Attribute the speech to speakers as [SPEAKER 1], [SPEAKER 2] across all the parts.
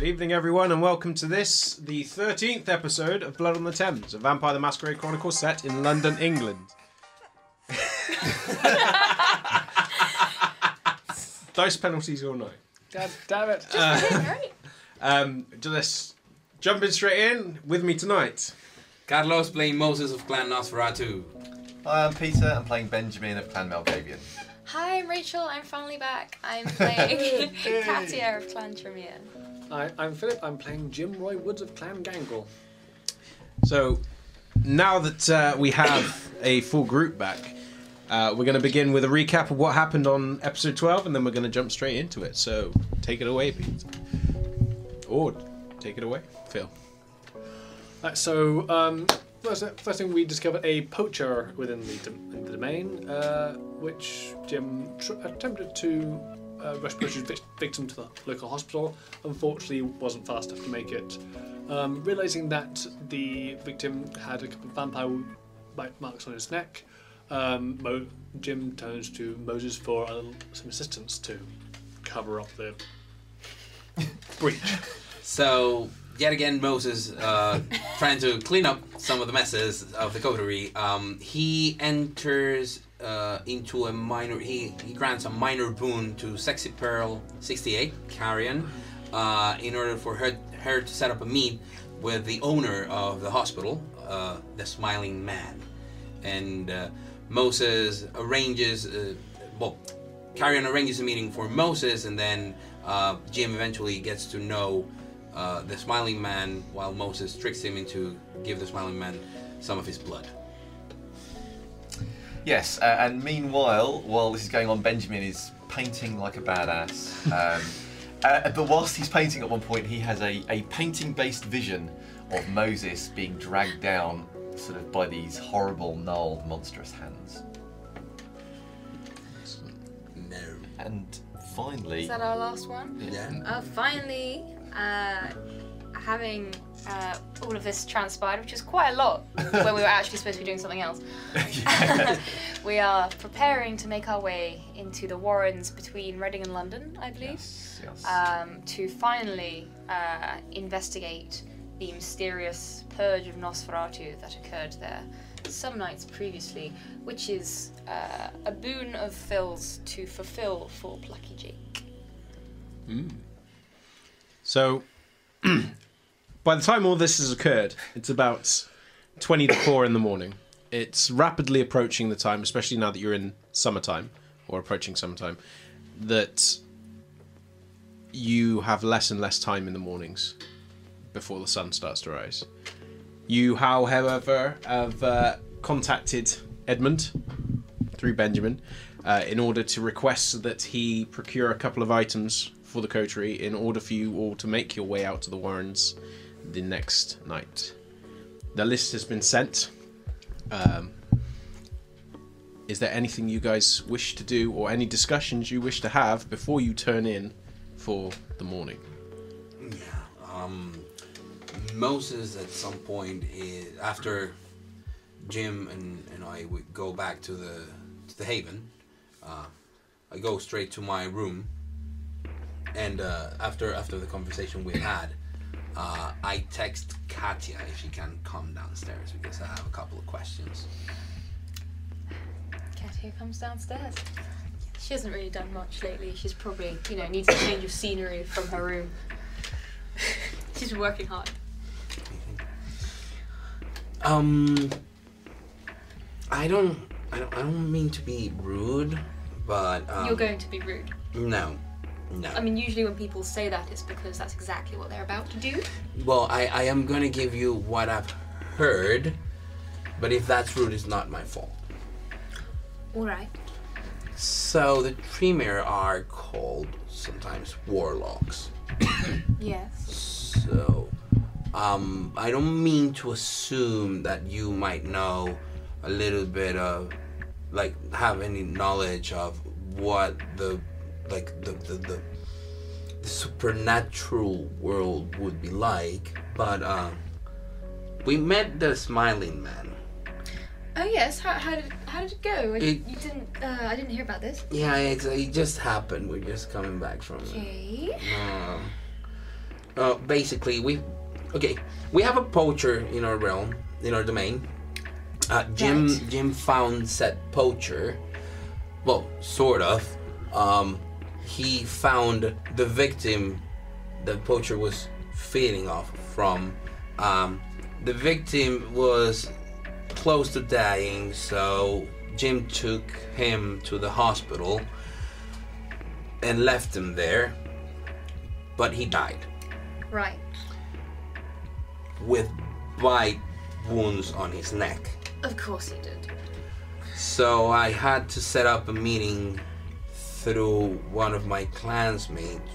[SPEAKER 1] Good evening, everyone, and welcome to this, the 13th episode of Blood on the Thames, a Vampire the Masquerade Chronicle set in London, England. Dice penalties all night.
[SPEAKER 2] God damn it.
[SPEAKER 3] right.
[SPEAKER 1] Um, just jumping straight in with me tonight.
[SPEAKER 4] Carlos playing Moses of Clan Nosferatu.
[SPEAKER 5] Hi, I'm Peter. I'm playing Benjamin of Clan Malkavian.
[SPEAKER 3] Hi, I'm Rachel. I'm finally back. I'm playing Katia of Clan Tremere.
[SPEAKER 2] I, I'm Philip. I'm playing Jim Roy Woods of Clan Gangrel.
[SPEAKER 1] So, now that uh, we have a full group back, uh, we're going to begin with a recap of what happened on episode 12, and then we're going to jump straight into it. So, take it away, Pete. Or take it away, Phil.
[SPEAKER 2] Right, so, um, first, first thing we discovered a poacher within the, dom- the domain, uh, which Jim tr- attempted to uh, vic- victim to the local hospital. Unfortunately, wasn't fast enough to make it. Um, realizing that the victim had a couple of vampire bite marks on his neck, um, Jim turns to Moses for uh, some assistance to cover up the breach.
[SPEAKER 4] So, yet again, Moses, uh, trying to clean up some of the messes of the coterie, um, he enters uh, into a minor, he, he grants a minor boon to Sexy Pearl 68, Carrion, uh, in order for her, her to set up a meet with the owner of the hospital, uh, the Smiling Man. And uh, Moses arranges, uh, well, Carrion arranges a meeting for Moses, and then uh, Jim eventually gets to know uh, the Smiling Man, while Moses tricks him into give the Smiling Man some of his blood.
[SPEAKER 5] Yes, uh, and meanwhile, while this is going on, Benjamin is painting like a badass. Um, uh, but whilst he's painting at one point, he has a, a painting based vision of Moses being dragged down sort of by these horrible, gnarled, monstrous hands.
[SPEAKER 4] No.
[SPEAKER 5] And finally,
[SPEAKER 3] Is that our last one?
[SPEAKER 4] Yeah.
[SPEAKER 3] Uh, finally, uh, having uh, all of this transpired, which is quite a lot when we were actually supposed to be doing something else. we are preparing to make our way into the Warrens between Reading and London, I believe,
[SPEAKER 5] yes, yes.
[SPEAKER 3] um, to finally uh, investigate the mysterious purge of Nosferatu that occurred there some nights previously, which is uh, a boon of Phil's to fulfill for Plucky Jake.
[SPEAKER 1] So, by the time all this has occurred, it's about 20 to 4 in the morning. It's rapidly approaching the time, especially now that you're in summertime or approaching summertime, that you have less and less time in the mornings before the sun starts to rise. You, however, have uh, contacted Edmund through Benjamin uh, in order to request that he procure a couple of items for the coterie in order for you all to make your way out to the Warrens the next night. The list has been sent. Um, is there anything you guys wish to do or any discussions you wish to have before you turn in for the morning? Yeah.
[SPEAKER 4] Um, Moses at some point is, after Jim and, and I would go back to the to the haven. Uh, I go straight to my room, and uh, after after the conversation we had, uh, I text Katya if she can come downstairs because I have a couple of questions.
[SPEAKER 3] Katia comes downstairs. She hasn't really done much lately. She's probably, you know, needs a change of scenery from her room. She's working hard.
[SPEAKER 4] Um, I don't, I don't, I don't mean to be rude, but um,
[SPEAKER 3] You're going to be rude.
[SPEAKER 4] No, no.
[SPEAKER 3] I mean, usually when people say that, it's because that's exactly what they're about to do.
[SPEAKER 4] Well, I, I am gonna give you what I've heard, but if that's rude, it's not my fault.
[SPEAKER 3] All right.
[SPEAKER 4] So the Tremere are called sometimes warlocks.
[SPEAKER 3] Yes.
[SPEAKER 4] So, um, I don't mean to assume that you might know a little bit of, like, have any knowledge of what the, like, the, the, the, the supernatural world would be like, but, um, we met the Smiling Man.
[SPEAKER 3] Oh yes. How, how did how did it go? I,
[SPEAKER 4] It-
[SPEAKER 3] you didn't. Uh, I didn't hear about this.
[SPEAKER 4] Yeah, it's, it just happened. We're just coming back from.
[SPEAKER 3] Okay.
[SPEAKER 4] Uh, uh, basically we okay we have a poacher in our realm in our domain uh, jim
[SPEAKER 3] Right.
[SPEAKER 4] jim found said poacher well sort of um, he found the victim the poacher was feeding off from um, the victim was close to dying so jim took him to the hospital and left him there but he died
[SPEAKER 3] Right.
[SPEAKER 4] with bite wounds on his neck.
[SPEAKER 3] Of course he did.
[SPEAKER 4] So I had to set up a meeting through one of my clansmates,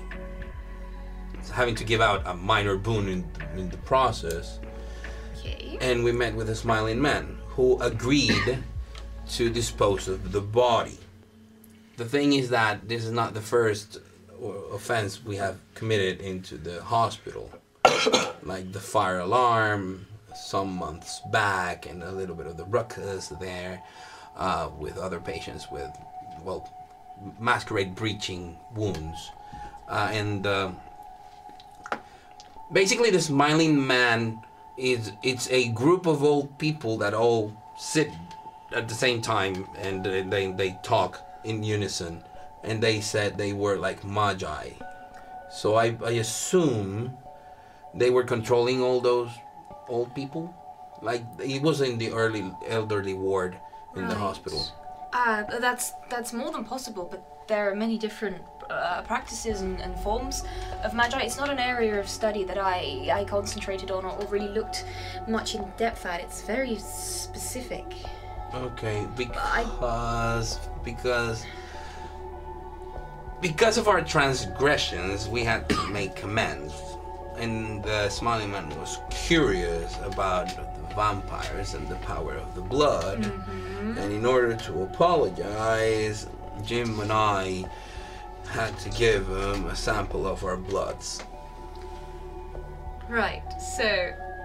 [SPEAKER 4] having to give out a minor boon in, in the process.
[SPEAKER 3] Okay.
[SPEAKER 4] And we met with a smiling man who agreed to dispose of the body. The thing is that this is not the first offense we have committed into the hospital. like the fire alarm some months back, and a little bit of the ruckus there uh, with other patients with, well, masquerade breaching wounds. Uh, and uh, basically, the smiling man is it's a group of old people that all sit at the same time and they they talk in unison. And they said they were like magi. So i i assume they were controlling all those old people? Like it was in the early elderly ward in the hospital
[SPEAKER 3] Uh, that's that's more than possible, but there are many different uh, practices and, and forms of magi. It's not an area of study that I, I concentrated on or, really looked much in depth at. It's very specific.
[SPEAKER 4] Okay, because because because of our transgressions, we had to make amends, and the smiling man was curious about vampires and the power of the blood. And in order to apologize, Jim and I had to give him a sample of our bloods.
[SPEAKER 3] Right. So,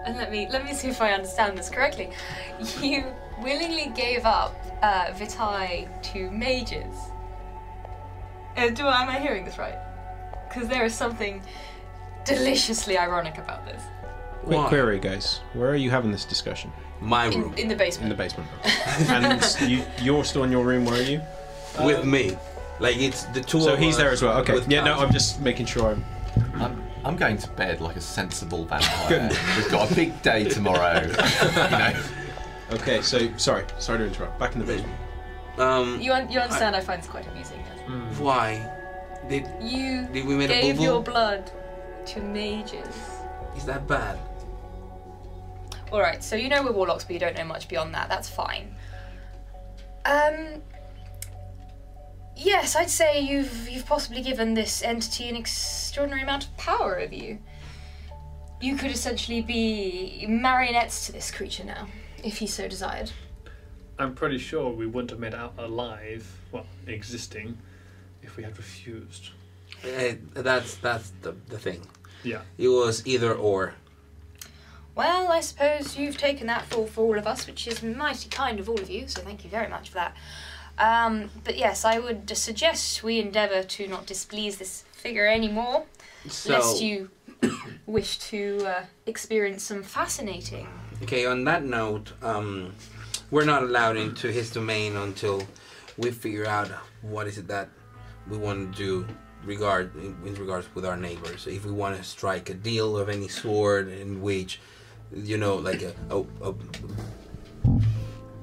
[SPEAKER 3] and let me let me see if I understand this correctly. You willingly gave up uh, Vitae to mages. Uh, do I, am I hearing this right? Because there is something deliciously ironic about this.
[SPEAKER 1] Quick
[SPEAKER 4] Why?
[SPEAKER 1] query, guys. Where are you having this discussion?
[SPEAKER 4] My room
[SPEAKER 3] in the basement.
[SPEAKER 1] In the basement. and you, you're still in your room. Where are you?
[SPEAKER 4] with me, like it's the two.
[SPEAKER 1] So
[SPEAKER 4] of
[SPEAKER 1] he's
[SPEAKER 4] us
[SPEAKER 1] there as well. Okay.
[SPEAKER 4] with
[SPEAKER 1] Yeah. No,
[SPEAKER 4] Towns.
[SPEAKER 1] I'm just making sure. I'm.
[SPEAKER 5] I'm, I'm going to bed like a sensible vampire.
[SPEAKER 1] Good.
[SPEAKER 5] We've got a big day tomorrow. you know.
[SPEAKER 1] Okay. So sorry. Sorry to interrupt. Back in the basement.
[SPEAKER 4] Um,
[SPEAKER 3] You, un- you understand? I, find this quite amusing. yes?
[SPEAKER 4] why? Did
[SPEAKER 3] You
[SPEAKER 4] did we make a
[SPEAKER 3] gave
[SPEAKER 4] boo
[SPEAKER 3] your blood to mages.
[SPEAKER 4] Is that bad?
[SPEAKER 3] All right, so you know we're warlocks, but you don't know much beyond that. That's fine. Um. Yes, I'd say you've you've possibly given this entity an extraordinary amount of power over you. You could essentially be marionettes to this creature now, if he so desired.
[SPEAKER 2] I'm pretty sure we wouldn't have made out alive, well, existing, if we had refused.
[SPEAKER 4] Uh, that's that's the the thing.
[SPEAKER 2] Yeah.
[SPEAKER 4] It was either or.
[SPEAKER 3] Well, I suppose you've taken that fall for all of us, which is mighty kind of all of you, so thank you very much for that. Um, but yes, I would suggest we endeavour to not displease this figure anymore,
[SPEAKER 4] So
[SPEAKER 3] lest you wish to uh, experience some fascinating.
[SPEAKER 4] okay. On that note, um, we're not allowed into his domain until we figure out what is it that we want to do regard in, in regards with our neighbors. If we want to strike a deal of any sort in which, you know, like a, a, a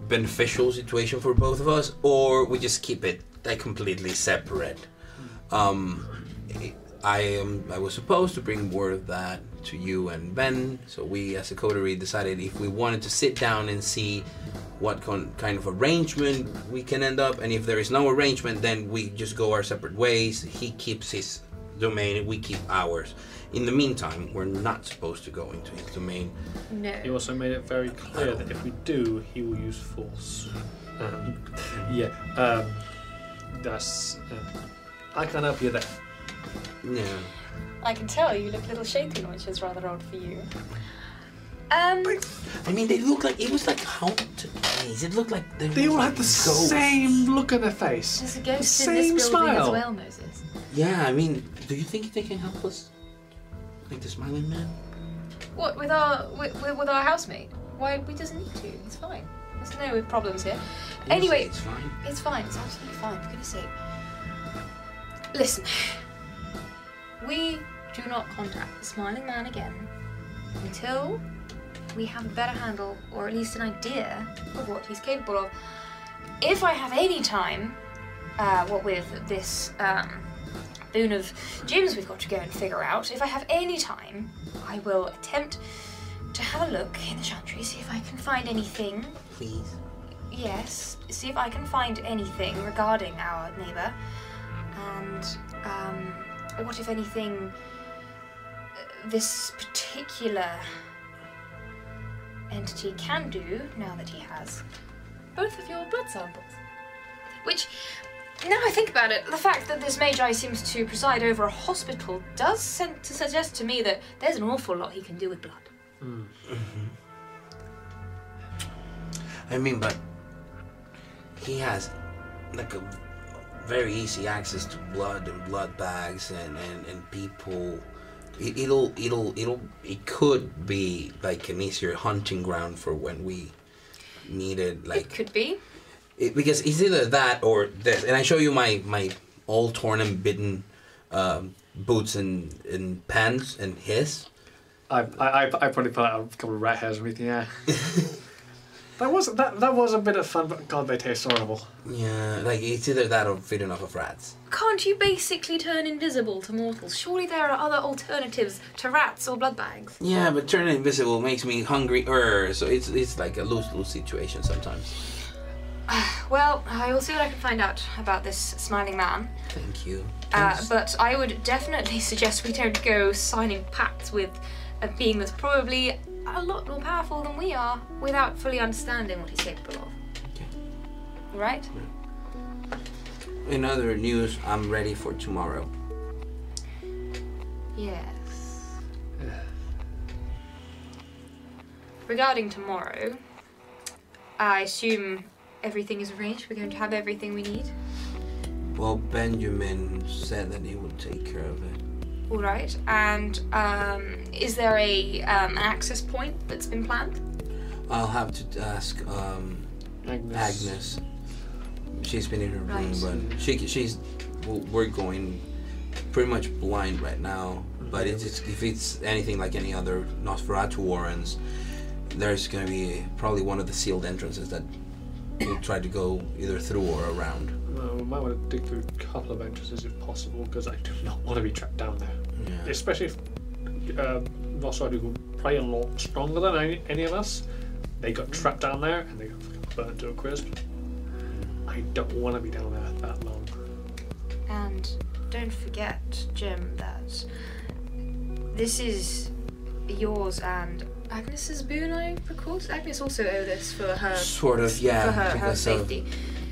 [SPEAKER 4] beneficial situation for both of us, or we just keep it like completely separate. Um, I am. I was supposed to bring word of that to you and Ben. So we, as a coterie, decided if we wanted to sit down and see what con- kind of arrangement we can end up, and if there is no arrangement, then we just go our separate ways. He keeps his domain, we keep ours. In the meantime, we're not supposed to go into his domain.
[SPEAKER 3] No.
[SPEAKER 2] He also made it very clear that if we do, he will use force. Um, yeah. Um, that's. Uh, I can't help you there.
[SPEAKER 4] Yeah.
[SPEAKER 3] I can tell you look a little shaken, which is rather odd for you. Um,
[SPEAKER 4] I mean, they look like it was like haunted days. It looked like they,
[SPEAKER 2] They
[SPEAKER 4] were
[SPEAKER 2] all
[SPEAKER 4] like
[SPEAKER 2] had the
[SPEAKER 4] ghosts.
[SPEAKER 2] same look on their face.
[SPEAKER 3] there's a ghost
[SPEAKER 2] The
[SPEAKER 3] in this
[SPEAKER 2] same
[SPEAKER 3] building as well, Moses.
[SPEAKER 4] Yeah, I mean, do you think they can help us? Like the smiling man?
[SPEAKER 3] What with our with, with, our housemate? Why we doesn't need to. It's fine. There's no problems here.
[SPEAKER 4] You
[SPEAKER 3] Anyway-
[SPEAKER 4] It's fine.
[SPEAKER 3] It's fine. It's absolutely fine. For goodness sake. Listen. We do not contact the Smiling Man again until we have a better handle, or at least an idea of what he's capable of. If I have any time, uh, what with this um, of Jim's we've got to go and figure out, if I have any time, I will attempt to have a look in the chantry, see if I can find anything
[SPEAKER 4] Please.
[SPEAKER 3] Yes, see if I can find anything regarding our neighbour. And um, what, if anything, uh, this particular entity can do now that he has both of your blood samples. Which, now I think about it, the fact that this Magi seems to preside over a hospital does send to suggest to me that there's an awful lot he can do with blood. Mm-hmm.
[SPEAKER 4] I mean, but he has like a very easy access to blood and blood bags and, and, and people. It, it'll it'll it'll it could be like an easier hunting ground for when we needed
[SPEAKER 3] It
[SPEAKER 4] like
[SPEAKER 3] could be.
[SPEAKER 4] It, because it's either that or this. And I show you my my all torn and bitten um, boots and and pants and his.
[SPEAKER 2] I, I, I I probably put out a couple of rat hairs or anything. Yeah. that was that that was a bit of fun, but God, they taste horrible.
[SPEAKER 4] Yeah, like it's either that or feeding off of rats.
[SPEAKER 3] Can't you basically turn invisible to mortals? Surely there are other alternatives to rats or blood bags.
[SPEAKER 4] Yeah, but turning invisible makes me hungry. Er, so it's it's like a lose lose situation sometimes.
[SPEAKER 3] Well, I will see what I can find out about this smiling man.
[SPEAKER 4] Thank you.
[SPEAKER 3] Uh, but I would definitely suggest we don't go signing pacts with a being that's probably a lot more powerful than we are without fully understanding what he's capable of.
[SPEAKER 4] Okay.
[SPEAKER 3] Right?
[SPEAKER 4] In other news, I'm ready for tomorrow.
[SPEAKER 3] Yes. Regarding tomorrow, I assume everything is arranged. We're going to have everything we need.
[SPEAKER 4] Well, Benjamin said that he would take care of it.
[SPEAKER 3] All right. And um, is there a um, an access point that's been planned?
[SPEAKER 4] I'll have to ask um,
[SPEAKER 2] Agnes.
[SPEAKER 4] Agnes. She's been in her room,
[SPEAKER 3] Right.
[SPEAKER 4] but she she's well, we're going pretty much blind right now. But it's, it's if it's anything like any other Nosferatu warrens, there's gonna be probably one of the sealed entrances that we'll try to go either through or around.
[SPEAKER 2] Well, we might want to dig through a couple of entrances if possible, because I do not want to be trapped down there.
[SPEAKER 4] Yeah.
[SPEAKER 2] Especially if um, Nosferatu who are probably a lot stronger than any, any of us. They got trapped down there and they got fucking burnt to a crisp. I don't want to be down there that long.
[SPEAKER 3] And don't forget, Jim, that this is yours and Agnes's boon, I recall. Agnes also owe this for her
[SPEAKER 4] Sort of, yeah,
[SPEAKER 3] for her, her safety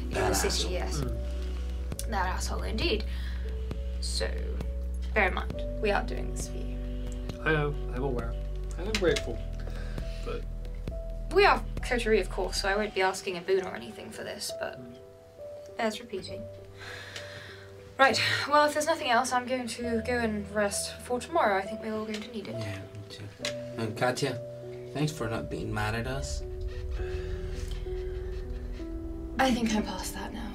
[SPEAKER 3] in the city.
[SPEAKER 4] asshole.
[SPEAKER 3] Yes, that asshole indeed. So, bear in mind, we are doing this for you.
[SPEAKER 2] I know, I'm aware. And I'm grateful. But
[SPEAKER 3] We are coterie, of course, so I won't be asking a boon or anything for this, but bears repeating. Right, well, if there's nothing else, I'm going to go and rest for tomorrow. I think we're all going to need it.
[SPEAKER 4] Yeah, me too. And Katya, thanks for not being mad at us.
[SPEAKER 3] I think I'm past that now.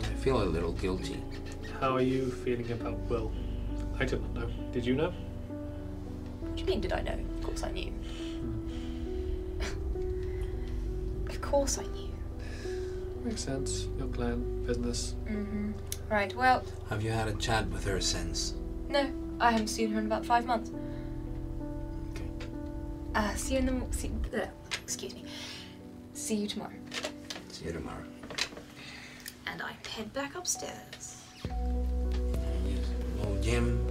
[SPEAKER 4] I feel a little guilty.
[SPEAKER 2] how are you feeling about Will? I did not know. Did you know?
[SPEAKER 3] What do you mean, did I know? Of course I knew. of course I knew.
[SPEAKER 2] Makes sense. Your clan, business.
[SPEAKER 3] Mm-hmm. Right, well,
[SPEAKER 4] Have you had a chat with her since?
[SPEAKER 3] no, I haven't seen her in about five months.
[SPEAKER 4] Okay.
[SPEAKER 3] Uh, see you in the. mo- See, uh, excuse me. See you tomorrow.
[SPEAKER 4] See you tomorrow.
[SPEAKER 3] And I head back upstairs.
[SPEAKER 4] Well, Jim,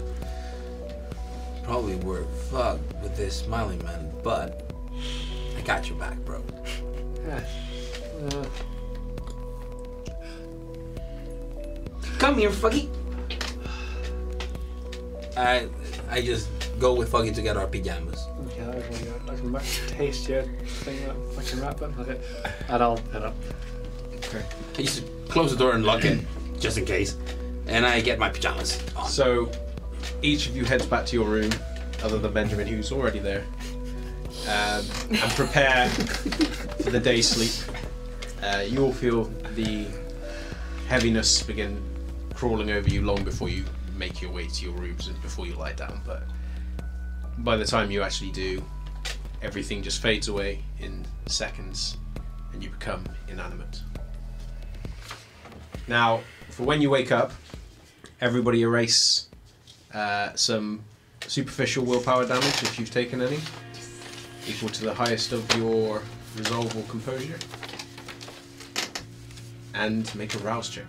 [SPEAKER 4] probably we're fucked with this smiling man, but I got your back, bro.
[SPEAKER 2] Yeah. Uh,
[SPEAKER 4] Come here, Foggy. I I just go with Foggy to get our pajamas.
[SPEAKER 2] I can, I can much taste your thing that fucking wrap it. Okay. And I'll head up.
[SPEAKER 4] I just close the door and lock it, just in case. And I get my pajamas on.
[SPEAKER 1] So each of you heads back to your room. other than Benjamin, who's already there, um, and prepare for the day's sleep. Uh, you all feel the heaviness begin crawling over you long before you make your way to your rooms and before you lie down. But by the time you actually do, everything just fades away in seconds and you become inanimate. Now, for when you wake up, everybody erase uh, some superficial willpower damage if you've taken any, equal to the highest of your resolve or composure. And make a rouse check.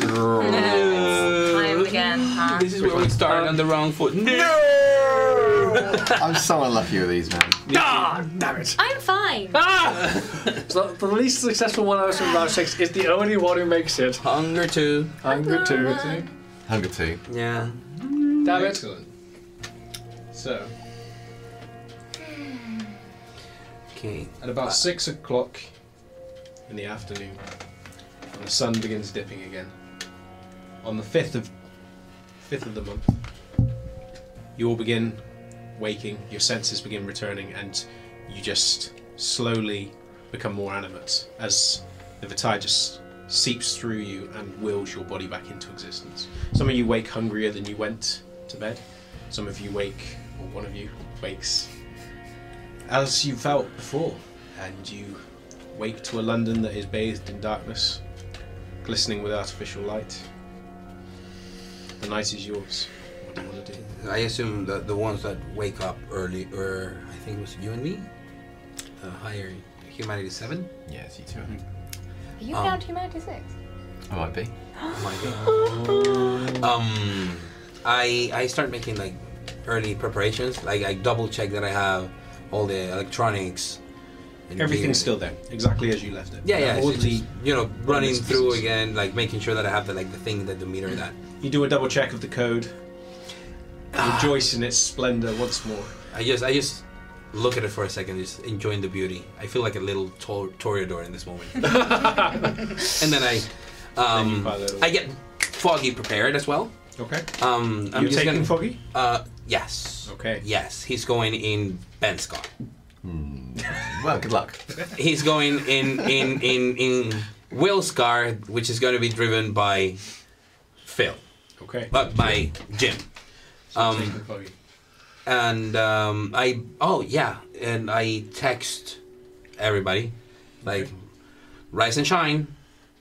[SPEAKER 3] Time again, huh?
[SPEAKER 4] This is where we started on the wrong foot. No!
[SPEAKER 5] I'm so unlucky with these, man.
[SPEAKER 2] Ah, damn it!
[SPEAKER 3] I'm fine.
[SPEAKER 2] Ah! so the least successful one out of round six is the only one who makes it.
[SPEAKER 4] Hunger two.
[SPEAKER 2] Hunger two.
[SPEAKER 5] Hunger two.
[SPEAKER 4] Yeah.
[SPEAKER 2] Damn it.
[SPEAKER 1] Excellent. So,
[SPEAKER 4] Okay.
[SPEAKER 1] at about six o'clock in the afternoon, when the sun begins dipping again, on the fifth of fifth of the month, you all begin waking. Your senses begin returning, and you just slowly become more animate as the Vitae just seeps through you and wills your body back into existence. Some of you wake hungrier than you went to bed. Some of you wake, or one of you wakes as you felt before, and you wake to a London that is bathed in darkness, glistening with artificial light. The night is yours. What do you want to do?
[SPEAKER 4] I assume that the ones that wake up early, or I think it was you and me, uh, higher humanity seven.
[SPEAKER 5] Yes, you 2
[SPEAKER 3] Are you
[SPEAKER 4] Um,
[SPEAKER 3] down to humanity six?
[SPEAKER 5] I might be.
[SPEAKER 4] My God. um, I I start making like early preparations. Like I double check that I have all the electronics.
[SPEAKER 1] Everything's still there, exactly as you left it.
[SPEAKER 4] Yeah, yeah.
[SPEAKER 1] All
[SPEAKER 4] It's
[SPEAKER 1] the-
[SPEAKER 4] just, you know, running through again, like making sure that I have the like the thing that the meter that.
[SPEAKER 1] you do a double check of the code. Rejoice in its splendor once more.
[SPEAKER 4] I just I just look at it for a second, just enjoying the beauty. I feel like a little tor- toreador in this moment. and then I, um. I get foggy prepared as well.
[SPEAKER 1] Okay.
[SPEAKER 4] Um, I'm
[SPEAKER 1] You're
[SPEAKER 4] just
[SPEAKER 1] taking
[SPEAKER 4] gonna.
[SPEAKER 1] Foggy?
[SPEAKER 4] Uh, yes.
[SPEAKER 1] Okay.
[SPEAKER 4] Yes, he's going in Benscar.
[SPEAKER 5] Well, good luck.
[SPEAKER 4] He's going in in in in Will's car, which is going to be driven by Phil,
[SPEAKER 1] Okay.
[SPEAKER 4] but by Jim.
[SPEAKER 1] So
[SPEAKER 4] um,
[SPEAKER 1] taking Foggy.
[SPEAKER 4] and um, I oh yeah, and I text everybody like rise and shine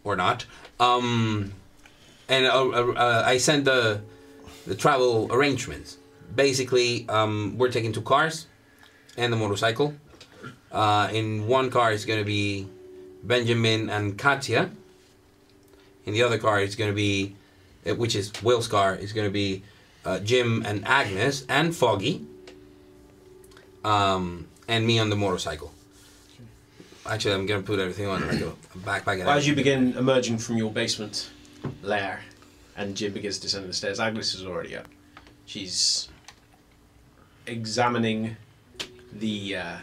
[SPEAKER 4] or not. Um, and uh, uh, uh, I send the the travel arrangements. Basically, um, we're taking two cars and the motorcycle. Uh, in one car is going to be Benjamin and Katya. In the other car is going to be, uh, which is Will's car, is going to be uh, Jim and Agnes and Foggy, um, and me on the motorcycle. Actually, I'm gonna put everything on like a, backpack. And
[SPEAKER 1] Well, as you begin emerging from your basement lair and Jim begins to descend the stairs, Agnes is already up. She's examining the uh,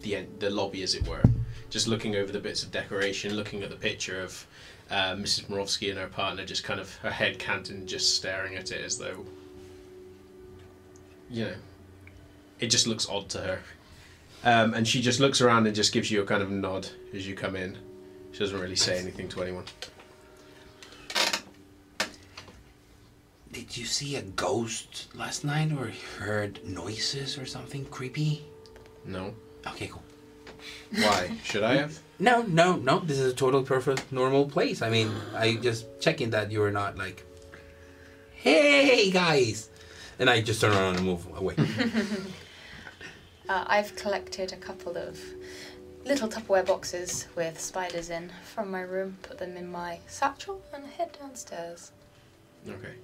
[SPEAKER 1] the the lobby, as it were, just looking over the bits of decoration, looking at the picture of uh, Mrs. Morovsky and her partner, just kind of her head canted, just staring at it as though, you know, it just looks odd to her. Um, and she just looks around and just gives you a kind of nod as you come in. She doesn't really say anything to anyone.
[SPEAKER 4] Did you see a ghost last night, or heard noises or something creepy?
[SPEAKER 1] No.
[SPEAKER 4] Okay, cool.
[SPEAKER 1] Why? Should I have?
[SPEAKER 4] No, no, no. This is a total perfect normal place. I mean, I just checking that you are not like, hey guys, and I just turn around and move away.
[SPEAKER 3] Uh, I've collected a couple of little Tupperware boxes with spiders in from my room, put them in my satchel, and head downstairs.
[SPEAKER 1] Okay.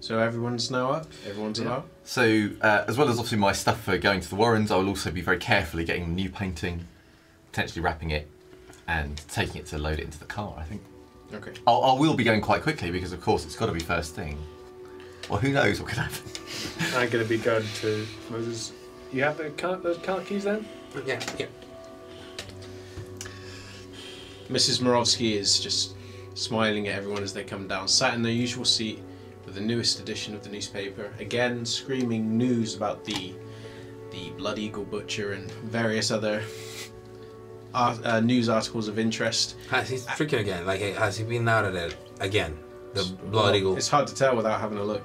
[SPEAKER 1] So everyone's now up. Everyone's
[SPEAKER 5] Yeah.
[SPEAKER 1] about.
[SPEAKER 5] So, uh, as well as obviously my stuff for going to the Warrens, I will also be very carefully getting the new painting, potentially wrapping it, and taking it to load it into the car. I think
[SPEAKER 1] Okay.
[SPEAKER 5] I'll, I will be going quite quickly because, of course, it's got to be first thing. Well, who knows what could happen?
[SPEAKER 2] I'm gonna be going to Moses. You have the car, those car keys then?
[SPEAKER 4] yeah, yeah.
[SPEAKER 1] Mrs. Morovsky is just smiling at everyone as they come down, sat in their usual seat with the newest edition of the newspaper. Again, screaming news about the the Blood Eagle Butcher and various other art, uh, news articles of interest.
[SPEAKER 4] Has he freaking again? Like, has he been out of there again? The Blood Eagle.
[SPEAKER 1] It's hard to tell without having a look.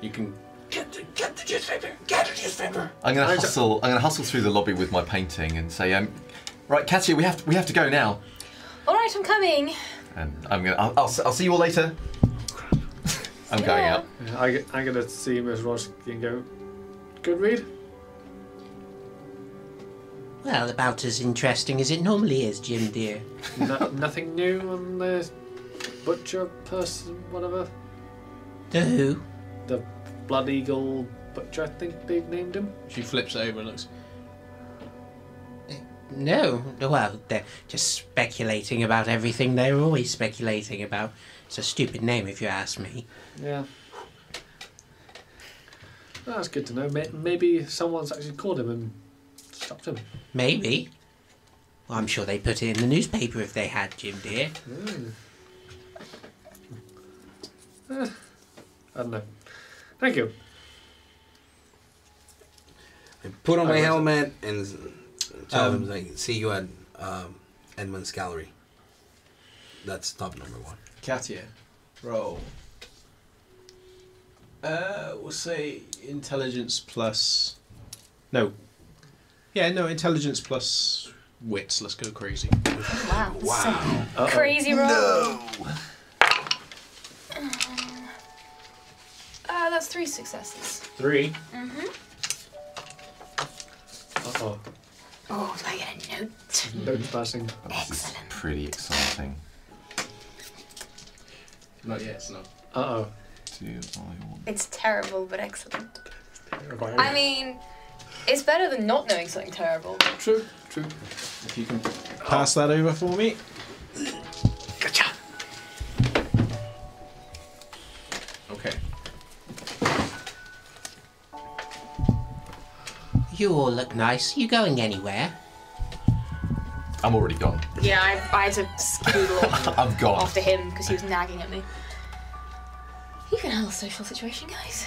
[SPEAKER 1] You can.
[SPEAKER 4] Get the, get the newspaper! Get the newspaper!
[SPEAKER 5] I'm gonna hustle. I'm gonna hustle through the lobby with my painting and say, um, right, Katia, we have to, we have to go now.
[SPEAKER 3] All right, I'm coming.
[SPEAKER 5] And I'm gonna. I'll, I'll, I'll see you all later. I'm going out.
[SPEAKER 2] Yeah, I, I'm gonna see Miss Ross and go. Good read.
[SPEAKER 6] Well, about as interesting as it normally is, Jim dear.
[SPEAKER 2] No, nothing new on the butcher person, whatever.
[SPEAKER 6] The who?
[SPEAKER 2] The Blood Eagle Butcher, I think they've named him.
[SPEAKER 1] She flips over and looks.
[SPEAKER 6] No. Well, they're just speculating about everything they're always speculating about. It's a stupid name if you ask me.
[SPEAKER 2] Yeah. Well, that's good to know. Maybe someone's actually called him and stopped him.
[SPEAKER 6] Maybe. Well, I'm sure they put it in the newspaper if they had, Jim dear.
[SPEAKER 2] Mm. Eh, I don't know. Thank you.
[SPEAKER 4] I put on my
[SPEAKER 2] is it?
[SPEAKER 4] helmet and s- tell
[SPEAKER 1] Um,
[SPEAKER 4] him, like, see you at um, Edmund's Gallery. That's top number one.
[SPEAKER 1] Katia, roll. Uh, we'll say intelligence plus. No. Yeah, no, intelligence plus wits. Let's go crazy.
[SPEAKER 3] Wow. Wow. is. Crazy roll. No. Uh, that's three successes.
[SPEAKER 1] Three.
[SPEAKER 3] Mm-hmm.
[SPEAKER 2] Uh-oh.
[SPEAKER 3] Oh, Oh, do I get a note?
[SPEAKER 2] Note passing.
[SPEAKER 5] This is
[SPEAKER 3] Excellent.
[SPEAKER 5] pretty exciting.
[SPEAKER 1] Not yet. It's not.
[SPEAKER 2] Uh-oh.
[SPEAKER 5] Two, five, one.
[SPEAKER 3] It's terrible, but excellent.
[SPEAKER 2] Terrifying.
[SPEAKER 3] I mean, it's better than not knowing something terrible.
[SPEAKER 2] True, true.
[SPEAKER 1] If you can pass that over for me.
[SPEAKER 2] Gotcha.
[SPEAKER 6] You all look nice. You going anywhere?
[SPEAKER 5] I'm already gone.
[SPEAKER 3] Yeah, I, I had to skedaddle off
[SPEAKER 5] I'm gone.
[SPEAKER 3] after him because he was nagging at me. You can handle social situation, guys.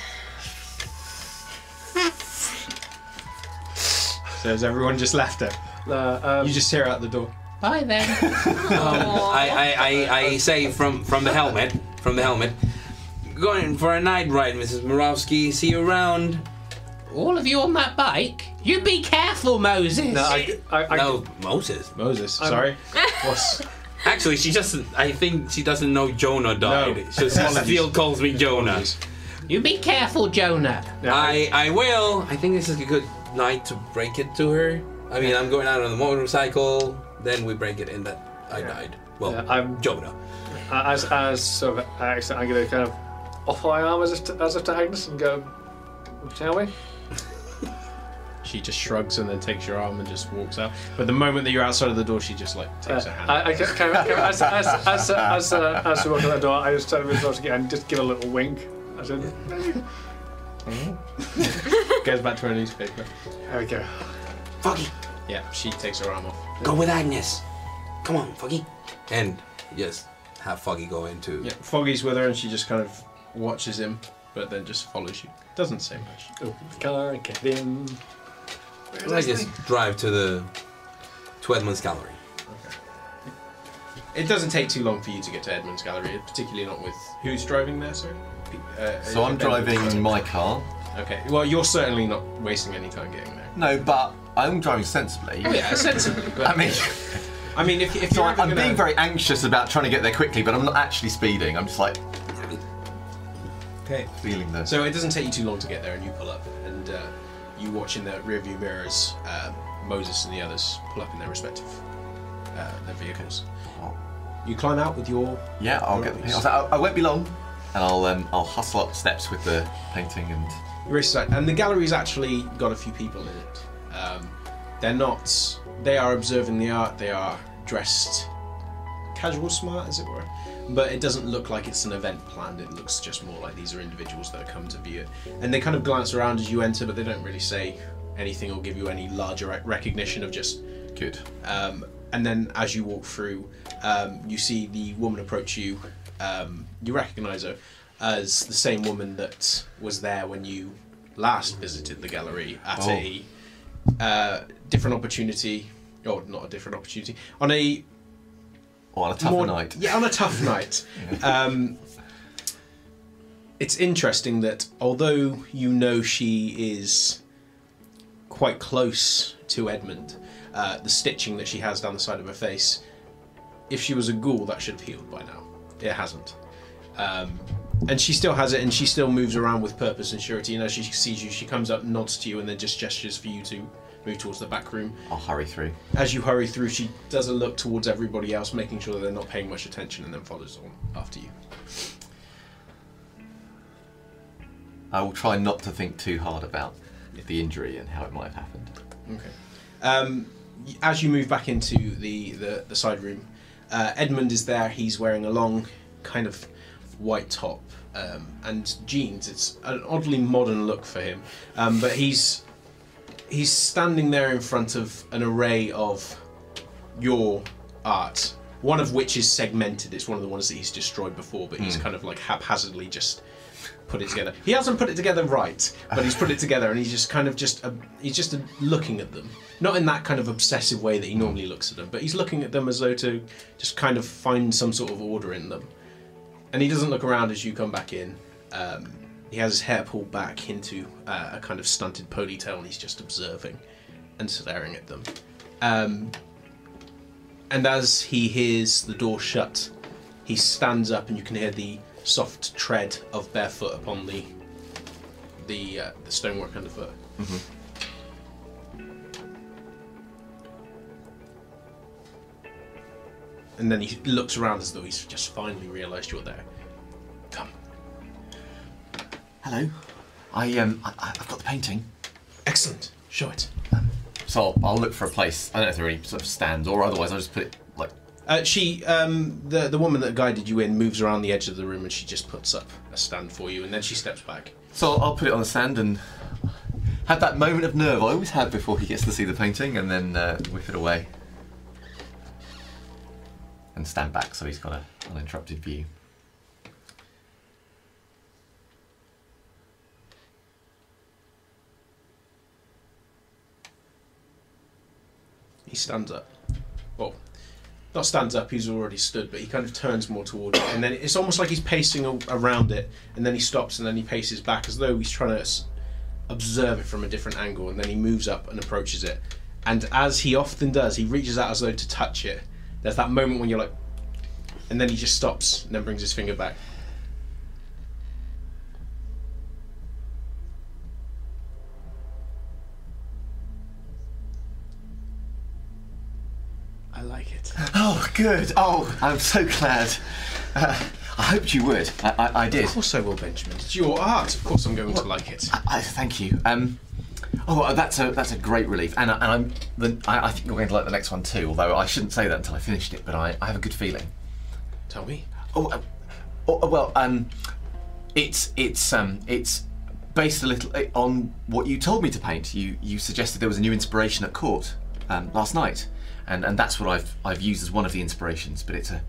[SPEAKER 1] So has everyone just left her?
[SPEAKER 2] Uh, um,
[SPEAKER 1] You just hear her out the door.
[SPEAKER 6] Bye then.
[SPEAKER 4] I, I, I, I say from, from the helmet, from the helmet, going for a night ride, Mrs. Morawski. See you around.
[SPEAKER 6] All of you on that bike? You be careful, Moses.
[SPEAKER 2] no, I, I, I,
[SPEAKER 4] no, Moses.
[SPEAKER 1] Moses,
[SPEAKER 2] I'm-
[SPEAKER 1] sorry. What's
[SPEAKER 4] Actually, she just, I think she doesn't know Jonah died.
[SPEAKER 1] No.
[SPEAKER 4] She still calls me Jonah.
[SPEAKER 6] You be careful, Jonah.
[SPEAKER 2] yeah,
[SPEAKER 4] I, I will. I think this is a good night to break it to her. I mean, I'm going out on the motorcycle. Then we break it in that I
[SPEAKER 2] Yeah.
[SPEAKER 4] died. Well,
[SPEAKER 2] Yeah, I'm-
[SPEAKER 4] Jonah.
[SPEAKER 2] as as sort of accent, I'm gonna kind of offer my arm as if to, as if to Agnes and go, shall we?
[SPEAKER 1] She just shrugs and then takes your arm and just walks out. But the moment that you're outside of the door, she just like takes her hand.
[SPEAKER 2] I, I ca- kind of, kind of as as as as, uh, as we walk out the door, I just turn to Miss Ross again and just give a little wink. As in,
[SPEAKER 1] Goes back to her newspaper.
[SPEAKER 2] there we go.
[SPEAKER 4] Foggy,
[SPEAKER 1] Yeah, she takes her arm off.
[SPEAKER 4] go with Agnes. Come on, Foggy. And yes, have Foggy go into.
[SPEAKER 1] Yeah, Foggy's with her and she just kind of watches him, but then just follows you. Doesn't say much.
[SPEAKER 2] Open the car, get in.
[SPEAKER 4] I just drive to the to Edmund's gallery.
[SPEAKER 1] It doesn't take too long for you to get to Edmund's Gallery, particularly not with who's driving there, sir. Uh,
[SPEAKER 5] So I'm driving my car.
[SPEAKER 1] Okay, well, you're certainly not wasting any time getting there.
[SPEAKER 5] No, but I'm driving sensibly.
[SPEAKER 1] Oh yeah, sensibly. But
[SPEAKER 5] I mean,
[SPEAKER 1] I mean, if, if
[SPEAKER 5] so
[SPEAKER 1] you're
[SPEAKER 5] I-
[SPEAKER 1] ever
[SPEAKER 5] I'm
[SPEAKER 1] gonna,
[SPEAKER 5] being very anxious about trying to get there quickly, but I'm not actually speeding. I'm just like
[SPEAKER 1] okay.
[SPEAKER 5] feeling the.
[SPEAKER 1] So it doesn't take you too long to get there, and you pull up, and uh, you watch in the rearview mirrors. Um, Moses and the others pull up in their respective uh, their vehicles. You climb out with your
[SPEAKER 5] Yeah, I'll get. I'll, I, I won't be long, and I'll um, I'll hustle up steps with the painting and.
[SPEAKER 1] and the gallery's actually got a few people in it. Um, they're not. They are observing the art. They are dressed casual smart, as it were. But it doesn't look like it's an event planned. It looks just more like these are individuals that have come to view it. And they kind of glance around as you enter, but they don't really say anything or give you any larger recognition of just
[SPEAKER 5] Good.
[SPEAKER 1] um, and then as you walk through, um, you see the woman approach you um, you recognise her as the same woman that was there when you last visited the gallery at a uh, different opportunity. Or not a different opportunity on a
[SPEAKER 5] Or on a tougher
[SPEAKER 1] more-
[SPEAKER 5] night.
[SPEAKER 1] Yeah, on a tough night. Um, it's interesting that although you know she is quite close to Edmund, uh, the stitching that she has down the side of her face, if she was a ghoul, that should have healed by now. It hasn't. Um, and she still has it, and she still moves around with purpose and surety. And as she sees you, she comes up, nods to you, and then just gestures for you to move towards the back room
[SPEAKER 5] I'll hurry through.
[SPEAKER 1] as you hurry through, she does a look towards everybody else, making sure that they're not paying much attention, and then follows on after you.
[SPEAKER 5] I will try not to think too hard about the injury and how it might have happened.
[SPEAKER 1] Okay. Um, as you move back into the, the, the side room, uh, Edmund is there. He's wearing a long, kind of white top um, and jeans. It's an oddly modern look for him, um, but he's he's standing there in front of an array of your art. One of which is segmented. It's one of the ones that he's destroyed before, but he's kind of like haphazardly just put it together. He hasn't put it together right, but he's put it together, and he's just kind of just uh, he's just uh, looking at them, not in that kind of obsessive way that he normally looks at them, but he's looking at them as though to just kind of find some sort of order in them. And he doesn't look around as you come back in. Um, he has his hair pulled back into uh, a kind of stunted ponytail, and he's just observing and staring at them. Um, and as he hears the door shut, he stands up, and you can hear the soft tread of barefoot upon the the uh, the stonework underfoot. And then he looks around as though he's just finally realised you're there.
[SPEAKER 5] Hello. I um, I, I've got the painting.
[SPEAKER 1] Excellent. Show it.
[SPEAKER 5] So I'll, I'll look for a place. I don't know if there are any sort of stands, or otherwise I'll just put it like.
[SPEAKER 1] Uh, she, um, the the woman that guided you in, moves around the edge of the room and she just puts up a stand for you, and then she steps back.
[SPEAKER 5] So I'll put it on the stand and have that moment of nerve I always have before he gets to see the painting, and then uh, whip it away and stand back so he's got a uninterrupted view.
[SPEAKER 1] He stands up. Well, not stands up. He's already stood, but he kind of turns more towards it, and then it's almost like he's pacing around it, and then he stops, and then he paces back as though he's trying to observe it from a different angle, and then he moves up and approaches it. And as he often does, he reaches out as though to touch it. There's that moment when you're like, and then he just stops, and then brings his finger back.
[SPEAKER 5] Oh, good. Oh, I'm so glad. Uh, I hoped you would. I, I, I did.
[SPEAKER 1] Of course I will, Benjamin. It's your art. Of course I'm going to like it.
[SPEAKER 5] I, I thank you. Um, oh, uh, that's a that's a great relief, and, I- and I'm the, I, I think you're going to like the next one too. Although I shouldn't say that until I finished it, but I, I have a good feeling.
[SPEAKER 1] Tell me.
[SPEAKER 5] Oh, uh, oh, well, um, it's it's um it's based a little uh, on what you told me to paint. You you suggested there was a new inspiration at court um, last night, and and that's what I've I've used as one of the inspirations. But it's a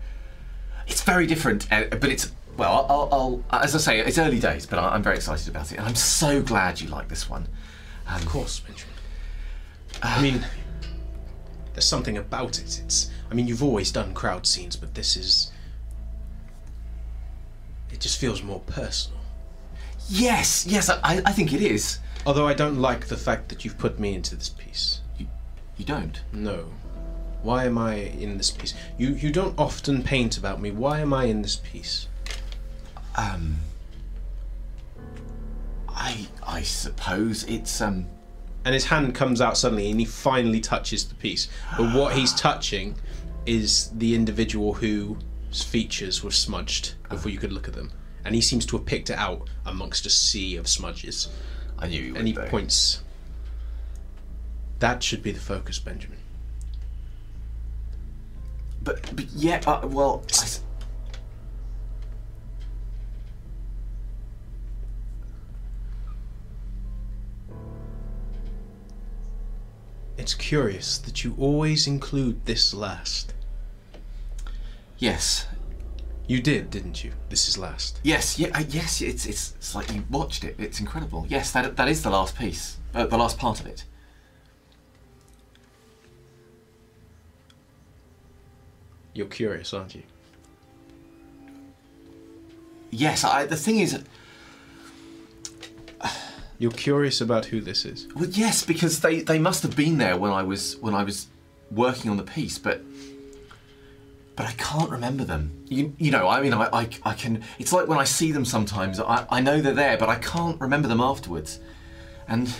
[SPEAKER 5] it's very different. Uh, but it's well, I'll, I'll as I say, it's early days, but I'm very excited about it, and I'm so glad you like this one.
[SPEAKER 1] Of course, Benjamin. I mean, there's something about it. It's. I mean, you've always done crowd scenes, but this is. It just feels more personal.
[SPEAKER 5] Yes, yes, I, I think it is.
[SPEAKER 1] Although I don't like the fact that you've put me into this piece.
[SPEAKER 5] You, you don't.
[SPEAKER 1] No. Why am I in this piece? You you don't often paint about me. Why am I in this piece?
[SPEAKER 5] Um, I I suppose it's um.
[SPEAKER 1] and his hand comes out suddenly and he finally touches the piece but what he's touching is the individual whose features were smudged before you could look at them and he seems to have picked it out amongst a sea of smudges
[SPEAKER 5] I knew you would.
[SPEAKER 1] and he
[SPEAKER 5] though.
[SPEAKER 1] points that should be the focus benjamin
[SPEAKER 5] But, but yeah, uh, well, I
[SPEAKER 1] it's curious that you always include this last
[SPEAKER 5] yes,
[SPEAKER 1] You did, didn't you? This is last.
[SPEAKER 5] Yes, yeah, uh, yes. It's, it's it's like you watched it. It's incredible. Yes, that that is the last piece, uh, the last part of it.
[SPEAKER 1] You're curious, aren't you?
[SPEAKER 5] Yes, I, the thing is,
[SPEAKER 1] You're curious about who this is.
[SPEAKER 5] well, yes, because they, they must have been there when I was when I was working on the piece, but but I can't remember them. You, you know, I mean, I, I, I can. It's like when I see them sometimes. I, I know they're there, but I can't remember them afterwards, and.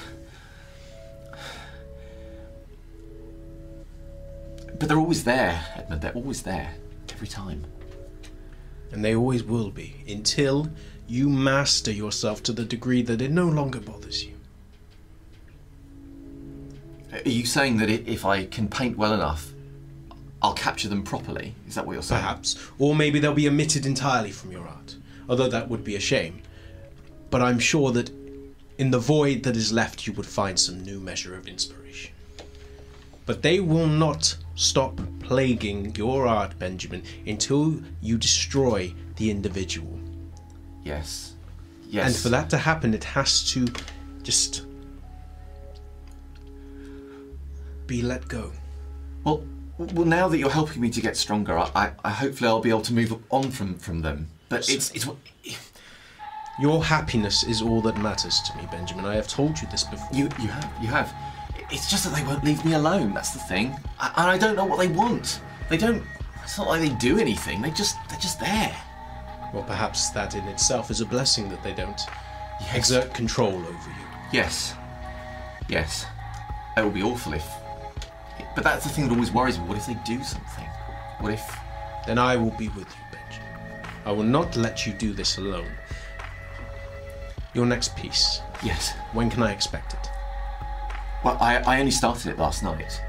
[SPEAKER 5] But they're always there, Edmund. They're always there, every time.
[SPEAKER 1] And they always will be until you master yourself to the degree that it no longer bothers you.
[SPEAKER 5] Are you saying that if I can paint well enough, I'll capture them properly? Is that what you're saying?
[SPEAKER 1] Perhaps. Or maybe they'll be omitted entirely from your art. Although that would be a shame. But I'm sure that in the void that is left, you would find some new measure of inspiration. But they will not stop plaguing your art, Benjamin, until you destroy the individual.
[SPEAKER 5] Yes. Yes.
[SPEAKER 1] And for that to happen, it has to just be let go.
[SPEAKER 5] Well, well, now that you're helping me to get stronger, I, I, I hopefully I'll be able to move on from from them. But it's it's
[SPEAKER 1] Your happiness is all that matters to me, Benjamin. I have told you this before.
[SPEAKER 5] you you have you have. It's just that they won't leave me alone. That's the thing. I, and I don't know what they want. They don't. It's not like they do anything. They just they're just there.
[SPEAKER 1] Well, perhaps that in itself is a blessing that they don't
[SPEAKER 5] Yes.
[SPEAKER 1] exert control over you.
[SPEAKER 5] Yes. Yes. It would be awful if. But that's the thing that always worries me. What if they do something? What if?
[SPEAKER 1] Then I will be with you, Benjamin. I will not let you do this alone. Your next piece.
[SPEAKER 5] Yes.
[SPEAKER 1] When can I expect it?
[SPEAKER 5] Well, I, I only started it last night.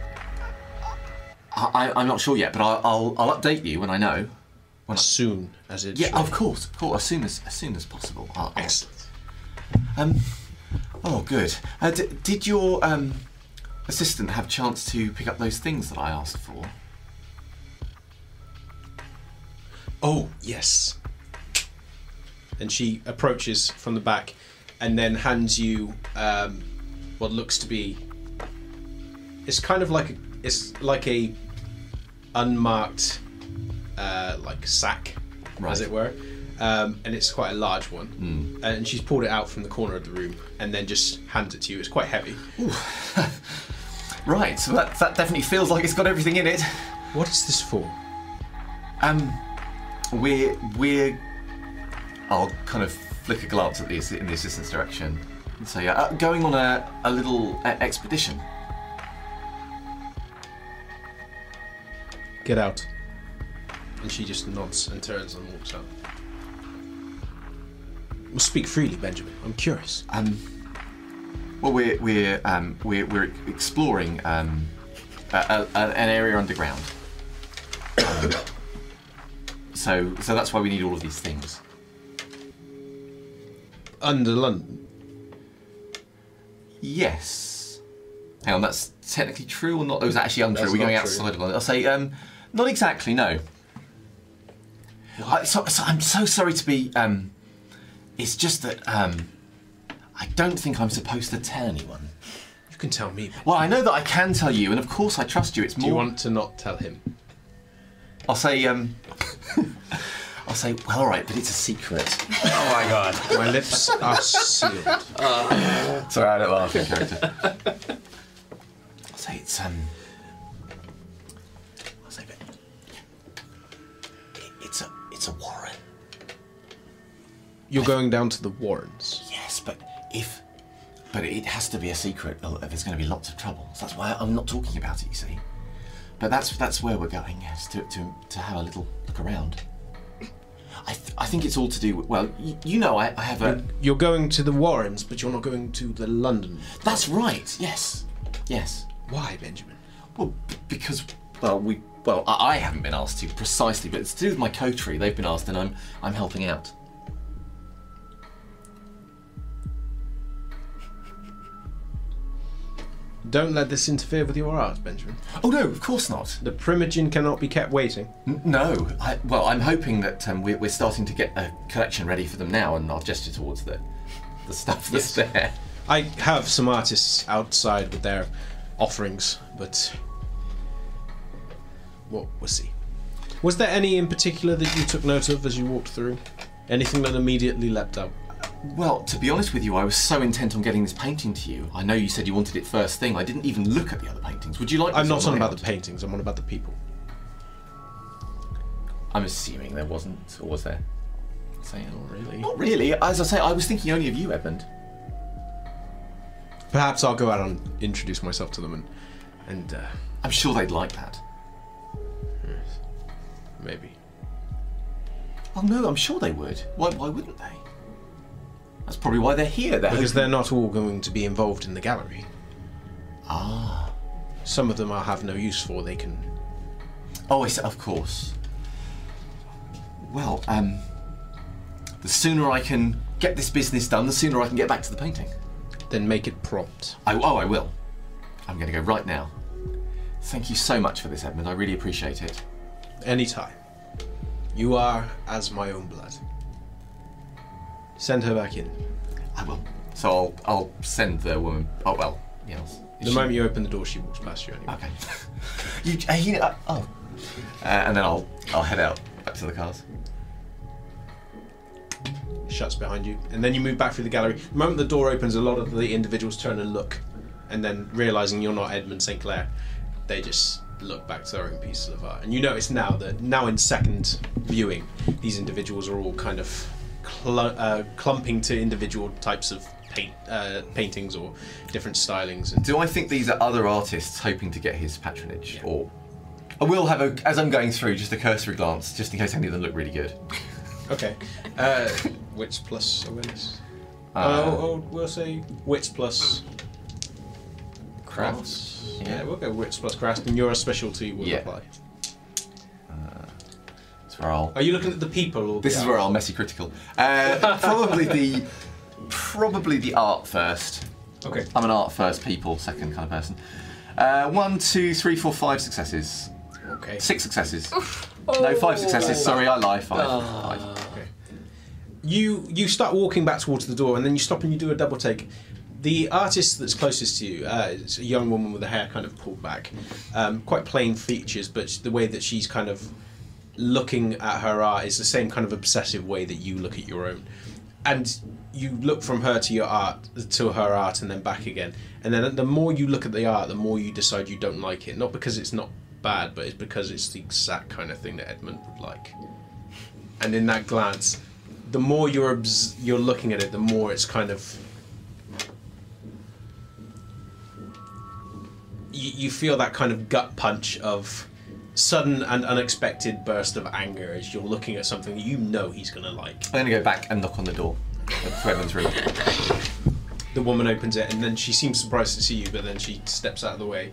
[SPEAKER 5] I, I, I'm not sure yet, but I'll, I'll, I'll update you when I know. When
[SPEAKER 1] As soon as it's
[SPEAKER 5] Yeah, of course, of course. As soon as as soon as possible. I'll,
[SPEAKER 1] Excellent.
[SPEAKER 5] Um. Oh, good. Uh, d- did your um assistant have a chance to pick up those things that I asked for?
[SPEAKER 1] Oh, yes. And she approaches from the back and then hands you um, what looks to be. It's kind of like a, it's like a unmarked uh, like sack, as it were, um, and it's quite a large one. And she's pulled it out from the corner of the room and then just hands it to you. It's quite heavy.
[SPEAKER 5] Right. So that that definitely feels like it's got everything in it.
[SPEAKER 1] What is this for?
[SPEAKER 5] Um, we're we're. I'll kind of flick a glance at the in the assistant's direction and say, uh, going on a a little uh, expedition.
[SPEAKER 1] Get out. And she just nods and turns and walks out. Well, speak freely, Benjamin. I'm curious.
[SPEAKER 5] Um, well, we're we're um, we're, we're exploring um, a, a, an area underground. Um, so so that's why we need all of these things.
[SPEAKER 1] Under London.
[SPEAKER 5] Yes. Hang on, that's technically true or not? Oh, it's actually untrue.
[SPEAKER 1] That's
[SPEAKER 5] We're going
[SPEAKER 1] not true.
[SPEAKER 5] outside of London. I'll say, um, not exactly. No. I, so, so I'm so sorry to be. Um, it's just that um, I don't think I'm supposed to tell anyone.
[SPEAKER 1] You can tell me.
[SPEAKER 5] Well, I know that I can tell you, and of course I trust you. It's more.
[SPEAKER 1] Do you want to not tell him?
[SPEAKER 5] I'll say. Um, I'll say. Well, all right, but it's a secret.
[SPEAKER 4] Oh my god.
[SPEAKER 1] My lips are sealed.
[SPEAKER 5] Sorry, I don't laugh in character. I'll say it's um. I'll say that it, it's a it's a warren.
[SPEAKER 1] You're going down to the Warrens.
[SPEAKER 5] Yes, but if but it has to be a secret. There's going to be lots of trouble. So that's why I'm not talking about it. You see. But that's that's where we're going. Yes, to to, to have a little look around. I, th- I think it's all to do with well, y- you know, I, I have a.
[SPEAKER 1] You're going to the Warrens, but you're not going to the London.
[SPEAKER 5] That's right. Yes, yes.
[SPEAKER 1] Why, Benjamin?
[SPEAKER 5] Well, b- because well, we well, I, I haven't been asked to precisely, but it's to do with my coterie. They've been asked, and I'm I'm helping out.
[SPEAKER 1] Don't let this interfere with your art, Benjamin.
[SPEAKER 5] Oh no, of course not.
[SPEAKER 1] The Primogen cannot be kept waiting.
[SPEAKER 5] N- no, I, well, I'm hoping that um, we're, we're starting to get a collection ready for them now, and I'll gesture towards the the stuff that's
[SPEAKER 1] Yes.
[SPEAKER 5] there.
[SPEAKER 1] I have some artists outside with their offerings, but well, we'll see. Was there any in particular that you took note of as you walked through? Anything that immediately leapt out?
[SPEAKER 5] Well, to be honest with you, I was so intent on getting this painting to you. I know you said you wanted it first thing. I didn't even look at the other paintings. Would you like?
[SPEAKER 1] I'm not on about the paintings. I'm on about the people.
[SPEAKER 5] I'm assuming there wasn't, or was there? Saying
[SPEAKER 1] Not really.
[SPEAKER 5] Not really. As I say, I was thinking only of you, Edmund.
[SPEAKER 1] Perhaps I'll go out and introduce myself to them and and uh,
[SPEAKER 5] I'm sure they'd like that.
[SPEAKER 1] maybe.
[SPEAKER 5] Oh no, I'm sure they would. Why? Why wouldn't they? That's probably why they're here. They're
[SPEAKER 1] Because
[SPEAKER 5] hoping-
[SPEAKER 1] they're not all going to be involved in the gallery.
[SPEAKER 5] Ah.
[SPEAKER 1] Some of them I'll have no use for. They can.
[SPEAKER 5] Oh, I of course. Well, um, the sooner I can get this business done, the sooner I can get back to the painting.
[SPEAKER 1] Then make it prompt.
[SPEAKER 5] I, oh, I will. I'm going to go right now. Thank you so much for this, Edmund. I really appreciate it.
[SPEAKER 1] Anytime. You are as my own blood. Send her back in.
[SPEAKER 5] I will. So I'll, I'll send the woman. Oh well, you know.
[SPEAKER 1] The
[SPEAKER 5] she-
[SPEAKER 1] moment you open the door, she walks past you anyway.
[SPEAKER 5] Okay. you, uh, you uh, oh. Uh, and then I'll, I'll head out back to the cars.
[SPEAKER 1] Shuts behind you, and then you move back through the gallery. The moment the door opens, a lot of the individuals turn and look, and then realizing you're not Edmund St. Clair, they just look back to their own pieces of art. And you notice now that now in second viewing, these individuals are all kind of cl- uh, clumping to individual types of paint uh, paintings or different stylings. And
[SPEAKER 5] Do I think these are other artists hoping to get his patronage, or I will have a, as I'm going through, just a cursory glance, just in case any of them look really good.
[SPEAKER 1] okay, uh, wits plus awareness.
[SPEAKER 5] Uh,
[SPEAKER 1] oh, oh, we'll say wits plus crafts.
[SPEAKER 5] Yeah.
[SPEAKER 1] Yeah, we'll go wits plus crafts, and your specialty will
[SPEAKER 5] Yeah.
[SPEAKER 1] apply.
[SPEAKER 5] That's where I'll.
[SPEAKER 1] Are you looking at the people or
[SPEAKER 5] This
[SPEAKER 1] the
[SPEAKER 5] is where I'll messy critical. Uh, probably the, probably the art first.
[SPEAKER 1] Okay.
[SPEAKER 5] I'm an art first, people second kind of person. Uh, one, two, three, four, five successes.
[SPEAKER 1] Okay.
[SPEAKER 5] Six successes. No, five successes. Sorry, I lie. Five. Five.
[SPEAKER 1] Okay. You you start walking back towards the door, and then you stop and you do a double take. The artist that's closest to you uh, is a young woman with the hair kind of pulled back, um, quite plain features, but the way that she's kind of looking at her art is the same kind of obsessive way that you look at your own. And you look from her to your art to her art and then back again. And then the more you look at the art, the more you decide you don't like it. Not because it's not bad, but it's because it's the exact kind of thing that Edmund would like. And in that glance, the more you're obs- you're looking at it, the more it's kind of you, you feel that kind of gut punch of sudden and unexpected burst of anger as you're looking at something you know he's gonna like.
[SPEAKER 5] I'm going to go back and knock on the door to room.
[SPEAKER 1] The woman opens it and then she seems surprised to see you, but then she steps out of the way.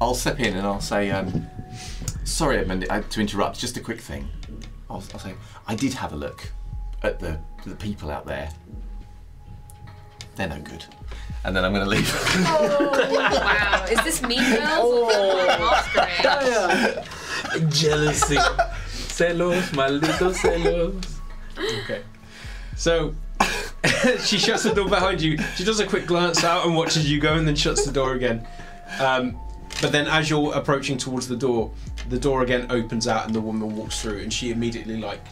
[SPEAKER 5] I'll step in and I'll say, um, sorry, Edmund, to interrupt. Just a quick thing. I'll, I'll say, I did have a look at the the people out there. They're no good. And then I'm going to leave.
[SPEAKER 3] wow, is this Mean Girls or Masquerade?
[SPEAKER 4] Jealousy. celos, malditos celos.
[SPEAKER 1] Okay. So she shuts the door behind you. She does a quick glance out and watches you go and then shuts the door again. Um, but then as you're approaching towards the door, the door again opens out and the woman walks through and she immediately like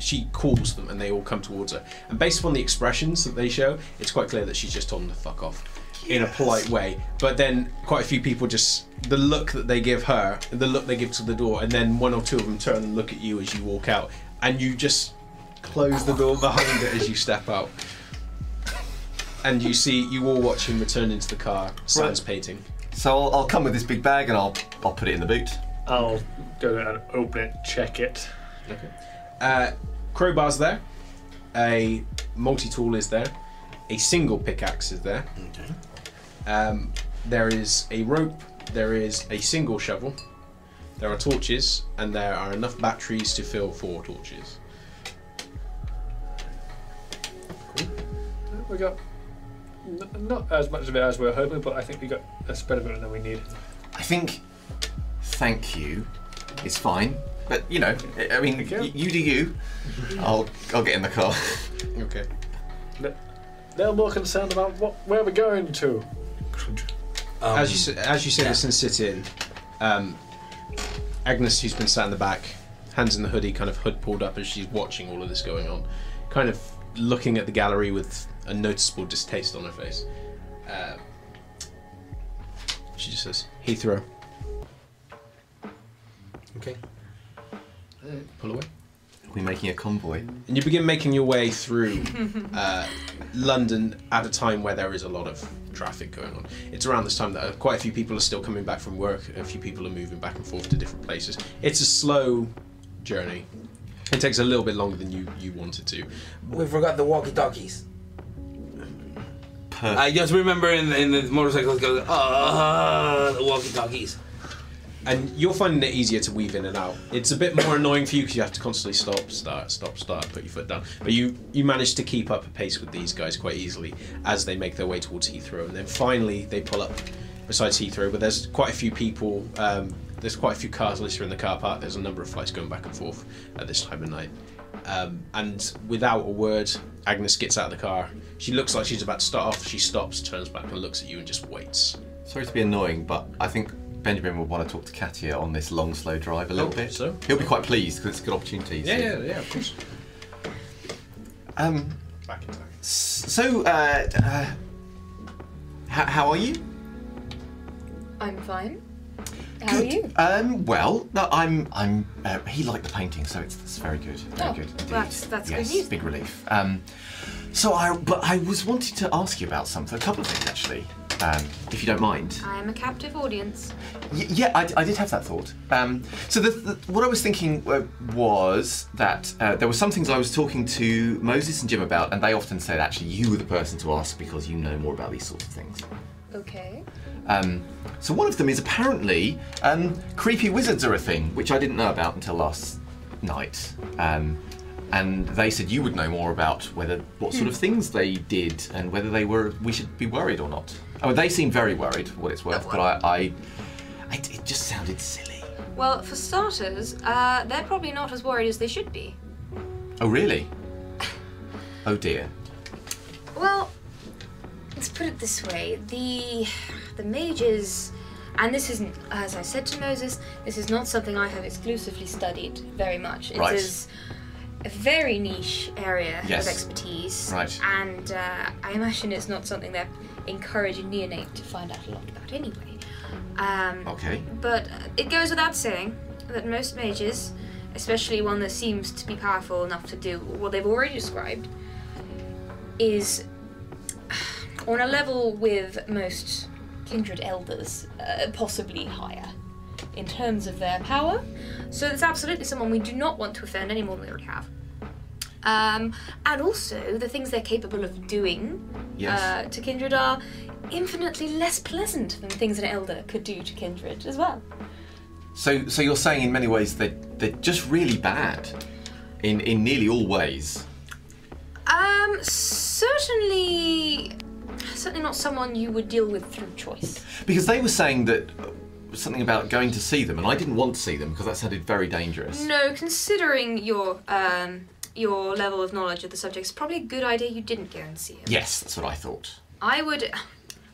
[SPEAKER 1] she calls them and they all come towards her. And based upon the expressions that they show, it's quite clear that she's just told them to fuck off. In a polite way, but then quite a few people just the look that they give her, the look they give to the door, and then one or two of them turn and look at you as you walk out, and you just close the door behind it as you step out. And you see, you all watch him return into the car, sans painting.
[SPEAKER 5] so I'll, I'll come with this big bag and I'll I'll put it in the boot.
[SPEAKER 2] I'll go and open it, check it.
[SPEAKER 1] Okay. Uh, crowbar's there. A multi-tool is there. A single pickaxe is there.
[SPEAKER 4] Okay.
[SPEAKER 1] Um, there is a rope. There is a single shovel. There are torches, and there are enough batteries to fill four torches.
[SPEAKER 2] We got N- not as much of it as we were hoping, but I think we got a spread of it that we need.
[SPEAKER 5] I think thank you is fine, but you know, I- I mean,
[SPEAKER 2] Thank you.
[SPEAKER 5] y- you do you. I'll I'll get in the car.
[SPEAKER 1] Okay.
[SPEAKER 2] They're more concerned about what where we're going to.
[SPEAKER 4] Um,
[SPEAKER 1] as you s- as you say this and sit in, um, Agnes, who's been sat in the back, hands in the hoodie, kind of hood pulled up as she's watching all of this going on, kind of looking at the gallery with a noticeable distaste on her face. Uh, she just says, "Heathrow,
[SPEAKER 4] Okay.
[SPEAKER 1] Pull away."
[SPEAKER 5] We're we making a convoy?
[SPEAKER 1] And you begin making your way through uh, London at a time where there is a lot of traffic going on. It's around this time that uh, quite a few people are still coming back from work, a few people are moving back and forth to different places. It's a slow journey. It takes a little bit longer than you, you wanted to.
[SPEAKER 4] We forgot the walkie-talkies.
[SPEAKER 5] Perfect.
[SPEAKER 4] I just remember in, in the motorcycles go, ah, the walkie-talkies.
[SPEAKER 1] And you're finding it easier to weave in and out. It's a bit more annoying for you because you have to constantly stop, start, stop, start, put your foot down. But you you manage to keep up a pace with these guys quite easily as they make their way towards Heathrow, and then finally they pull up besides Heathrow. But there's quite a few people. Um, there's quite a few cars listed in the car park. There's a number of flights going back and forth at this time of night. Um, and without a word, Agnes gets out of the car. She looks like she's about to start off. She stops, turns back, and looks at you and just waits.
[SPEAKER 5] Sorry to be annoying, but I think Benjamin would want to talk to Katia on this long, slow drive a little
[SPEAKER 1] Oh,
[SPEAKER 5] bit.
[SPEAKER 1] so?
[SPEAKER 5] He'll be quite pleased because it's a good opportunity.
[SPEAKER 1] Yeah,
[SPEAKER 5] so-
[SPEAKER 1] yeah, yeah, of course.
[SPEAKER 5] Um.
[SPEAKER 1] Back in time.
[SPEAKER 5] So, uh, uh how, how are you?
[SPEAKER 3] I'm fine. How are you?
[SPEAKER 5] Um. Well, no, I'm. I'm. Uh, he liked the painting, so it's, it's very good. Very
[SPEAKER 3] Oh,
[SPEAKER 5] good. Indeed.
[SPEAKER 3] that's- that's good
[SPEAKER 5] yes,
[SPEAKER 3] news.
[SPEAKER 5] Big relief. Um. So I, but I was wanting to ask you about something. A couple of things actually, um, if you don't mind.
[SPEAKER 3] I am a captive audience.
[SPEAKER 5] Y- yeah, I, I did have that thought. Um, so the, the, what I was thinking uh, was that uh, there were some things I was talking to Moses and Jim about, and they often said actually you were the person to ask because you know more about these sorts of things.
[SPEAKER 3] Okay.
[SPEAKER 5] Um, so one of them is apparently um, creepy wizards are a thing, which I didn't know about until last night. Um, and they said you would know more about whether what sort of things they did and whether they were we should be worried or not. Oh, they seem very worried for what it's worth, but I, I, I it just sounded silly.
[SPEAKER 3] Well, for starters, uh, they're probably not as worried as they should be.
[SPEAKER 5] Oh really? Oh dear.
[SPEAKER 3] Well, let's put it this way: the the mages, and this isn't, as I said to Moses, this is not something I have exclusively studied very much. It is
[SPEAKER 5] Right.
[SPEAKER 3] a very niche area
[SPEAKER 5] Yes.
[SPEAKER 3] of expertise,
[SPEAKER 5] Right.
[SPEAKER 3] and uh, I imagine it's not something they're encouraging neonate to find out a lot about anyway. Um,
[SPEAKER 5] Okay.
[SPEAKER 3] But it goes without saying that most mages, especially one that seems to be powerful enough to do what they've already described, is on a level with most kindred elders, uh, possibly higher in terms of their power. So it's absolutely someone we do not want to offend any more than we already have. Um, and also, the things they're capable of doing
[SPEAKER 5] Yes.
[SPEAKER 3] uh, to kindred are infinitely less pleasant than things an elder could do to kindred as well.
[SPEAKER 5] So so you're saying in many ways they they're just really bad, in in nearly all ways.
[SPEAKER 3] Um, certainly, certainly not someone you would deal with through choice.
[SPEAKER 5] Because they were saying that uh, something about going to see them, and I didn't want to see them because that sounded very dangerous.
[SPEAKER 3] No, considering your um your level of knowledge of the subject, it's probably a good idea you didn't go and see him.
[SPEAKER 5] Yes, that's what I thought.
[SPEAKER 3] I would,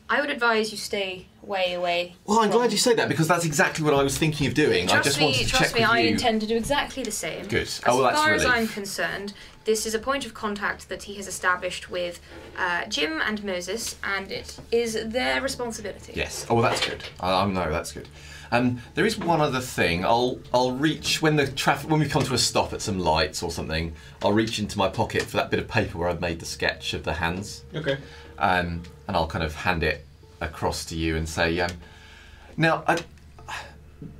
[SPEAKER 3] I would advise you stay way away.
[SPEAKER 5] Well, I'm
[SPEAKER 3] from-
[SPEAKER 5] glad you say that because that's exactly what I was thinking of doing. I
[SPEAKER 3] Trust
[SPEAKER 5] just
[SPEAKER 3] me,
[SPEAKER 5] wanted to
[SPEAKER 3] trust
[SPEAKER 5] check
[SPEAKER 3] me.
[SPEAKER 5] with
[SPEAKER 3] I
[SPEAKER 5] you.
[SPEAKER 3] intend to do exactly the same.
[SPEAKER 5] Good.
[SPEAKER 3] As
[SPEAKER 5] Oh, well, that's
[SPEAKER 3] far as. I'm concerned, this is a point of contact that he has established with uh, Jim and Moses, and it is their responsibility.
[SPEAKER 5] Yes. Oh, well, that's good. I, I know that's good. Um, there is one other thing. I'll I'll reach when the traffic when we come to a stop at some lights or something. I'll reach into my pocket for that bit of paper where I've made the sketch of the hands.
[SPEAKER 1] Okay.
[SPEAKER 5] um, and I'll kind of hand it across to you and say, um, now, I,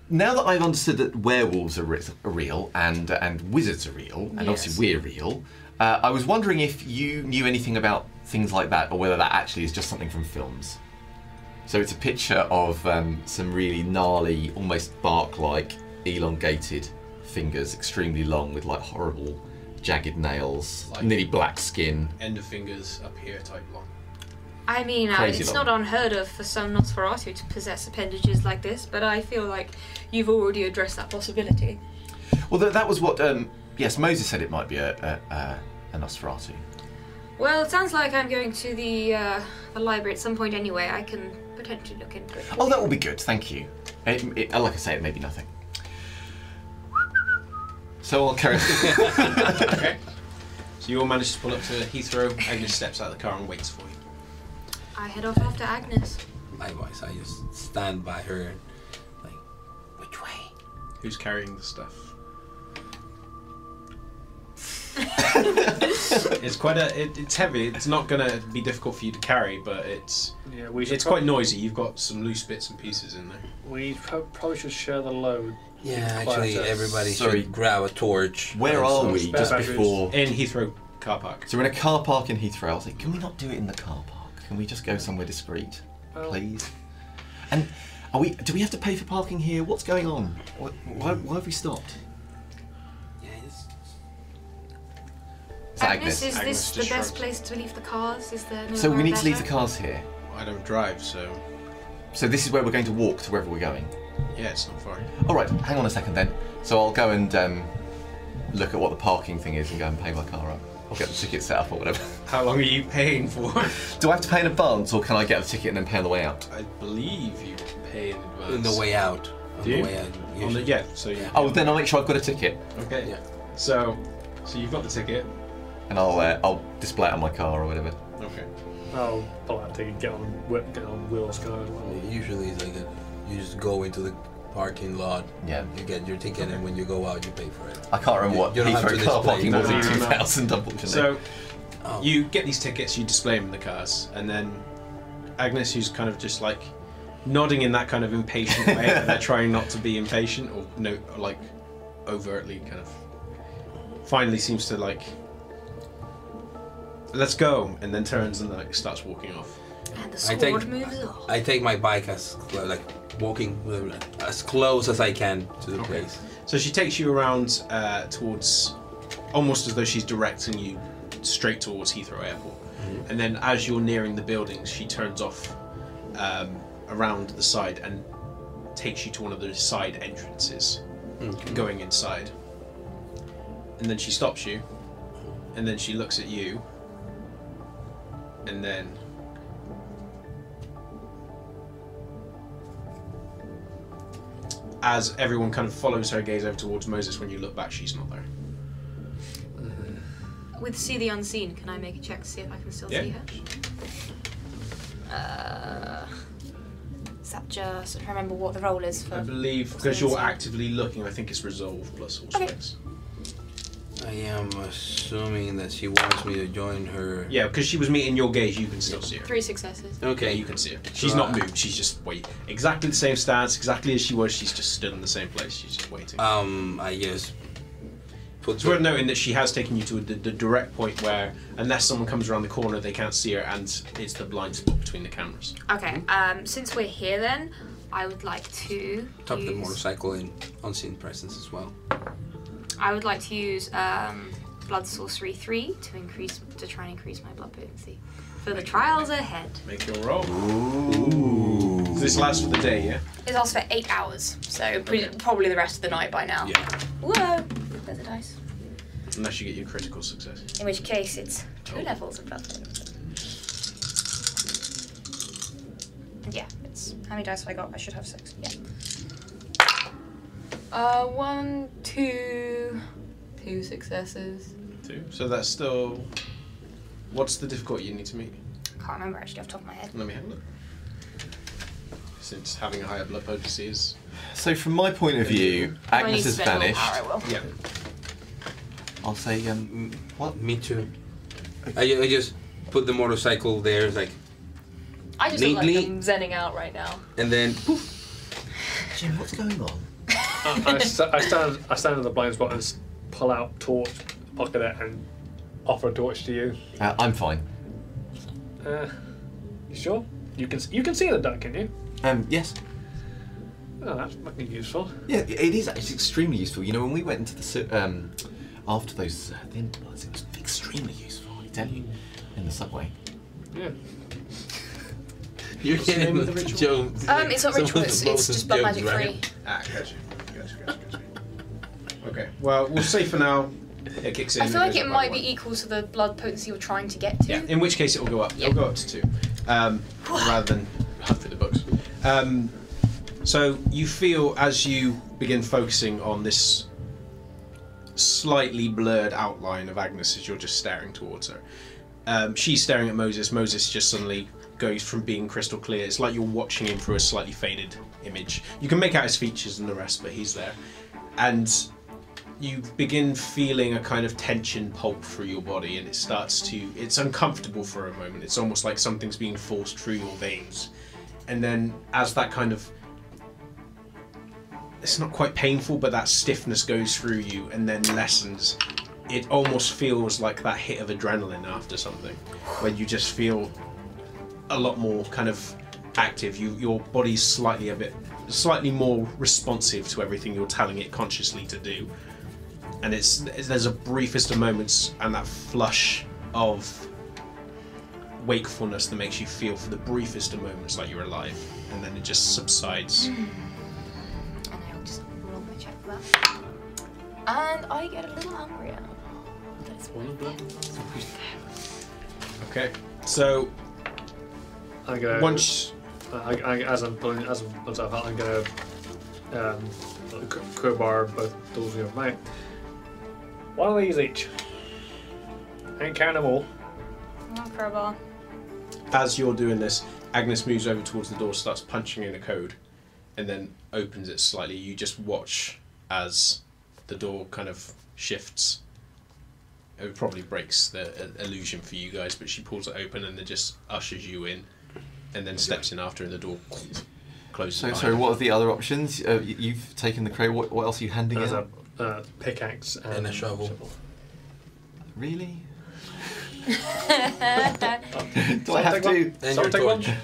[SPEAKER 5] now that I've understood that werewolves are, re- are real and and wizards are real, and
[SPEAKER 3] Yes.
[SPEAKER 5] obviously we're real, uh, I was wondering if you knew anything about things like that, or whether that actually is just something from films. So it's a picture of um, some really gnarly, almost bark-like, elongated fingers, extremely long, with like horrible, jagged nails,
[SPEAKER 1] Like-
[SPEAKER 5] nearly black skin.
[SPEAKER 1] End of fingers up here type line.
[SPEAKER 3] I mean, uh, it's
[SPEAKER 5] lot.
[SPEAKER 3] not unheard of for some Nosferatu to possess appendages like this, but I feel like you've already addressed that possibility.
[SPEAKER 5] Well, th- that was what. Um, yes, Moses said it might be a a, a, a Nosferatu.
[SPEAKER 3] Well, it sounds like I'm going to the uh, the library at some point anyway. I can potentially look into it.
[SPEAKER 5] Oh, that will be good. Thank you. It, it, like I say, it may be nothing. So I'll carry.
[SPEAKER 1] Okay. So you all manage to pull up to Heathrow. Agnes steps out of the car and waits for you.
[SPEAKER 3] I head off after Agnes.
[SPEAKER 4] Likewise, I just stand by her, like, which way?
[SPEAKER 1] Who's carrying the stuff? it's quite a. It, it's heavy. It's not gonna be difficult for you to carry, but it's
[SPEAKER 2] Yeah, we should.
[SPEAKER 1] it's quite noisy. You've got some loose bits and pieces in there.
[SPEAKER 2] We pro- probably should share the load.
[SPEAKER 4] Yeah, actually,
[SPEAKER 2] quieter.
[SPEAKER 4] everybody
[SPEAKER 5] Sorry.
[SPEAKER 4] should grab a torch.
[SPEAKER 5] Where are we?
[SPEAKER 2] spare
[SPEAKER 5] Just
[SPEAKER 2] batteries.
[SPEAKER 5] before.
[SPEAKER 1] In Heathrow car park.
[SPEAKER 5] So we're in a car park in Heathrow. I was like, can we not do it in the car park? Can we just go somewhere discreet,
[SPEAKER 2] Well,
[SPEAKER 5] please? And are we? Do we have to pay for parking here? What's going on? Why, why, why have we stopped? Is that
[SPEAKER 3] Agnes, is
[SPEAKER 1] Agnes
[SPEAKER 3] this the
[SPEAKER 1] just
[SPEAKER 3] best
[SPEAKER 1] shrugs.
[SPEAKER 3] place to leave the cars? Is there no
[SPEAKER 5] So we
[SPEAKER 3] more
[SPEAKER 5] need to leave the cars here.
[SPEAKER 1] I don't drive, so
[SPEAKER 5] So this is where we're going to walk to wherever we're going.
[SPEAKER 1] yeah, it's not far.
[SPEAKER 5] All right, hang on a second then. So I'll go and um, look at what the parking thing is and go and pay my car up. I'll get the ticket set up or whatever.
[SPEAKER 1] How long are you paying for?
[SPEAKER 5] Do I have to pay in advance or can I get the ticket and then pay on the way out?
[SPEAKER 1] I believe you can pay in advance.
[SPEAKER 4] on the way out. On
[SPEAKER 1] Do
[SPEAKER 4] the
[SPEAKER 1] you?
[SPEAKER 4] way out.
[SPEAKER 1] On the,
[SPEAKER 4] usually.
[SPEAKER 1] yeah, so you.
[SPEAKER 5] Oh, then I'll make sure I've got a ticket
[SPEAKER 1] Okay.
[SPEAKER 4] Yeah.
[SPEAKER 1] So, so you've got the ticket.
[SPEAKER 5] And I'll uh, I'll display it on my car or whatever.
[SPEAKER 1] Okay.
[SPEAKER 2] I'll pull out a ticket, get on, whip, get on wheels, go. and well,
[SPEAKER 4] Usually, it's like a, you just go into the parking lot.
[SPEAKER 5] Yeah.
[SPEAKER 4] You get your ticket, and when you go out, you pay for it.
[SPEAKER 5] I can't remember
[SPEAKER 4] You-
[SPEAKER 5] what
[SPEAKER 4] you don't have
[SPEAKER 5] Heathrow
[SPEAKER 4] to
[SPEAKER 5] car
[SPEAKER 4] display
[SPEAKER 5] parking
[SPEAKER 1] it.
[SPEAKER 5] was in
[SPEAKER 1] No, no, no.
[SPEAKER 5] 2000, unfortunately.
[SPEAKER 1] So
[SPEAKER 4] Oh.
[SPEAKER 1] you get these tickets, you display them in the cars, and then Agnes, who's kind of just like nodding in that kind of impatient way, and they're trying not to be impatient or no, like overtly kind of. Finally, seems to like. Let's go, and then turns and like starts walking off.
[SPEAKER 3] And the
[SPEAKER 4] I
[SPEAKER 3] sword
[SPEAKER 4] take-
[SPEAKER 3] moves off.
[SPEAKER 4] I take my bike as like walking as close as I can to the
[SPEAKER 1] Okay.
[SPEAKER 4] place.
[SPEAKER 1] So she takes you around uh, towards, almost as though she's directing you straight towards Heathrow Airport. And then as you're nearing the buildings, she turns off um, around the side and takes you to one of the side entrances, going inside. And then she stops you, and then she looks at you, and then. As everyone kind of follows her gaze over towards Moses, when you look back, she's not there.
[SPEAKER 3] With See the Unseen, can I make a check to see if I can still
[SPEAKER 1] Yeah.
[SPEAKER 3] see her? Uh, is that just. I remember what the roll is for.
[SPEAKER 1] I
[SPEAKER 3] for.
[SPEAKER 1] believe because you're actively looking, I think it's resolve plus all
[SPEAKER 3] Okay.
[SPEAKER 4] I am assuming that she wants me to join her.
[SPEAKER 1] Yeah, because she was meeting your gaze, you can still see her.
[SPEAKER 3] Three successes.
[SPEAKER 1] Yeah,
[SPEAKER 4] Okay.
[SPEAKER 1] you can see her. She's
[SPEAKER 4] So,
[SPEAKER 1] not
[SPEAKER 4] uh,
[SPEAKER 1] moved. She's just wait. Exactly the same stance, exactly as she was. She's just stood in the same place. She's just waiting.
[SPEAKER 4] Um, I just put.
[SPEAKER 1] it's worth noting that she has taken you to the, the direct point where, unless someone comes around the corner, they can't see her, and it's the blind spot between the cameras.
[SPEAKER 3] Okay, um, since we're here then, I would like to.
[SPEAKER 4] Top the motorcycle in unseen presence as well.
[SPEAKER 3] I would like to use um, Blood Sorcery 3 to increase to try and increase my blood potency for the trials ahead.
[SPEAKER 1] Make your roll.
[SPEAKER 5] Ooh.
[SPEAKER 1] Does this lasts for the day, yeah?
[SPEAKER 3] It lasts for eight hours, so pre- probably the rest of the night by now.
[SPEAKER 4] Yeah.
[SPEAKER 3] Whoa! There's a dice.
[SPEAKER 1] Unless you get your critical success.
[SPEAKER 3] In which case, it's two
[SPEAKER 1] Oh.
[SPEAKER 3] levels of blood potency. Yeah, it's how many dice have I got? I should have six. Yeah. Uh, one, two, two successes.
[SPEAKER 1] Two. So that's still. What's the difficulty you need to meet?
[SPEAKER 3] I can't remember actually off the top of my head.
[SPEAKER 1] Let me have a look. Since having a higher blood potency is.
[SPEAKER 5] So from my point of view,
[SPEAKER 3] If I need
[SPEAKER 5] Agnes
[SPEAKER 3] to
[SPEAKER 5] has
[SPEAKER 3] spend a little
[SPEAKER 5] vanished.
[SPEAKER 3] power, I will.
[SPEAKER 1] Yeah.
[SPEAKER 5] I'll say, um, what?
[SPEAKER 4] Me too. I, I just put the motorcycle there, like,
[SPEAKER 7] I just look like
[SPEAKER 4] Neatly-
[SPEAKER 7] I'm zenning out right now.
[SPEAKER 4] and then poof.
[SPEAKER 5] Jim, what's going on?
[SPEAKER 2] I, I, st- I stand. I stand in the blind spot and s- pull out torch, pocket it, and offer a torch to you.
[SPEAKER 5] Uh, I'm fine.
[SPEAKER 2] Uh, you sure? You can. s- You can see in the dark, can you?
[SPEAKER 5] Um, yes.
[SPEAKER 2] Oh, that's fucking useful.
[SPEAKER 5] Yeah, it is. It's extremely useful. You know, when we went into the su- um, after those uh, thin bloods, it was extremely useful. I tell you, in the subway.
[SPEAKER 2] Yeah.
[SPEAKER 4] You're
[SPEAKER 1] What's the name the ritual?
[SPEAKER 4] Joe.
[SPEAKER 3] Um, it's not
[SPEAKER 4] some
[SPEAKER 3] ritual. It's, it's
[SPEAKER 4] Moses
[SPEAKER 3] just blood magic free.
[SPEAKER 1] Ah, gotcha. Gotcha, gotcha, gotcha. Okay, well, we'll say for now it kicks in.
[SPEAKER 3] I feel like
[SPEAKER 1] goes
[SPEAKER 3] it
[SPEAKER 1] up
[SPEAKER 3] might
[SPEAKER 1] by
[SPEAKER 3] be
[SPEAKER 1] one.
[SPEAKER 3] equal to the blood potency you're trying to get to.
[SPEAKER 1] Yeah, in which case it will go up.
[SPEAKER 3] Yeah.
[SPEAKER 1] It'll go up to two, um, rather than hunt through the books. Um, so you feel as you begin focusing on this slightly blurred outline of Agnes as you're just staring towards her. Um, she's staring at Moses. Moses just suddenly goes from being crystal clear. It's like you're watching him through a slightly faded image. You can make out his features and the rest, but he's there. And you begin feeling a kind of tension pulp through your body and it starts to it's uncomfortable for a moment it's almost like something's being forced through your veins and then as that kind of it's not quite painful but that stiffness goes through you and then lessens it almost feels like that hit of adrenaline after something where you just feel a lot more kind of active you your body's slightly a bit slightly more responsive to everything you're telling it consciously to do and it's there's a briefest of moments and that flush of wakefulness that makes you feel for the briefest of moments like you're alive and then it just subsides
[SPEAKER 3] And I'll just roll my check for that. And I get a little hungry now. That's
[SPEAKER 1] okay so
[SPEAKER 2] I'm gonna.
[SPEAKER 1] once
[SPEAKER 2] I, I, as I'm pulling, as I'm pulling stuff out, I'm gonna um, c- crowbar both doors with my mouth. One of these each. Ain't counting them all.
[SPEAKER 3] Crowbar.
[SPEAKER 1] as you're doing this agnes moves over towards the door starts punching in a code and then opens it slightly you just watch as the door kind of shifts it probably breaks the uh, illusion for you guys but she pulls it open and then just ushers you in and then steps in after and the door closes
[SPEAKER 5] So, sorry, what are the other options? Uh, you've taken the crate. What, what else are you handing
[SPEAKER 2] There's
[SPEAKER 5] in?
[SPEAKER 2] a uh, pickaxe and,
[SPEAKER 4] And a shovel.
[SPEAKER 5] Really?
[SPEAKER 2] Do
[SPEAKER 5] Do I have to?
[SPEAKER 4] And
[SPEAKER 2] Someone take one?
[SPEAKER 4] torch.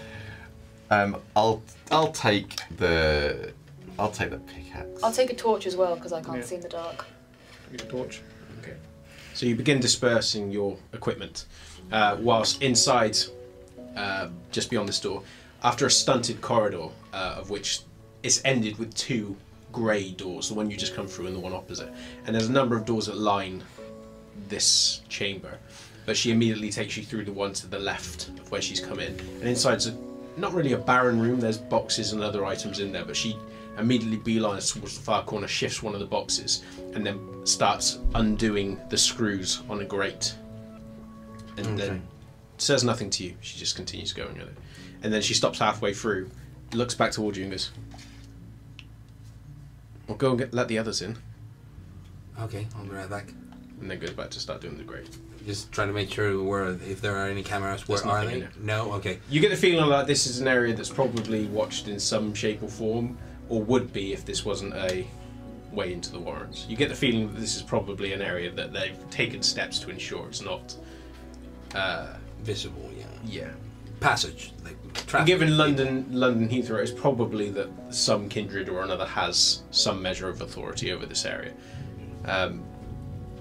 [SPEAKER 5] Um, I'll I'll take the I'll take the pickaxe.
[SPEAKER 7] I'll take a torch as well because I can't
[SPEAKER 2] Yeah.
[SPEAKER 7] see in the dark.
[SPEAKER 2] Give a torch.
[SPEAKER 1] Okay. So you begin dispersing your equipment, uh, whilst inside, uh, just beyond this door, after a stunted corridor, uh, of which it's ended with two grey doors, the one you just come through and the one opposite. And there's a number of doors that line this chamber. But she immediately takes you through the one to the left of where she's come in. And inside's a, not really a barren room, there's boxes and other items in there, but she immediately beelines towards the far corner, shifts one of the boxes, and then starts undoing the screws on a grate. And
[SPEAKER 4] Okay.
[SPEAKER 1] then says nothing to you, she just continues going at it. And then she stops halfway through, looks back towards you and goes, Well, go and get, let the others in.
[SPEAKER 4] Okay, I'll be right back.
[SPEAKER 1] And then goes back to start doing the grate.
[SPEAKER 4] Just trying to make sure where if there are any cameras, where
[SPEAKER 1] There's
[SPEAKER 4] are
[SPEAKER 1] nothing
[SPEAKER 4] they? No. Okay.
[SPEAKER 1] You get the feeling like this is an area that's probably watched in some shape or form, or would be if this wasn't a way into the Warrens. You get the feeling that this is probably an area that they've taken steps to ensure it's not. Uh,
[SPEAKER 4] Visible. Yeah.
[SPEAKER 1] yeah.
[SPEAKER 4] Passage. Like traffic.
[SPEAKER 1] Given London, London Heathrow, it's probably that some kindred or another has some measure of authority over this area. Um,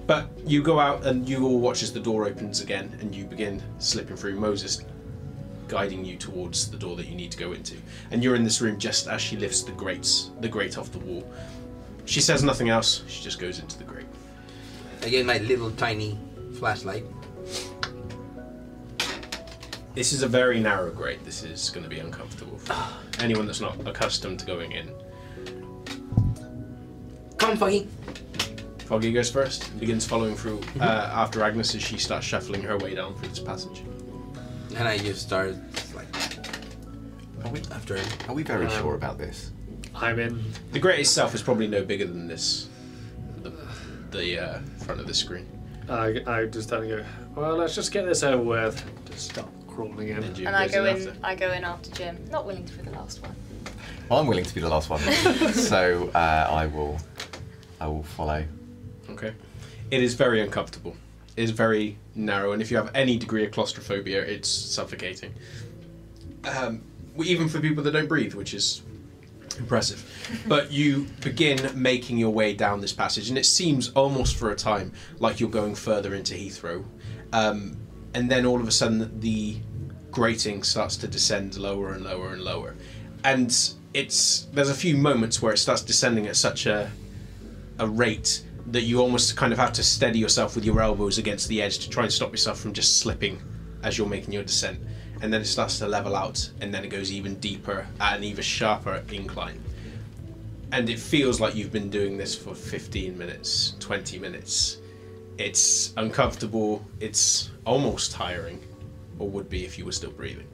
[SPEAKER 1] but you go out and you all watch as the door opens again, and you begin slipping through. Moses guiding you towards the door that you need to go into, and you're in this room just as she lifts the grates, the grate off the wall. She says nothing else. She just goes into the grate.
[SPEAKER 4] I get my little tiny flashlight.
[SPEAKER 1] This is a very narrow grate. This is going to be uncomfortable for anyone that's not accustomed to going in.
[SPEAKER 4] Come on, Foggy.
[SPEAKER 1] Foggy goes first and begins following through uh, after Agnes as she starts shuffling her way down through this passage.
[SPEAKER 4] And I just start like
[SPEAKER 5] Are we,
[SPEAKER 4] after him.
[SPEAKER 5] are we very
[SPEAKER 2] Um,
[SPEAKER 5] sure about this?
[SPEAKER 2] I'm in.
[SPEAKER 1] The grate itself is probably no bigger than this, the, the uh, front of the screen.
[SPEAKER 2] I, I just tell go, well, let's just get this over with. Just start crawling in.
[SPEAKER 1] And,
[SPEAKER 3] And I go in.
[SPEAKER 1] after.
[SPEAKER 3] I go in after Jim. Not willing to be the last one.
[SPEAKER 5] Well, I'm willing to be the last one, so uh, I will. I will follow.
[SPEAKER 1] Okay. It is very uncomfortable. It is very narrow, and if you have any degree of claustrophobia, it's suffocating. Um, even for people that don't breathe, which is impressive. But you begin making your way down this passage, and it seems almost for a time like you're going further into Heathrow. Um, and then all of a sudden, the grating starts to descend lower and lower and lower, and it's there's a few moments where it starts descending at such a a rate that you almost kind of have to steady yourself with your elbows against the edge to try and stop yourself from just slipping as you're making your descent. And then it starts to level out, and then it goes even deeper at an even sharper incline. And it feels like you've been doing this for 15 minutes, 20 minutes. It's uncomfortable, it's almost tiring, or would be if you were still breathing.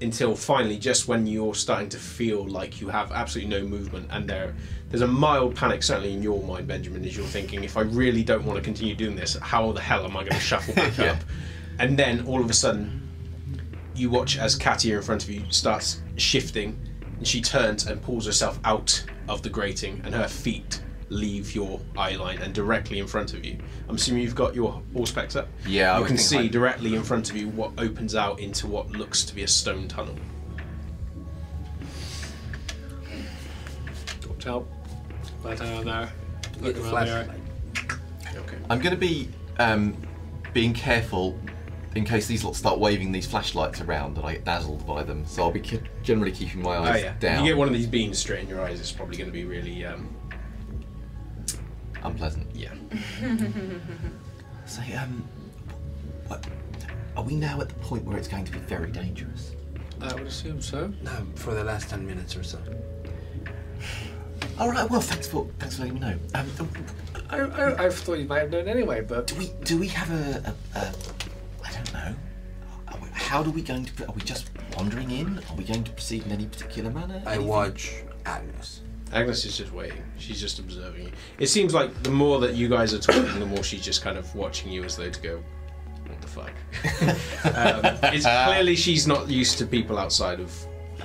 [SPEAKER 1] Until finally, just when you're starting to feel like you have absolutely no movement, and there, there's a mild panic, certainly in your mind, Benjamin, as you're thinking, if I really don't want to continue doing this, how the hell am I going to shuffle back
[SPEAKER 5] Yeah.
[SPEAKER 1] up? And then all of a sudden, you watch as Katia in front of you starts shifting, and she turns and pulls herself out of the grating, and her feet leave your eye line and directly in front of you. I'm assuming you've got your Auspex up.
[SPEAKER 5] Yeah, I
[SPEAKER 1] you
[SPEAKER 5] would
[SPEAKER 1] can see
[SPEAKER 5] I-
[SPEAKER 1] directly in front of you what opens out into what looks to be a stone tunnel.
[SPEAKER 2] Watch out. Right down there.
[SPEAKER 4] Get
[SPEAKER 2] Look
[SPEAKER 4] the
[SPEAKER 2] around there.
[SPEAKER 4] flashlight.
[SPEAKER 1] Okay.
[SPEAKER 5] I'm going to be um, being careful in case these lot start waving these flashlights around and I get dazzled by them. So I'll be ke- generally keeping my
[SPEAKER 1] Oh
[SPEAKER 5] eyes
[SPEAKER 1] yeah. If
[SPEAKER 5] down.
[SPEAKER 1] you get one of these beams straight in your eyes, it's probably going to be really um,
[SPEAKER 5] Unpleasant.
[SPEAKER 1] yeah.
[SPEAKER 5] So, um, what, are we now at the point where it's going to be very dangerous?
[SPEAKER 2] I would assume so.
[SPEAKER 4] No, for the last 10 minutes or so.
[SPEAKER 5] All right. Well, thanks for thanks for letting me know. Um,
[SPEAKER 2] I, I, I thought you might have known anyway, but
[SPEAKER 5] do we do we have a, a, a I don't know. We- How do we going to? Are we just wandering in? Are we going to proceed in any particular manner?
[SPEAKER 4] I
[SPEAKER 5] Anything?
[SPEAKER 4] watch Agnes.
[SPEAKER 1] Agnes is just waiting. She's just observing you. It seems like the more that you guys are talking, the more she's just kind of watching you as though to go, "What the fuck?" um, it's clearly she's not used to people outside of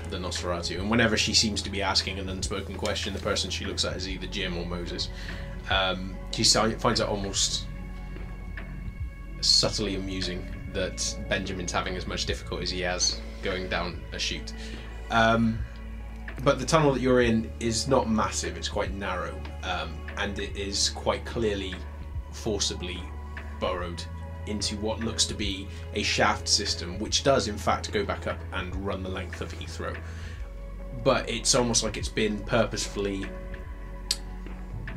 [SPEAKER 1] the Nosferatu, and whenever she seems to be asking an unspoken question, the person she looks at is either Jim or Moses. Um, she finds it almost subtly amusing that Benjamin's having as much difficulty as he has going down a chute. Um, but the tunnel that you're in is not massive, it's quite narrow, um, and it is quite clearly forcibly burrowed into what looks to be a shaft system, which does in fact go back up and run the length of Heathrow. But it's almost like it's been purposefully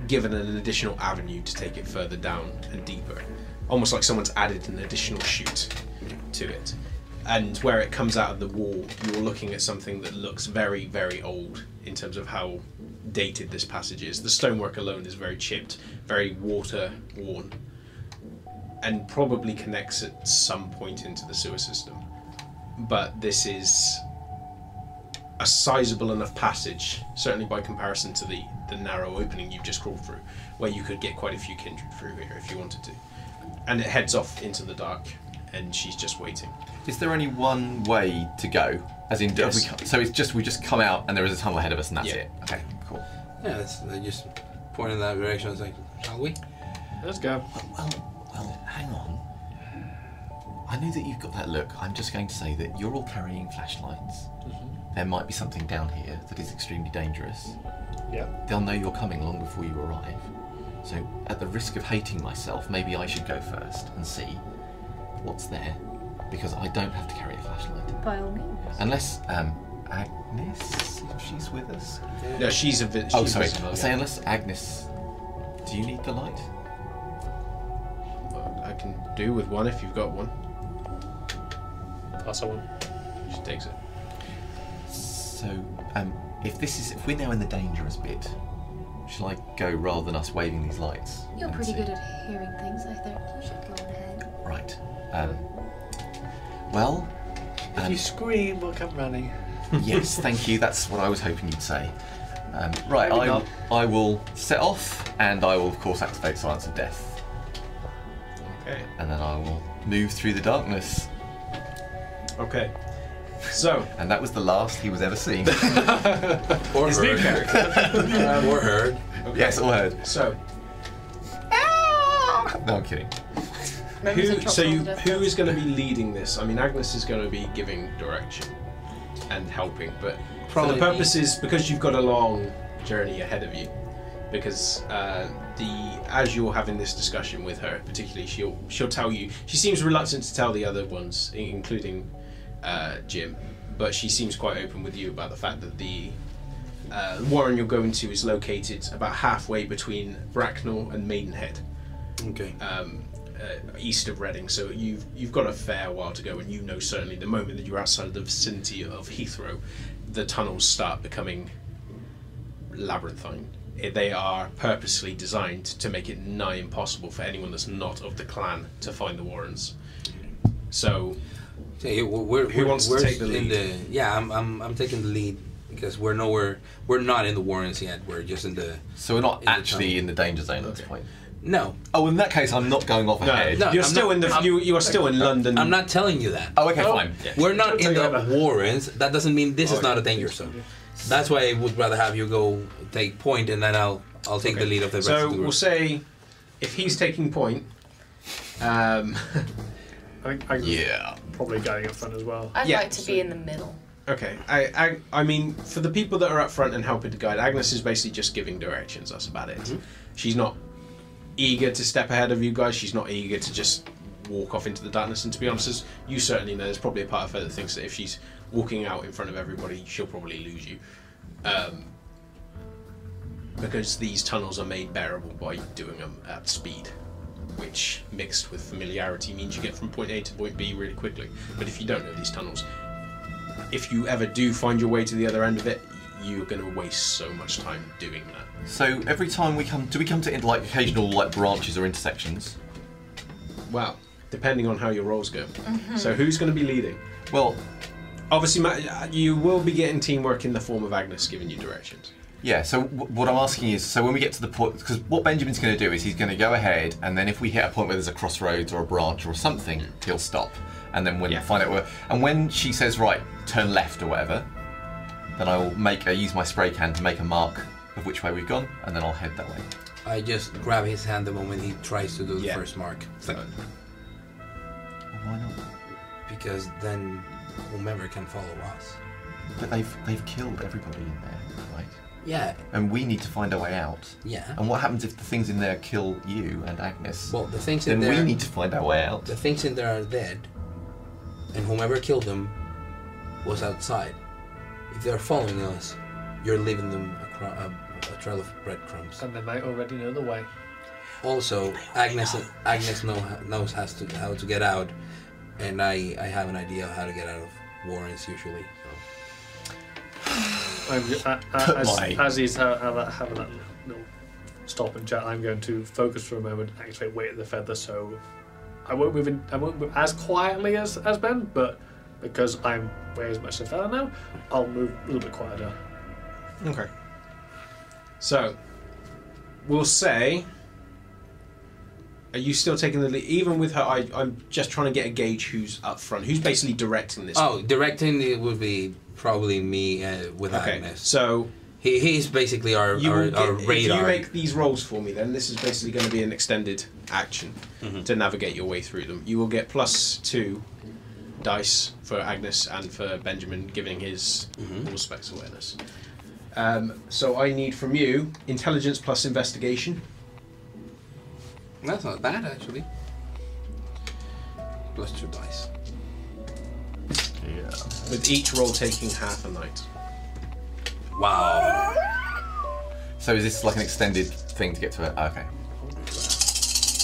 [SPEAKER 1] given an additional avenue to take it further down and deeper. Almost like someone's added an additional chute to it. And where it comes out of the wall, you're looking at something that looks very, very old in terms of how dated this passage is. The stonework alone is very chipped, very water worn, and probably connects at some point into the sewer system. But this is a sizable enough passage, certainly by comparison to the, the narrow opening you've just crawled through, where you could get quite a few kindred through here if you wanted to. And it heads off into the dark, and she's just waiting.
[SPEAKER 5] Is there only one way to go? As in, have we so it's just we just come out and there is a tunnel ahead of us and that's
[SPEAKER 1] Yeah.
[SPEAKER 5] it. Okay, cool.
[SPEAKER 4] Yeah, that's, they just point in that direction. I was like, shall we?
[SPEAKER 2] let's go.
[SPEAKER 5] Well, well, hang on. I know that you've got that look. I'm just going to say that you're all carrying flashlights. Mm-hmm. There might be something down here that is extremely dangerous.
[SPEAKER 2] Yeah.
[SPEAKER 5] They'll know you're coming long before you arrive. So, at the risk of hating myself, maybe I should go first and see what's there, because I don't have to carry a flashlight.
[SPEAKER 7] By all means.
[SPEAKER 5] Unless, um, Agnes, if she's with us.
[SPEAKER 1] No, she's a vi-
[SPEAKER 5] Oh, sorry. I say unless Agnes. Do you need the light?
[SPEAKER 1] I can do with one if you've got one.
[SPEAKER 2] Pass on.
[SPEAKER 1] She takes it.
[SPEAKER 5] So, um, if this is if we're now in the dangerous bit, shall I go rather than us waving these lights?
[SPEAKER 3] You're
[SPEAKER 5] and
[SPEAKER 3] pretty
[SPEAKER 5] see?
[SPEAKER 3] good at hearing things. I think you should go ahead.
[SPEAKER 5] Right. Um, well,
[SPEAKER 2] If
[SPEAKER 5] um,
[SPEAKER 2] you scream, we'll come running.
[SPEAKER 5] yes, thank you. That's what I was hoping you'd say. Um, right,
[SPEAKER 2] Maybe
[SPEAKER 5] I,
[SPEAKER 2] not.
[SPEAKER 5] I will set off, and I will of course activate Silence of Death,
[SPEAKER 1] Okay.
[SPEAKER 5] and then I will move through the darkness.
[SPEAKER 1] Okay. So,
[SPEAKER 5] And that was the last he was ever seen.
[SPEAKER 4] Or
[SPEAKER 1] his new
[SPEAKER 4] heard.
[SPEAKER 1] character.
[SPEAKER 4] or heard.
[SPEAKER 5] yes, all heard.
[SPEAKER 1] So,
[SPEAKER 5] No, I'm kidding.
[SPEAKER 3] Remember to
[SPEAKER 1] who, so
[SPEAKER 3] all
[SPEAKER 1] you,
[SPEAKER 3] the death
[SPEAKER 1] who
[SPEAKER 3] rolls?
[SPEAKER 1] is going to be leading this? I mean, Agnes is going to be giving direction and helping, but for the purposes because you've got a long journey ahead of you. Because uh, the as you're having this discussion with her, particularly, she'll she'll tell you. She seems reluctant to tell the other ones, including uh, Jim, but she seems quite open with you about the fact that the uh, warren you're going to is located about halfway between Bracknell and Maidenhead,
[SPEAKER 4] Okay.
[SPEAKER 1] um, uh, east of Reading. So you've you've got a fair while to go, and you know certainly the moment that you're outside of the vicinity of Heathrow, the tunnels start becoming labyrinthine. Eh, They are purposely designed to make it nigh impossible for anyone that's not of the clan to find the Warrens. So
[SPEAKER 4] Hey, we're, we're,
[SPEAKER 1] Who wants to
[SPEAKER 4] we're
[SPEAKER 1] take the
[SPEAKER 4] in
[SPEAKER 1] lead?
[SPEAKER 4] The, yeah, I'm, I'm, I'm taking the lead because we're nowhere. We're not in the Warrens yet. We're just in the.
[SPEAKER 5] So we're not
[SPEAKER 4] In
[SPEAKER 5] actually
[SPEAKER 4] tunnel.
[SPEAKER 5] in the danger zone at this point.
[SPEAKER 4] No,
[SPEAKER 5] Oh, in that case, I'm not going off
[SPEAKER 1] no,
[SPEAKER 5] ahead.
[SPEAKER 4] No,
[SPEAKER 1] you're
[SPEAKER 4] I'm
[SPEAKER 1] still
[SPEAKER 4] not-
[SPEAKER 1] in the
[SPEAKER 4] I'm-
[SPEAKER 1] you you are still in London.
[SPEAKER 4] I'm not telling you that.
[SPEAKER 5] Oh, okay,
[SPEAKER 2] Oh.
[SPEAKER 5] fine.
[SPEAKER 4] We're not in the
[SPEAKER 2] it.
[SPEAKER 4] Warrens. That doesn't mean this is
[SPEAKER 1] Okay.
[SPEAKER 4] not a danger zone. That's why I would rather have you go take point, and then I'll I'll take
[SPEAKER 1] Okay.
[SPEAKER 4] the lead of the rest
[SPEAKER 1] So
[SPEAKER 4] of the
[SPEAKER 1] So
[SPEAKER 4] we'll
[SPEAKER 1] say if he's taking point. Um,
[SPEAKER 2] I think I'm
[SPEAKER 5] Yeah.
[SPEAKER 2] probably going up front as well.
[SPEAKER 3] I'd
[SPEAKER 1] Yeah,
[SPEAKER 3] like to
[SPEAKER 2] so-
[SPEAKER 3] be in the middle.
[SPEAKER 1] Okay, I, I, I mean, for the people that are up front and helping to guide, Agnes is basically just giving directions. That's about it.
[SPEAKER 4] Mm-hmm.
[SPEAKER 1] She's not eager to step ahead of you guys. She's not eager to just walk off into the darkness. And to be honest, as you certainly know, there's probably a part of her that thinks that if she's walking out in front of everybody, she'll probably lose you. Um, because these tunnels are made bearable by doing them at speed, which mixed with familiarity means you get from point A to point B really quickly. But if you don't know these tunnels, if you ever do find your way to the other end of it, you're going to waste so much time doing that.
[SPEAKER 5] So every time we come, do we come to like occasional like branches or intersections?
[SPEAKER 1] Well, depending on how your roles go. Mm-hmm. So who's going to be leading?
[SPEAKER 5] Well,
[SPEAKER 1] Obviously, uh, you will be getting teamwork in the form of Agnes giving you directions.
[SPEAKER 5] yeah. So w- what I'm asking is, so when we get to the point, because what Benjamin's going to do is he's going to go ahead, and then if we hit a point where there's a crossroads or a branch or something, he'll stop, and then when
[SPEAKER 1] Yeah.
[SPEAKER 5] find out where. And when she says right, turn left or whatever, then I will make uh, use my spray can to make a mark of which way we've gone, and then I'll head that way.
[SPEAKER 4] I just grab his hand the moment he tries to do the
[SPEAKER 1] Yeah.
[SPEAKER 4] first mark. It's like,
[SPEAKER 5] Why not?
[SPEAKER 4] because then whomever can follow us.
[SPEAKER 5] But they've they've killed everybody in there, right?
[SPEAKER 4] Yeah,
[SPEAKER 5] And we need to find our way out.
[SPEAKER 4] yeah.
[SPEAKER 5] And what happens if the things in there kill you and Agnes?
[SPEAKER 4] Well, the things in
[SPEAKER 5] then
[SPEAKER 4] there.
[SPEAKER 5] we need to find our way out.
[SPEAKER 4] The things in there are dead, and whomever killed them was outside. If they're following us, you're leaving them a, cro- a, a trail of breadcrumbs.
[SPEAKER 2] And they might already know the way.
[SPEAKER 4] Also, Agnes Agnes know, knows has to, how to get out, and I, I have an idea of how to get out of Warrens usually.
[SPEAKER 2] I'm, uh, uh, as,
[SPEAKER 5] My-
[SPEAKER 2] as he's ha- ha- that- having that little stop and chat, I'm going to focus for a moment, activate weight of the feather, so I won't move in. I won't move as quietly as as Ben, but because I'm way as much as a feather now, I'll move a little bit quieter.
[SPEAKER 1] Okay. So, we'll say. Are you still taking the lead? Even with her, I, I'm just trying to get a gauge who's up front. Who's basically directing this?
[SPEAKER 4] Oh, directing it would be probably me uh, with
[SPEAKER 1] okay.
[SPEAKER 4] Agnes.
[SPEAKER 1] So,
[SPEAKER 4] He, he's basically our,
[SPEAKER 1] you
[SPEAKER 4] our,
[SPEAKER 1] will
[SPEAKER 4] our
[SPEAKER 1] get, if
[SPEAKER 4] radar.
[SPEAKER 1] you make these rolls for me, then this is basically going to be an extended action
[SPEAKER 4] Mm-hmm.
[SPEAKER 1] to navigate your way through them. You will get plus two dice for Agnes and for Benjamin, giving his
[SPEAKER 4] Mm-hmm.
[SPEAKER 1] Auspex awareness. Um, so I need from you intelligence plus investigation.
[SPEAKER 4] That's not bad actually. Plus two dice.
[SPEAKER 5] Yeah.
[SPEAKER 1] with each roll taking half a night.
[SPEAKER 4] Wow.
[SPEAKER 5] So is this like an extended thing to get to it? Ah, Okay.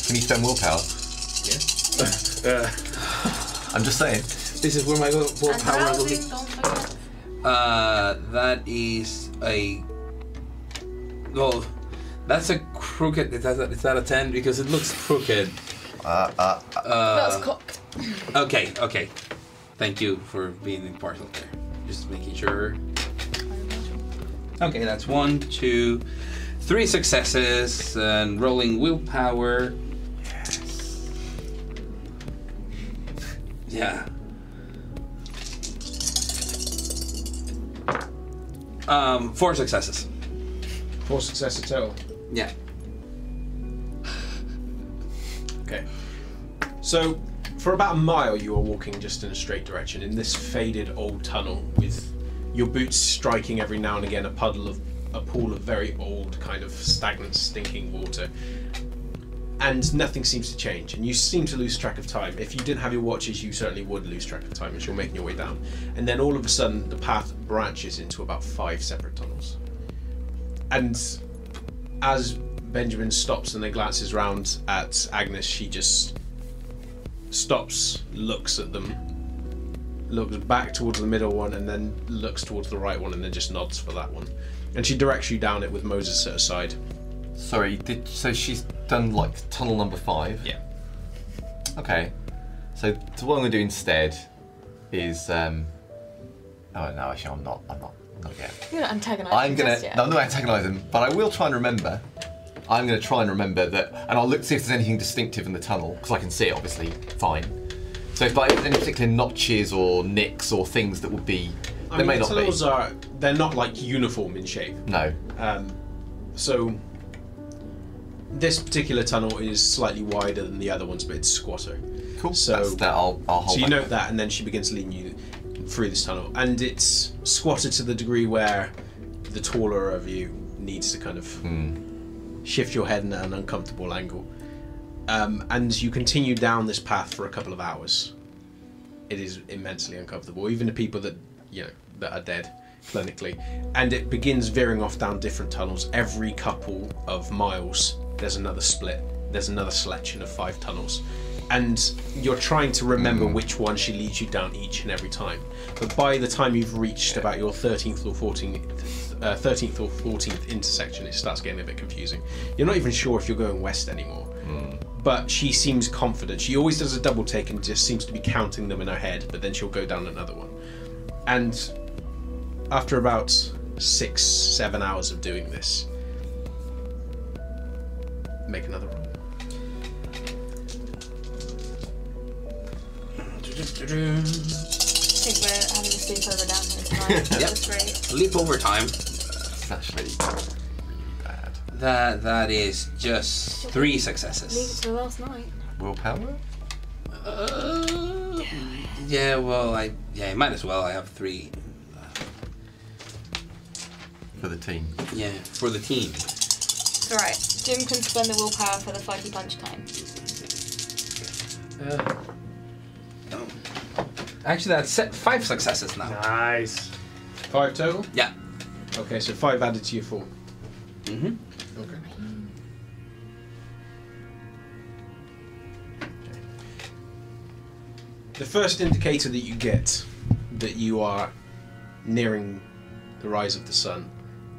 [SPEAKER 5] Can you spend willpower?
[SPEAKER 1] Yeah.
[SPEAKER 2] Uh,
[SPEAKER 5] I'm just saying.
[SPEAKER 4] This is where my will-
[SPEAKER 3] And
[SPEAKER 4] willpower will be.
[SPEAKER 3] don't forget.
[SPEAKER 4] Uh, that is a. Well, that's a crooked. Is that, is that a 10? Because it looks crooked.
[SPEAKER 5] Uh, uh, uh,
[SPEAKER 3] Well, it's
[SPEAKER 4] Uh,
[SPEAKER 3] cocked.
[SPEAKER 4] okay, okay. Thank you for being impartial there. Just making sure. Okay, that's one, two, three successes, and rolling willpower. Yeah. Um, four successes.
[SPEAKER 1] Four successes total.
[SPEAKER 4] Yeah.
[SPEAKER 1] Okay. So, for about a mile, you are walking just in a straight direction in this faded old tunnel with your boots striking every now and again a puddle of a pool of very old, kind of stagnant, stinking water. And nothing seems to change, and you seem to lose track of time. If you didn't have your watches, you certainly would lose track of time as you're making your way down. And then all of a sudden, the path branches into about five separate tunnels. And as Benjamin stops and then glances round at Agnes, she just stops, looks at them, looks back towards the middle one, and then looks towards the right one, and then just nods for that one. And she directs you down it with Moses at her side.
[SPEAKER 5] Sorry, did so she's done like tunnel number five?
[SPEAKER 1] Yeah.
[SPEAKER 5] Okay. So, so what I'm gonna do instead is um Oh no, actually I'm not I'm not I'm not yet.
[SPEAKER 7] You're not antagonising
[SPEAKER 5] I'm gonna
[SPEAKER 7] just yet.
[SPEAKER 5] no, I'm not antagonising, but I will try and remember. I'm gonna try and remember that and I'll look to see if there's anything distinctive in the tunnel, because I can see it obviously fine. So if like, there's any particular notches or nicks or things that would be
[SPEAKER 1] I
[SPEAKER 5] there
[SPEAKER 1] mean,
[SPEAKER 5] may
[SPEAKER 1] the
[SPEAKER 5] not be.
[SPEAKER 1] tunnels are they're not like uniform in shape.
[SPEAKER 5] No.
[SPEAKER 1] Um, so this particular tunnel is slightly wider than the other ones, but it's squatter.
[SPEAKER 5] Cool.
[SPEAKER 1] So-
[SPEAKER 5] That's that I'll I'll hold
[SPEAKER 1] So you
[SPEAKER 5] back.
[SPEAKER 1] note that, and then she begins leading you through this tunnel, and it's squatted to the degree where the taller of you needs to kind of
[SPEAKER 5] Hmm.
[SPEAKER 1] shift your head in an uncomfortable angle. Um, and you continue down this path for a couple of hours. It is immensely uncomfortable, even the people that you know that are dead clinically. And it begins veering off down different tunnels. Every couple of miles, there's another split. There's another selection of five tunnels, and you're trying to remember which one she leads you down each and every time. But by the time you've reached about your 13th or 14th, uh, 13th or 14th intersection, it starts getting a bit confusing. You're not even sure if you're going west anymore. But she seems confident. She always does a double take and just seems to be counting them in her head, but then she'll go down another one. And after about six, seven hours of doing this, make another roll.
[SPEAKER 3] I think we're having a sleepover down here tonight.
[SPEAKER 4] Yep.
[SPEAKER 3] this rate.
[SPEAKER 4] Leap over time.
[SPEAKER 5] It's actually really bad.
[SPEAKER 4] That that is just three
[SPEAKER 7] Leave it
[SPEAKER 4] successes.
[SPEAKER 7] till last night.
[SPEAKER 5] Willpower?
[SPEAKER 4] Uh, yeah, well, I yeah, might as well. I have three.
[SPEAKER 5] For the team.
[SPEAKER 4] Yeah, for the team.
[SPEAKER 3] It's alright.
[SPEAKER 7] Jim can spend the willpower for the fighty punch time.
[SPEAKER 2] Yeah.
[SPEAKER 4] Actually, that's se- five successes now.
[SPEAKER 2] Nice.
[SPEAKER 1] Five total?
[SPEAKER 4] Yeah.
[SPEAKER 1] Okay, so five added to your four.
[SPEAKER 4] Mm-hmm.
[SPEAKER 1] Okay. The first indicator that you get that you are nearing the rise of the sun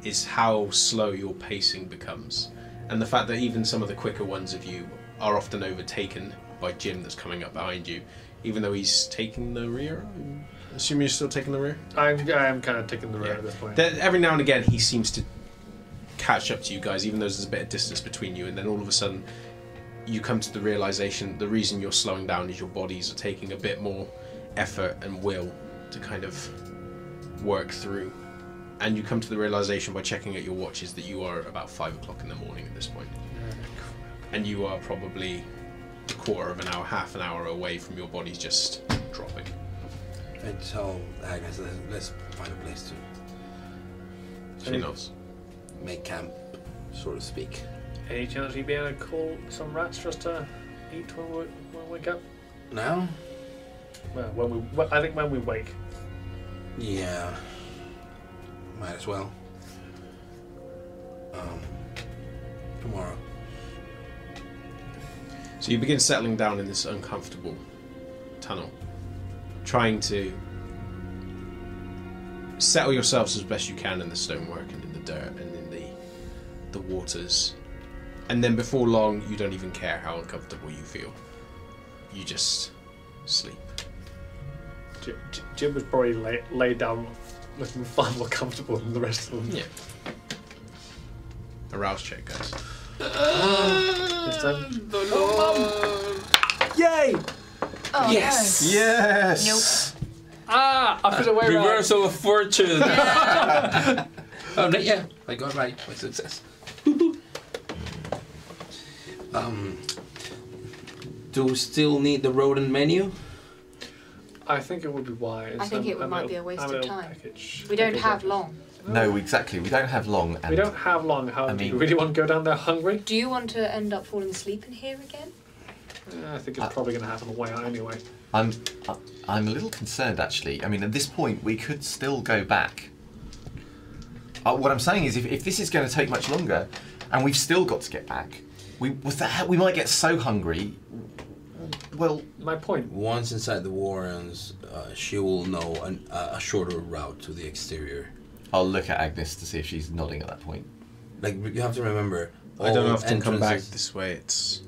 [SPEAKER 1] is how slow your pacing becomes. And the fact that even some of the quicker ones of you are often overtaken by Jim that's coming up behind you, even though he's taking the rear. I'm assuming you're still taking the rear?
[SPEAKER 2] I'm I'm kind of taking the rear at this point.
[SPEAKER 1] Then every now and again, he seems to catch up to you guys, even though there's a bit of distance between you. And then all of a sudden, you come to the realization the reason you're slowing down is your bodies are taking a bit more effort and will to kind of work through. And you come to the realization by checking at your watches that you are about five o'clock in the morning at this point. And you are probably a quarter of an hour, half an hour away from your bodies just dropping.
[SPEAKER 4] And so, Agnes, let's, let's find a place to
[SPEAKER 1] She knows.
[SPEAKER 4] make camp, so to speak.
[SPEAKER 2] Any chance you'd be able to call some rats just to eat when we, when we wake up?
[SPEAKER 4] Now?
[SPEAKER 2] Well, when we, well, I think when we wake.
[SPEAKER 4] Yeah. Might as well. Um, tomorrow.
[SPEAKER 1] So you begin settling down in this uncomfortable tunnel, trying to settle yourselves as best you can in the stonework and in the dirt and in the the waters. And then before long, you don't even care how uncomfortable you feel. You just sleep.
[SPEAKER 2] Jim, Jim was probably lay, laid down looking far more comfortable than the rest of them.
[SPEAKER 1] Yeah. A rouse check, guys.
[SPEAKER 2] This time.
[SPEAKER 4] The Lord.
[SPEAKER 2] Yay!
[SPEAKER 3] Oh,
[SPEAKER 4] Yes.
[SPEAKER 5] Yes!
[SPEAKER 2] Ah! I feel away
[SPEAKER 4] Reversal of fortune. oh, no, yeah. I got right. My success. um, do we still need the rodent menu?
[SPEAKER 2] I think it would be wise.
[SPEAKER 3] I think
[SPEAKER 2] and-
[SPEAKER 3] it would- might
[SPEAKER 2] little-
[SPEAKER 3] be a waste
[SPEAKER 2] and
[SPEAKER 3] of time.
[SPEAKER 2] Package,
[SPEAKER 3] We don't have
[SPEAKER 2] of-
[SPEAKER 3] long.
[SPEAKER 5] No, exactly. We don't have long. And
[SPEAKER 2] We don't have long. How
[SPEAKER 5] I
[SPEAKER 2] do you really want to go down there hungry?
[SPEAKER 3] Do you want to end up falling asleep in here again?
[SPEAKER 2] Uh, I think it's
[SPEAKER 5] Uh,
[SPEAKER 2] probably going to happen away out anyway.
[SPEAKER 5] I'm, I'm a little concerned actually. I mean, at this point, we could still go back. Uh, what I'm saying is, if, if this is going to take much longer, and we've still got to get back, we with that we might get so hungry. Well,
[SPEAKER 2] My point.
[SPEAKER 4] Once inside the Warrens, uh, she will know an, uh, a shorter route to the exterior.
[SPEAKER 5] I'll look at Agnes to see if she's nodding at that point.
[SPEAKER 4] Like you have to remember.
[SPEAKER 1] I don't
[SPEAKER 4] all
[SPEAKER 1] often come back this way. It's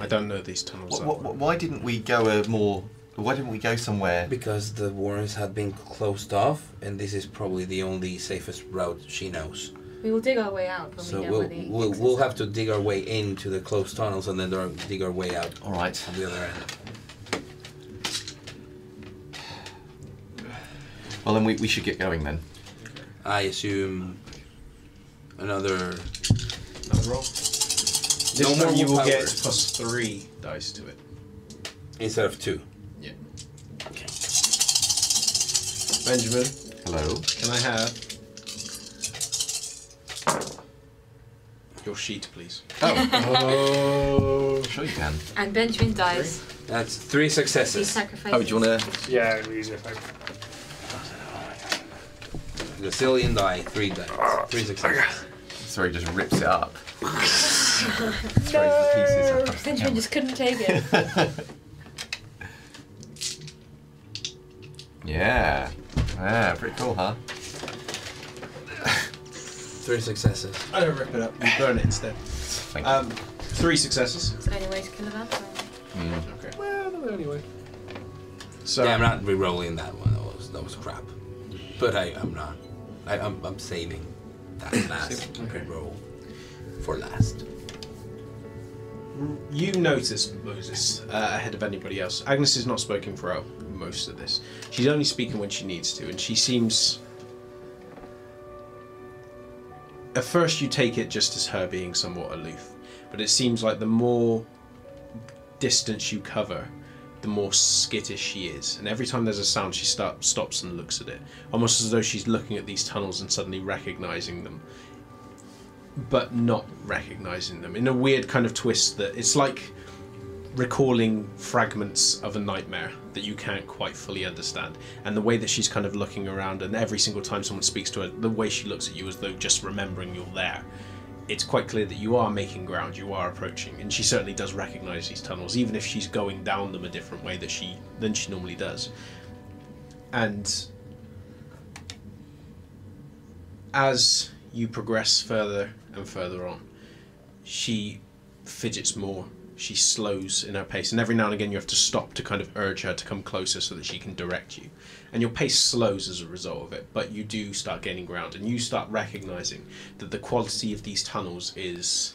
[SPEAKER 1] I don't know these tunnels.
[SPEAKER 5] Wh- wh- why didn't we go a more? Why didn't we go somewhere?
[SPEAKER 4] Because the Warrens had been closed off, and this is probably the only safest route she knows.
[SPEAKER 3] We will dig our way out when
[SPEAKER 4] So
[SPEAKER 3] we know
[SPEAKER 4] we'll
[SPEAKER 3] where the
[SPEAKER 4] we'll, we'll have to dig our way into the closed tunnels and then dar- dig our way out
[SPEAKER 5] All right.
[SPEAKER 4] on the other end.
[SPEAKER 5] Well, then we, we should get going then.
[SPEAKER 4] I assume another.
[SPEAKER 1] Another roll. This
[SPEAKER 4] No
[SPEAKER 1] time
[SPEAKER 4] more
[SPEAKER 1] you will
[SPEAKER 4] willpower.
[SPEAKER 1] get plus three dice to it.
[SPEAKER 4] instead of two.
[SPEAKER 1] Yeah.
[SPEAKER 4] Okay.
[SPEAKER 1] Benjamin,
[SPEAKER 5] Hello.
[SPEAKER 1] can I have your sheet, please?
[SPEAKER 5] Oh. oh. sure you can.
[SPEAKER 3] And Benjamin dies.
[SPEAKER 4] That's three
[SPEAKER 3] He
[SPEAKER 4] successes.
[SPEAKER 3] sacrifices.
[SPEAKER 5] Oh, do you want to?
[SPEAKER 2] Yeah, it'd be easier if I.
[SPEAKER 4] The Cillian die, three dice, three successes.
[SPEAKER 5] Sorry, just rips it up. Throws the pieces. across the
[SPEAKER 3] Benjamin just couldn't take it.
[SPEAKER 5] Yeah. Yeah, pretty cool, huh?
[SPEAKER 4] Three successes.
[SPEAKER 1] I don't rip it up. You burn it instead.
[SPEAKER 5] Thank you.
[SPEAKER 1] Um, three successes.
[SPEAKER 3] Is there any way to kill a vampire?
[SPEAKER 5] Mm.
[SPEAKER 1] Okay.
[SPEAKER 2] Well, no, anyway.
[SPEAKER 1] So
[SPEAKER 4] yeah, I'm not re-rolling that one. That was that was crap. But I I'm not. I, I'm I'm saving that last
[SPEAKER 1] Okay.
[SPEAKER 4] roll for last.
[SPEAKER 1] you notice Moses uh, ahead of anybody else. Agnes is not speaking for most of this. She's only speaking when she needs to, and she seems. At first, you take it just as her being somewhat aloof, but it seems like the more distance you cover, the more skittish she is. And every time there's a sound, she start, stops and looks at it, almost as though she's looking at these tunnels and suddenly recognizing them. But not recognizing them. In a weird kind of twist that it's like recalling fragments of a nightmare that you can't quite fully understand and the way that she's kind of looking around and every single time someone speaks to her the way she looks at you as though just remembering you're there it's quite clear that you are making ground you are approaching and she certainly does recognize these tunnels even if she's going down them a different way that she than she normally does and as you progress further and further on, she fidgets more. She slows in her pace, and every now and again you have to stop to kind of urge her to come closer so that she can direct you. And your pace slows as a result of it, but you do start gaining ground, and you start recognizing that the quality of these tunnels is,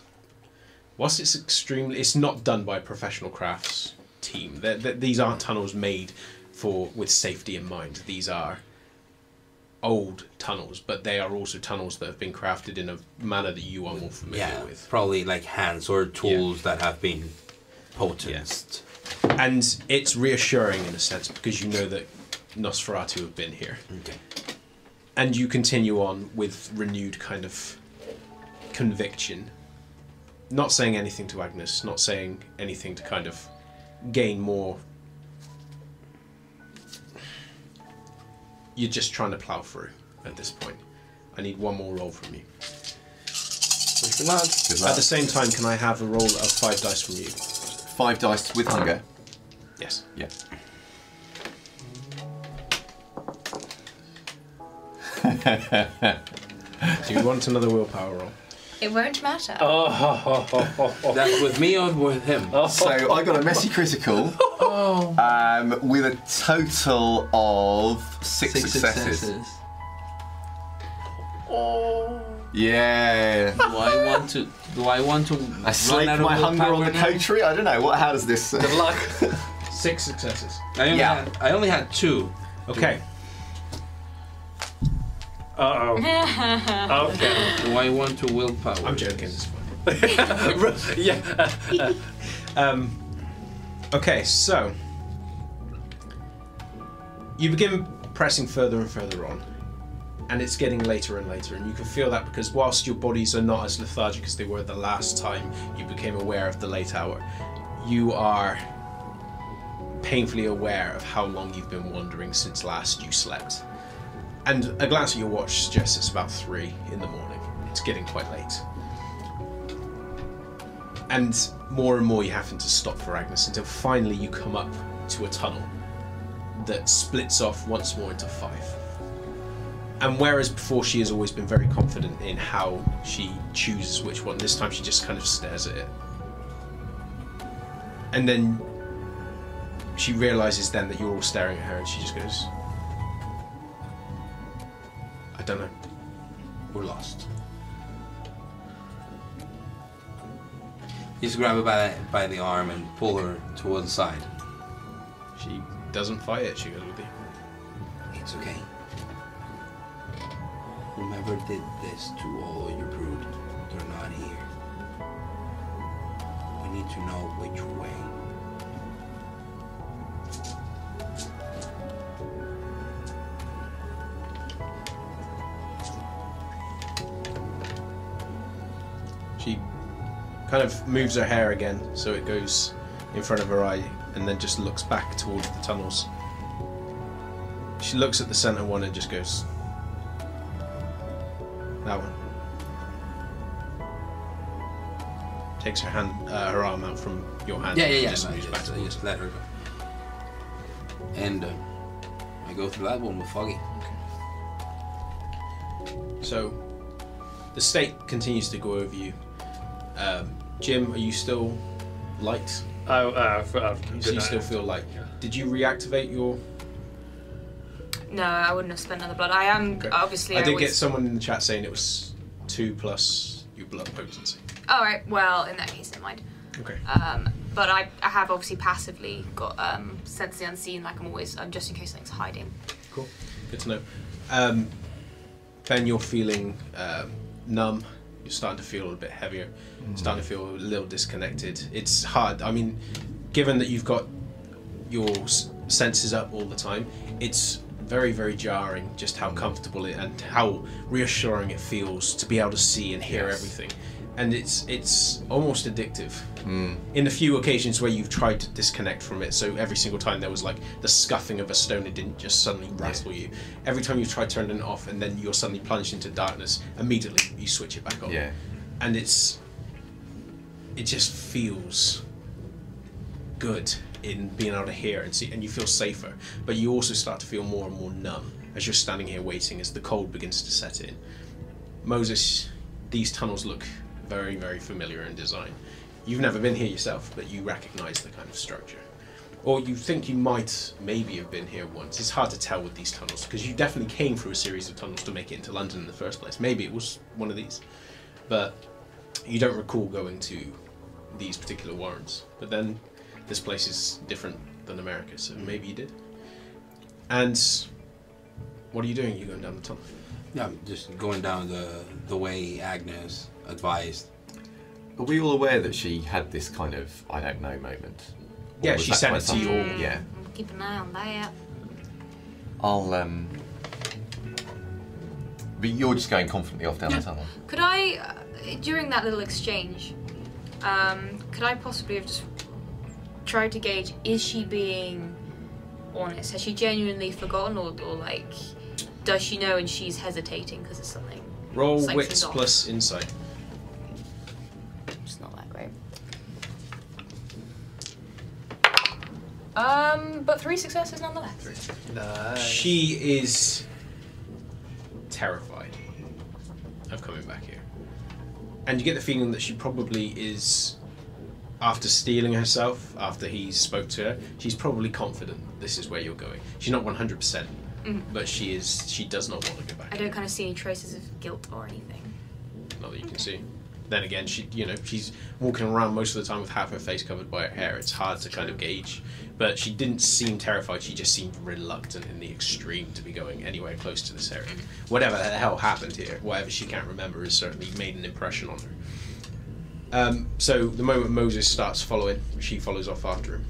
[SPEAKER 1] whilst it's extremely, it's not done by a professional crafts team. They're, they these aren't tunnels made for with safety in mind. These are old tunnels, but they are also tunnels that have been crafted in a manner that you are more familiar
[SPEAKER 4] Yeah,
[SPEAKER 1] with.
[SPEAKER 4] probably like hands or tools that have been potenced.
[SPEAKER 1] And it's reassuring in a sense because you know that Nosferatu have been here.
[SPEAKER 4] Okay.
[SPEAKER 1] And you continue on with renewed kind of conviction. Not saying anything to Agnes, not saying anything to kind of gain more. You're just trying to plow through at this point. I need one more roll from you.
[SPEAKER 4] Wish me luck.
[SPEAKER 5] Good
[SPEAKER 1] At the same time, can I have a roll of five dice from you?
[SPEAKER 5] Five dice with hunger.
[SPEAKER 1] Yes.
[SPEAKER 5] Yeah.
[SPEAKER 1] Do you want another willpower roll?
[SPEAKER 3] It won't matter.
[SPEAKER 2] Oh, ho, ho, ho, ho, ho.
[SPEAKER 4] That with me or with him?
[SPEAKER 2] Oh,
[SPEAKER 5] So I got a messy critical um, with a total of six, successes. oh Yeah.
[SPEAKER 4] Do I want to? Do I want to?
[SPEAKER 5] I slaked
[SPEAKER 4] run of
[SPEAKER 5] my hunger on the
[SPEAKER 4] now?
[SPEAKER 5] coterie. I don't know. What? How does this?
[SPEAKER 2] Good luck.
[SPEAKER 1] Six successes.
[SPEAKER 4] I only
[SPEAKER 5] Yeah.
[SPEAKER 4] had. I only had two.
[SPEAKER 1] Okay.
[SPEAKER 2] Uh oh. Okay.
[SPEAKER 4] Do I want to willpower?
[SPEAKER 1] I'm joking. It's fine.
[SPEAKER 2] yeah.
[SPEAKER 1] Um, okay, so you begin pressing further and further on, and it's getting later and later, and you can feel that because whilst your bodies are not as lethargic as they were the last time you became aware of the late hour, you are painfully aware of how long you've been wandering since last you slept. And a glance at your watch suggests it's about three in the morning. It's getting quite late. And more and more you having to stop for Agnes until finally you come up to a tunnel that splits off once more into five. And whereas before she has always been very confident in how she chooses which one, this time she just kind of stares at it. And then she realizes then that you're all staring at her and she just goes, don't know.
[SPEAKER 4] We're lost. You just grab her by the, by the arm and pull her to one side.
[SPEAKER 1] She doesn't fight it, she goes with you.
[SPEAKER 4] It's okay. Whomever did this to all your brood, they're not here. We need to know which way.
[SPEAKER 1] Kind of moves her hair again so it goes in front of her eye and then just looks back towards the tunnels. She looks at the center one and just goes, That one. Takes her hand, uh, her arm out from your hand.
[SPEAKER 4] Yeah, yeah,
[SPEAKER 1] and
[SPEAKER 4] yeah.
[SPEAKER 1] Just
[SPEAKER 4] no,
[SPEAKER 1] moves
[SPEAKER 4] just,
[SPEAKER 1] back
[SPEAKER 4] just let her go. And uh, I go through that one with Foggy.
[SPEAKER 1] So, the state continues to go over you. Um, Jim, are you still light?
[SPEAKER 2] Oh, uh, for, uh,
[SPEAKER 1] So you
[SPEAKER 2] night.
[SPEAKER 1] still feel light?
[SPEAKER 2] Yeah.
[SPEAKER 1] Did you reactivate your?
[SPEAKER 3] No, I wouldn't have spent another blood. I am
[SPEAKER 1] Okay.
[SPEAKER 3] obviously.
[SPEAKER 1] I did
[SPEAKER 3] always...
[SPEAKER 1] get someone in the chat saying it was two plus your blood potency.
[SPEAKER 3] All right. Well, in that case, never mind.
[SPEAKER 1] Okay.
[SPEAKER 3] Um, but I, I have obviously passively got um, sense the unseen. Like I'm always, um, just in case something's hiding.
[SPEAKER 1] Cool. Good to know. Um, ben, you're feeling um, numb. You're starting to feel a bit heavier. Mm. Starting to feel a little disconnected. It's hard. I mean, given that you've got your senses up all the time, it's very, very jarring just how comfortable it and how reassuring it feels to be able to see and hear
[SPEAKER 5] Yes.
[SPEAKER 1] everything. And it's it's almost addictive. Mm. In the few occasions where you've tried to disconnect from it, so every single time there was like the scuffing of a stone, it didn't just suddenly rattle you. Every time you tried turning it off, and then you're suddenly plunged into darkness, immediately you switch it back on.
[SPEAKER 5] Yeah.
[SPEAKER 1] And it's it just feels good in being able to hear and see, and you feel safer. But you also start to feel more and more numb as you're standing here waiting as the cold begins to set in. Moses, these tunnels look very, very familiar in design. You've never been here yourself, but you recognize the kind of structure. Or you think you might maybe have been here once. It's hard to tell with these tunnels because you definitely came through a series of tunnels to make it into London in the first place. Maybe it was one of these. But you don't recall going to these particular warrens. But then this place is different than America, so maybe you did. And what are you doing? You going down the tunnel?
[SPEAKER 4] Yeah, I'm just going down the the way Agnes advised.
[SPEAKER 5] Are we all aware that she had this kind of I don't know moment? Or
[SPEAKER 1] Yeah, she sent it to you
[SPEAKER 5] something-
[SPEAKER 1] all.
[SPEAKER 5] Yeah.
[SPEAKER 3] Keep an eye on that.
[SPEAKER 5] I'll um. But you're just going confidently off down the tunnel.
[SPEAKER 3] Could I, uh, during that little exchange, um, could I possibly have just tried to gauge is she being honest? Has she genuinely forgotten, or, or like, does she know and she's hesitating because of something?
[SPEAKER 1] Roll wits plus insight.
[SPEAKER 3] Um, but three successes nonetheless.
[SPEAKER 2] Nice.
[SPEAKER 1] She is terrified of coming back here. And you get the feeling that she probably is, after stealing herself, after he spoke to her, she's probably confident this is where you're going. She's not 100%, percent
[SPEAKER 3] Mhm.
[SPEAKER 1] but she is. She does not want to go back.
[SPEAKER 3] I don't kind of see any traces of guilt or anything.
[SPEAKER 1] Not that you can see. Then again, she, you know, she's walking around most of the time with half her face covered by her hair. It's hard to kind of gauge. But she didn't seem terrified. She just seemed reluctant in the extreme to be going anywhere close to this area. Whatever the hell happened here, whatever she can't remember, has certainly made an impression on her. Um, so the moment Moses starts following, she follows off after him.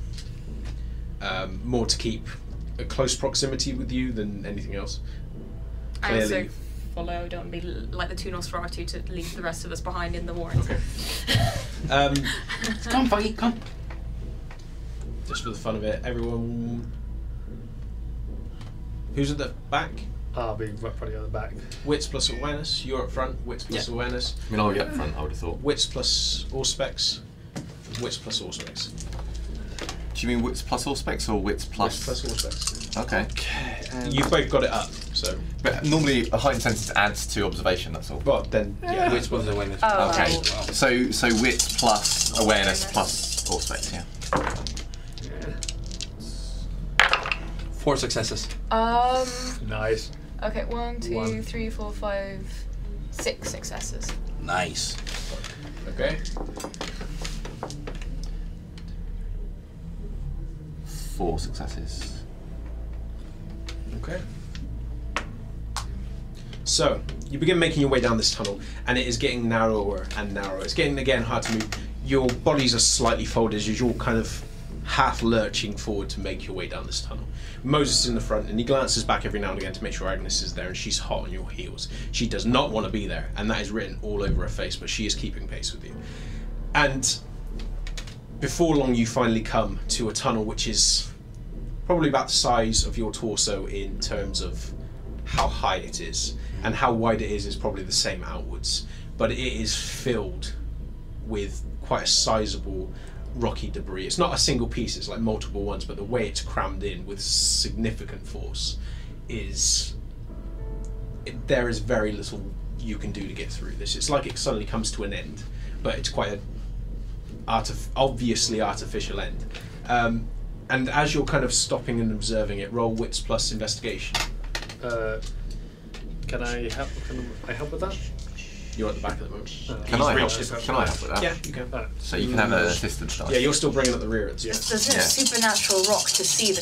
[SPEAKER 1] Um, more to keep a close proximity with you than anything else.
[SPEAKER 3] I also
[SPEAKER 1] Clearly-
[SPEAKER 3] follow. Don't be like the two Nosferatu to leave the rest of us behind in the warren.
[SPEAKER 1] Okay. Um,
[SPEAKER 4] Come, Foggy, come.
[SPEAKER 1] Just for the fun of it, everyone. Who's at the back?
[SPEAKER 2] I'll be right probably on the back.
[SPEAKER 1] Wits plus awareness. You're up front. Wits plus awareness.
[SPEAKER 5] I mean, I'll be up front. I would have thought.
[SPEAKER 1] Wits plus Auspex. Wits plus Auspex.
[SPEAKER 5] Do you mean wits plus Auspex or wits plus?
[SPEAKER 1] Wits plus Auspex.
[SPEAKER 5] Okay.
[SPEAKER 1] You've both got it up, so.
[SPEAKER 5] But normally a heightened senses adds to observation. That's all.
[SPEAKER 1] Well, then, yeah.
[SPEAKER 4] Which was the winner?
[SPEAKER 3] Oh,
[SPEAKER 5] Okay.
[SPEAKER 3] right.
[SPEAKER 5] So so wits plus awareness plus Auspex. Yeah.
[SPEAKER 4] Four successes.
[SPEAKER 3] Um.
[SPEAKER 2] Nice.
[SPEAKER 3] Okay. One, two,
[SPEAKER 2] One.
[SPEAKER 3] three, four, five, six successes.
[SPEAKER 4] Nice.
[SPEAKER 1] Okay.
[SPEAKER 5] Four successes.
[SPEAKER 1] Okay. So, you begin making your way down this tunnel, and it is getting narrower and narrower. It's getting again hard to move. Your bodies are slightly folded as you're kind of half lurching forward to make your way down this tunnel. Moses is in the front, and he glances back every now and again to make sure Agnes is there, and she's hot on your heels. She does not want to be there, and that is written all over her face, but she is keeping pace with you. And before long, you finally come to a tunnel which is probably about the size of your torso in terms of how high it is and how wide it is is probably the same outwards but it is filled with quite a sizable rocky debris it's not a single piece it's like multiple ones but the way it's crammed in with significant force is it, there is very little you can do to get through this it's like it suddenly comes to an end but it's quite an artif- obviously artificial end um, and as you're kind of stopping and observing it, roll wits plus investigation.
[SPEAKER 2] Uh, can I help? Can I help with that?
[SPEAKER 1] You're at the back at the moment.
[SPEAKER 2] Uh,
[SPEAKER 5] Can
[SPEAKER 1] He's
[SPEAKER 5] I help?
[SPEAKER 1] reached it.
[SPEAKER 5] Can I help with that?
[SPEAKER 1] Yeah, you can.
[SPEAKER 2] uh,
[SPEAKER 5] So you can have an assistance dice.
[SPEAKER 1] Yeah, you're still bringing up the rear. It's, yeah.
[SPEAKER 3] There's no
[SPEAKER 5] Yeah.
[SPEAKER 3] supernatural rock to see the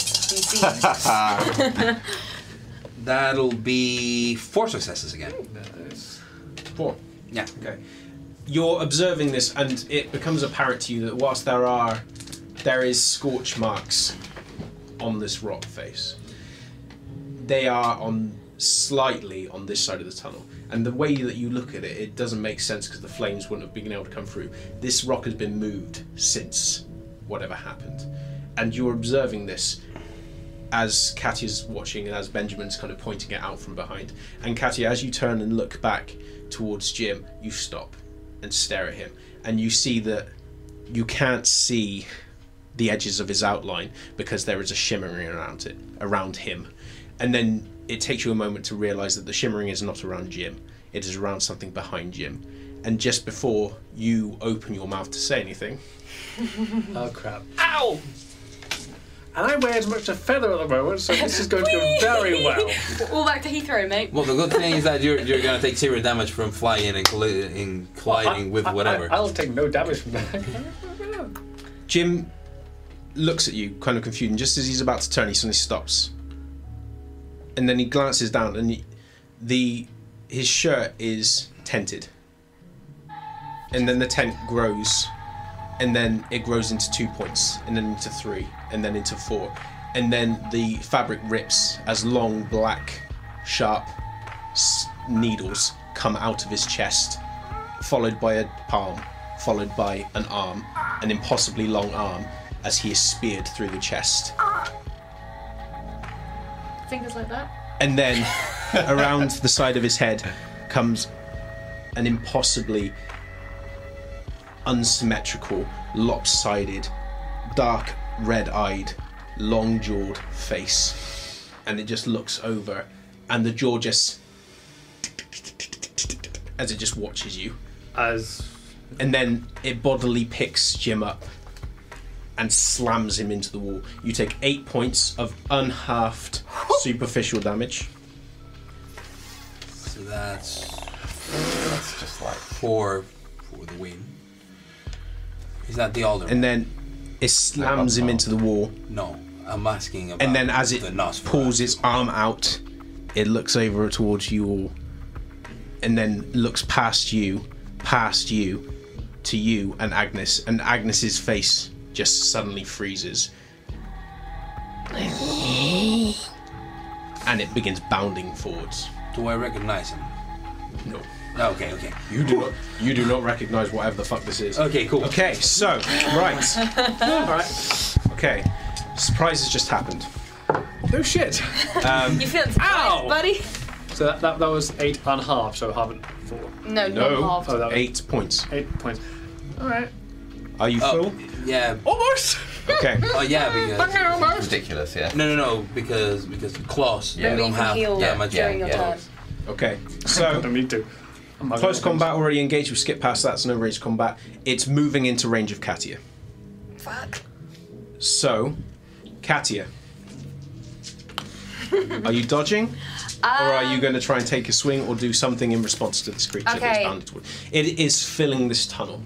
[SPEAKER 3] unseen.
[SPEAKER 4] That'll be four successes again.
[SPEAKER 2] nice.
[SPEAKER 1] Four.
[SPEAKER 4] Yeah.
[SPEAKER 1] Okay. You're observing this, and it becomes apparent to you that whilst there are, there is scorch marks on this rock face. They are on slightly on this side of the tunnel, and the way that you look at it, it doesn't make sense because the flames wouldn't have been able to come through. This rock has been moved since whatever happened, and you're observing this as Katya's watching and as Benjamin's kind of pointing it out from behind. And Katya, as you turn and look back towards Jim, you stop and stare at him, and you see that you can't see the edges of his outline because there is a shimmering around it, around him. And then it takes you a moment to realize that the shimmering is not around Jim, it is around something behind Jim. And just before you open your mouth to say anything,
[SPEAKER 2] Oh crap! Ow! And I wear as much as a feather at the moment, so this is going to go very well.
[SPEAKER 3] All back to Heathrow, mate.
[SPEAKER 4] Well, the good thing is that you're, you're gonna take zero damage from flying and, colli- and colliding with
[SPEAKER 2] I-
[SPEAKER 4] whatever.
[SPEAKER 2] I, will take no damage from that.
[SPEAKER 1] Jim looks at you, kind of confused, and just as he's about to turn, he suddenly stops. And then he glances down, and he, the his shirt is tented. And then the tent grows, and then it grows into two points, and then into three, and then into four, and then the fabric rips as long black, sharp needles come out of his chest, followed by a palm, followed by an arm, an impossibly long arm, as he is speared through the chest.
[SPEAKER 3] Fingers like that.
[SPEAKER 1] And then around the side of his head comes an impossibly unsymmetrical, lopsided, dark red eyed, long jawed face. And it just looks over, and the jaw just. as it just watches you.
[SPEAKER 2] As
[SPEAKER 1] and then it bodily picks Jim up and slams him into the wall. You take eight points of unhalved superficial damage.
[SPEAKER 4] so that's
[SPEAKER 5] That's just like.
[SPEAKER 4] four for the win. Is that the older?
[SPEAKER 1] And then it slams him into the wall.
[SPEAKER 4] no, I'm asking about.
[SPEAKER 1] And then as it
[SPEAKER 4] the
[SPEAKER 1] pulls its arm out, it looks over towards you all. And then looks past you, past you, to you and Agnes. And Agnes's face just suddenly freezes. And it begins bounding forwards.
[SPEAKER 4] Do I recognize him?
[SPEAKER 1] No.
[SPEAKER 4] Okay, okay.
[SPEAKER 1] You do not. You do not recognize whatever the fuck this is.
[SPEAKER 4] Okay, cool.
[SPEAKER 1] Okay, so right.
[SPEAKER 2] All right.
[SPEAKER 1] Okay, surprise has just happened.
[SPEAKER 2] No shit.
[SPEAKER 1] Um,
[SPEAKER 3] You feeling
[SPEAKER 2] Ow!
[SPEAKER 3] surprised, buddy?
[SPEAKER 2] So that, that, that was eight and a half, so half and four.
[SPEAKER 3] No,
[SPEAKER 1] No.
[SPEAKER 3] not half.
[SPEAKER 2] Oh, that was
[SPEAKER 1] eight points.
[SPEAKER 2] eight points. All right.
[SPEAKER 1] Are you
[SPEAKER 4] Oh,
[SPEAKER 1] full?
[SPEAKER 4] yeah.
[SPEAKER 2] Almost.
[SPEAKER 1] Okay.
[SPEAKER 4] Oh, yeah, because. Almost.
[SPEAKER 5] ridiculous, yeah.
[SPEAKER 4] No, no, no, because because claws.
[SPEAKER 5] Yeah.
[SPEAKER 4] you don't
[SPEAKER 3] you can
[SPEAKER 4] have
[SPEAKER 3] heal
[SPEAKER 4] that much
[SPEAKER 3] during your
[SPEAKER 4] yeah.
[SPEAKER 3] turn.
[SPEAKER 1] Okay.
[SPEAKER 2] I
[SPEAKER 1] So
[SPEAKER 2] don't need to. I'm not
[SPEAKER 1] close combat already engaged. We skip past that. It's no range combat. It's moving into range of Katia.
[SPEAKER 3] Fuck.
[SPEAKER 1] So, Katia, are you dodging? or are you um, going to try and take a swing or do something in response to this creature that's
[SPEAKER 3] Okay.
[SPEAKER 1] bounded toward? It is filling this tunnel.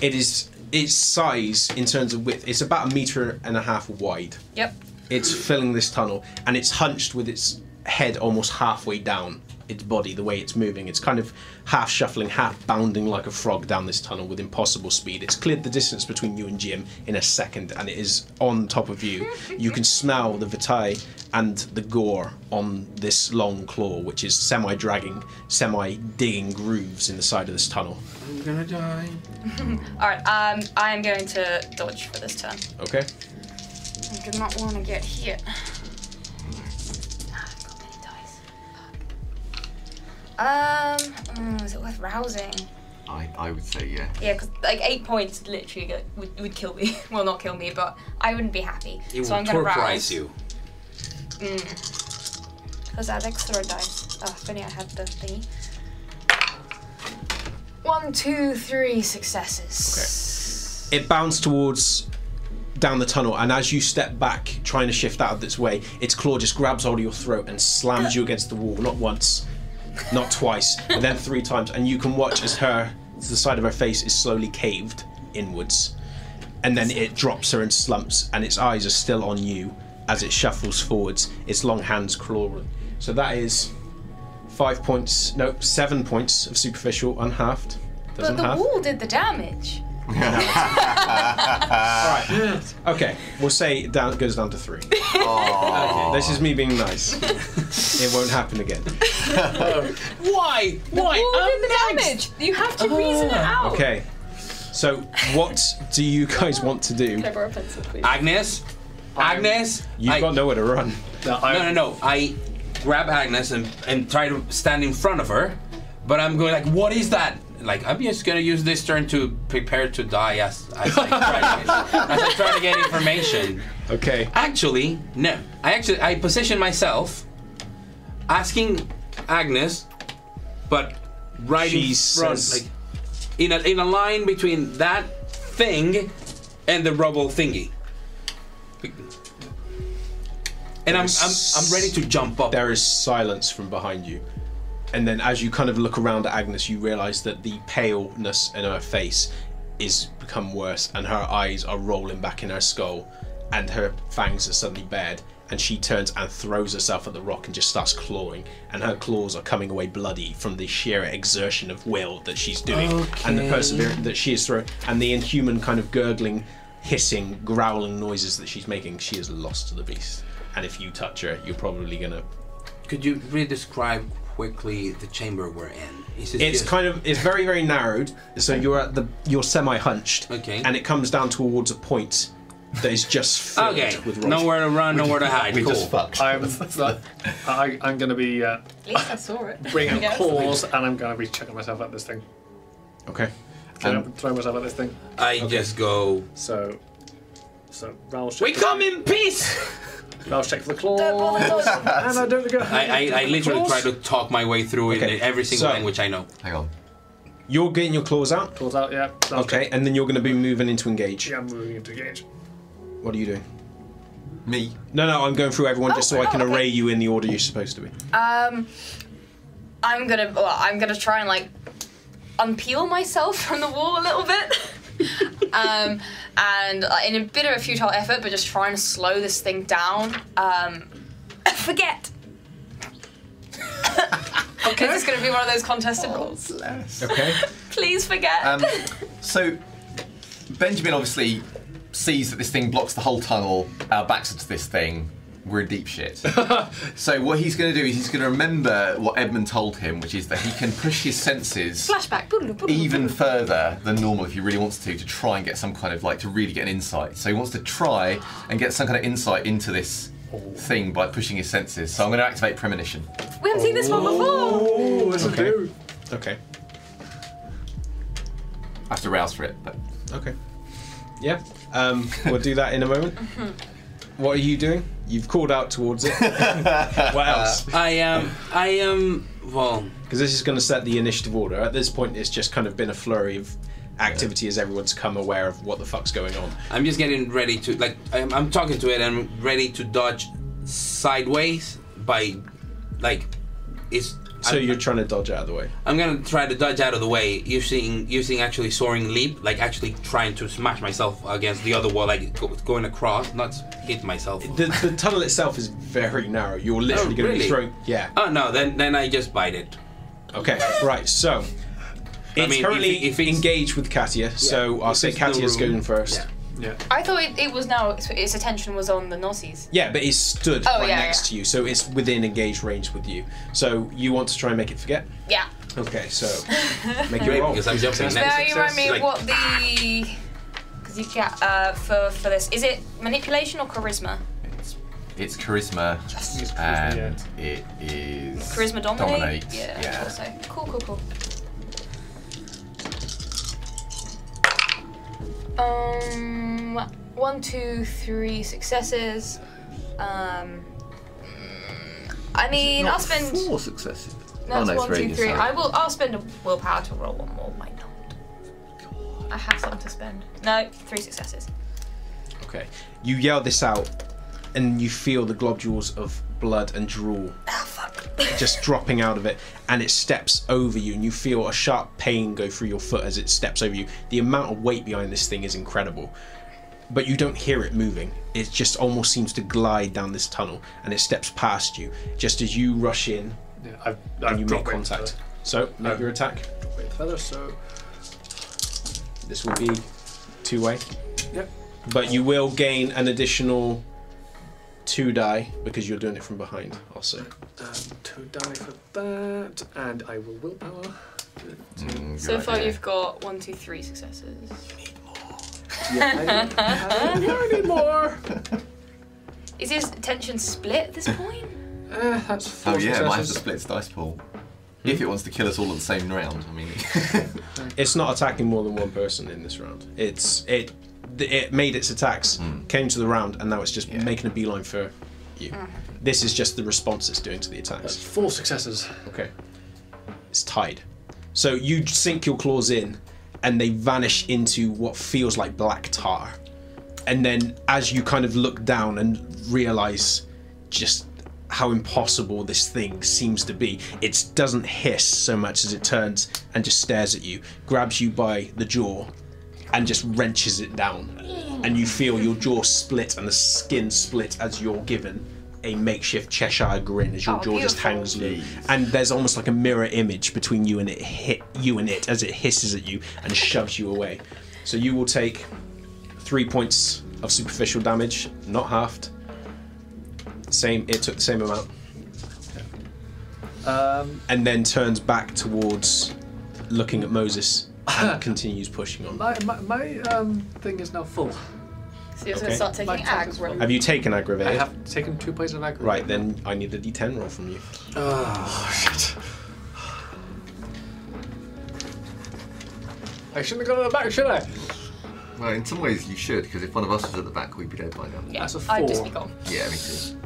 [SPEAKER 1] It is its size in terms of width. It's about a meter and a half wide.
[SPEAKER 3] Yep.
[SPEAKER 1] It's filling this tunnel, and it's hunched with its head almost halfway down its body. The way it's moving, it's kind of half shuffling, half bounding like a frog down this tunnel with impossible speed. It's cleared the distance between you and Jim in a second, and it is on top of you. You can smell the vitae and the gore on this long claw, which is semi-dragging, semi-digging grooves in the side of this tunnel.
[SPEAKER 4] I'm gonna die.
[SPEAKER 3] All right. Um, I am going to dodge for this turn.
[SPEAKER 1] Okay.
[SPEAKER 3] I do not want to get hit. Ah, I've got many dice. Um, mm, is it worth rousing?
[SPEAKER 5] I, I would say yeah.
[SPEAKER 3] Yeah, because like eight points literally would, would kill me. well, not kill me, but I wouldn't be happy.
[SPEAKER 4] It
[SPEAKER 3] so
[SPEAKER 4] will
[SPEAKER 3] I'm gonna rouse.
[SPEAKER 4] you.
[SPEAKER 3] Because I had extra dice. Oh, if only I had the thingy. One, two, three successes.
[SPEAKER 1] it bounds towards down the tunnel, and as you step back, trying to shift out of its way, its claw just grabs hold of your throat and slams you against the wall. Not once, not twice, but then three times, and you can watch as her the side of her face is slowly caved inwards, and then it drops her and slumps, and its eyes are still on you as it shuffles forwards. Its long hands clawing. So that is five points, no, seven points of superficial unhalved.
[SPEAKER 3] But
[SPEAKER 1] Doesn't
[SPEAKER 3] the
[SPEAKER 1] half.
[SPEAKER 3] wall did the damage.
[SPEAKER 1] Alright. Okay, we'll say it down, goes down to three. This is me being nice. it won't happen again.
[SPEAKER 4] Why? Why?
[SPEAKER 3] The wall did the damage. You have to reason it out.
[SPEAKER 1] Okay. So, what do you guys want to do?
[SPEAKER 3] Can I borrow a pencil, please?
[SPEAKER 4] Agnes? Agnes?
[SPEAKER 1] You've
[SPEAKER 4] I-
[SPEAKER 1] got nowhere to run.
[SPEAKER 2] No, I,
[SPEAKER 4] No, no, no. I grab Agnes and, and try to stand in front of her, but I'm going like, what is that? Like, I'm just gonna use this turn to prepare to die as, as, I, try to, as I try to get information.
[SPEAKER 1] Okay.
[SPEAKER 4] Actually, no. I actually I position myself, asking Agnes, but right in front, like in a in a line between that thing and the rubble thingy. And I'm, I'm I'm ready to jump up.
[SPEAKER 1] There is silence from behind you. And then, as you kind of look around at Agnes, you realize that the paleness in her face is become worse, and her eyes are rolling back in her skull, and her fangs are suddenly bared. And she turns and throws herself at the rock and just starts clawing. And her claws are coming away bloody from the sheer exertion of will that she's doing, and the
[SPEAKER 4] Okay.
[SPEAKER 1] perseverance that she is throwing, and the inhuman kind of gurgling, hissing, growling noises that she's making. She is lost to the beast. And if you touch her, you're probably gonna
[SPEAKER 4] Could you re-describe quickly the chamber we're in? Is it
[SPEAKER 1] It's
[SPEAKER 4] just-
[SPEAKER 1] kind of it's very very narrowed. So you're at the you're semi hunched.
[SPEAKER 4] Okay.
[SPEAKER 1] And it comes down towards a point that is just filled
[SPEAKER 4] okay.
[SPEAKER 1] with rocks.
[SPEAKER 4] Nowhere to run, nowhere to hide.
[SPEAKER 5] We
[SPEAKER 4] cool.
[SPEAKER 5] just fucked.
[SPEAKER 2] I'm, I, I'm going to be uh,
[SPEAKER 3] At least I saw it.
[SPEAKER 2] bringing
[SPEAKER 3] Yes.
[SPEAKER 2] up claws, and I'm going to be chucking myself at this thing.
[SPEAKER 1] Okay.
[SPEAKER 2] Throw,
[SPEAKER 1] Um,
[SPEAKER 2] throw myself at this thing.
[SPEAKER 4] I just go.
[SPEAKER 2] So, so rouse check.
[SPEAKER 4] We come in peace.
[SPEAKER 2] Rouse check for the claws.
[SPEAKER 3] Don't bother dodging.
[SPEAKER 2] and I don't go.
[SPEAKER 4] I, I, I literally try to talk my way through
[SPEAKER 1] Okay,
[SPEAKER 4] in every single
[SPEAKER 1] so-
[SPEAKER 4] language I know.
[SPEAKER 5] Hang on.
[SPEAKER 1] You're getting your claws out.
[SPEAKER 2] Claws out, yeah. Rouse
[SPEAKER 1] Okay,
[SPEAKER 2] check.
[SPEAKER 1] and then you're going to be moving into engage.
[SPEAKER 2] Yeah, I'm moving into gauge.
[SPEAKER 1] What are you doing?
[SPEAKER 5] Me.
[SPEAKER 1] No, no, I'm going through everyone just
[SPEAKER 3] Oh,
[SPEAKER 1] so I can
[SPEAKER 3] oh, okay.
[SPEAKER 1] array you in the order you're supposed to be.
[SPEAKER 3] Um, I'm gonna. Well, I'm gonna try and like unpeel myself from the wall a little bit. um, and uh, in a bit of a futile effort, but just trying to slow this thing down. Um, forget. okay. This Is gonna be one of those contested rules?
[SPEAKER 1] Okay.
[SPEAKER 3] Please forget.
[SPEAKER 5] Um, so Benjamin obviously sees that this thing blocks the whole tunnel. Our backs are to this thing. We're in deep shit. so what he's going to do is he's going to remember what Edmund told him, which is that he can push his senses
[SPEAKER 7] Flashback.
[SPEAKER 5] even further than normal if he really wants to to try and get some kind of like to really get an insight. So he wants to try and get some kind of insight into this thing by pushing his senses. So I'm going to activate premonition.
[SPEAKER 7] We haven't seen this one before.
[SPEAKER 2] Oh, this
[SPEAKER 1] Okay.
[SPEAKER 2] is.
[SPEAKER 1] Okay.
[SPEAKER 5] I have to rouse for it, but
[SPEAKER 1] Okay. Yeah. Um, we'll do that in a moment. What are you doing? You've called out towards it. what else?
[SPEAKER 4] I am. I am. Well,
[SPEAKER 1] Because this is going to set the initiative order. At this point, it's just kind of been a flurry of activity as everyone's come aware of what the fuck's going on.
[SPEAKER 4] I'm just getting ready to like. I'm, I'm talking to it. I'm ready to dodge sideways by, like, it's.
[SPEAKER 1] So
[SPEAKER 4] I'm,
[SPEAKER 1] you're trying to dodge out of the way.
[SPEAKER 4] I'm gonna try to dodge out of the way using using actually soaring leap, like actually trying to smash myself against the other wall, like go, going across, not hit myself.
[SPEAKER 1] The, the tunnel itself is very narrow. You're literally
[SPEAKER 4] Oh,
[SPEAKER 1] going to be thrown. Yeah.
[SPEAKER 4] Oh no, then then I just bite it.
[SPEAKER 1] Okay. Right. So it's
[SPEAKER 4] mean,
[SPEAKER 1] currently
[SPEAKER 4] if- if it's-
[SPEAKER 1] engaged with Katia. So I'll say Katia's going first.
[SPEAKER 4] Yeah.
[SPEAKER 2] Yeah.
[SPEAKER 3] I thought it, it was now its, its attention was on the Nozzies.
[SPEAKER 1] Yeah, but it's stood
[SPEAKER 3] Oh,
[SPEAKER 1] right
[SPEAKER 3] yeah,
[SPEAKER 1] next
[SPEAKER 3] yeah.
[SPEAKER 1] to you, so it's within engaged range with you. So you want to try and make it forget?
[SPEAKER 3] Yeah.
[SPEAKER 1] Okay, so make your
[SPEAKER 4] Great,
[SPEAKER 1] roll.
[SPEAKER 4] because I'm jumping next.
[SPEAKER 3] Now you remind me
[SPEAKER 4] Like-
[SPEAKER 3] what the because you get uh, for for this is it manipulation or charisma?
[SPEAKER 5] it's, it's charisma
[SPEAKER 2] It's charisma,
[SPEAKER 5] and it is
[SPEAKER 3] Charisma dominate.
[SPEAKER 5] Dominate,
[SPEAKER 3] Yeah.
[SPEAKER 5] yeah.
[SPEAKER 3] I thought so. Cool. Cool. Cool. Um, one, two, three successes. Um, I mean, I'll spend.
[SPEAKER 5] four successes.
[SPEAKER 3] No, it's
[SPEAKER 5] oh, no,
[SPEAKER 3] one, two,
[SPEAKER 5] three.
[SPEAKER 3] three.
[SPEAKER 5] sorry.
[SPEAKER 3] I will. I'll spend a willpower to roll one more. Why not? I have some to spend. No, three successes.
[SPEAKER 1] Okay. You yell this out, and you feel the globules of blood and drool
[SPEAKER 3] fuck.
[SPEAKER 1] just dropping out of it, and it steps over you, and you feel a sharp pain go through your foot as it steps over you. The amount of weight behind this thing is incredible. But you don't hear it moving. It just almost seems to glide down this tunnel, and it steps past you just as you rush in
[SPEAKER 2] Yeah, I've,
[SPEAKER 1] and
[SPEAKER 2] I've
[SPEAKER 1] you make contact. So make
[SPEAKER 2] Um,
[SPEAKER 1] your attack.
[SPEAKER 2] feather- feather, so
[SPEAKER 1] This will be two way.
[SPEAKER 2] Yep.
[SPEAKER 1] But you will gain an additional two die because you're doing it from behind. Also.
[SPEAKER 2] um, two die for that, and I will willpower.
[SPEAKER 5] Mm,
[SPEAKER 3] So far,
[SPEAKER 5] idea.
[SPEAKER 3] you've got one, two, three successes. You need more.
[SPEAKER 2] yeah, I, I need more.
[SPEAKER 3] Is his attention split at this point?
[SPEAKER 2] Uh, that's four
[SPEAKER 5] Oh yeah, it might have to split its dice pool. If it wants to kill us all at the same round, I mean.
[SPEAKER 1] It's not attacking more than one person in this round. It's it it made its attacks, hmm. came to the round, and now it's just
[SPEAKER 5] Yeah.
[SPEAKER 1] making a beeline for you. Ah. This is just the response it's doing to the
[SPEAKER 2] That's
[SPEAKER 1] attacks.
[SPEAKER 2] four successes.
[SPEAKER 1] Okay. It's tied. So you sink your claws in, and they vanish into what feels like black tar. And then, as you kind of look down and realize just how impossible this thing seems to be, it doesn't hiss so much as it turns and just stares at you, grabs you by the jaw, and just wrenches it down. And you feel your jaw split and the skin split as you're given a makeshift Cheshire grin as your
[SPEAKER 3] Oh,
[SPEAKER 1] jaw just hangs low.
[SPEAKER 5] Jeez.
[SPEAKER 1] And there's almost like a mirror image between you and it hit you and it as it hisses at you and shoves you away. So you will take three points of superficial damage, not halved. Same it took the same amount.
[SPEAKER 2] Um,
[SPEAKER 1] And then turns back towards looking at Moses and continues pushing on.
[SPEAKER 2] my my, my um, thing is now full.
[SPEAKER 3] So you're
[SPEAKER 1] Okay.
[SPEAKER 3] going to start taking
[SPEAKER 2] My attack is
[SPEAKER 3] aggro.
[SPEAKER 1] Have you taken aggravate?
[SPEAKER 2] I
[SPEAKER 1] aggravated?
[SPEAKER 2] have taken two points of aggro.
[SPEAKER 1] Right, then I need a d10 roll from you.
[SPEAKER 2] Oh shit. I shouldn't have gone to the back, should I?
[SPEAKER 5] well, in some ways you should, because if one of us was at the back, we'd be dead by now.
[SPEAKER 3] Yeah,
[SPEAKER 2] That's a
[SPEAKER 3] I'd just
[SPEAKER 2] four.
[SPEAKER 3] be gone.
[SPEAKER 5] Yeah, me too.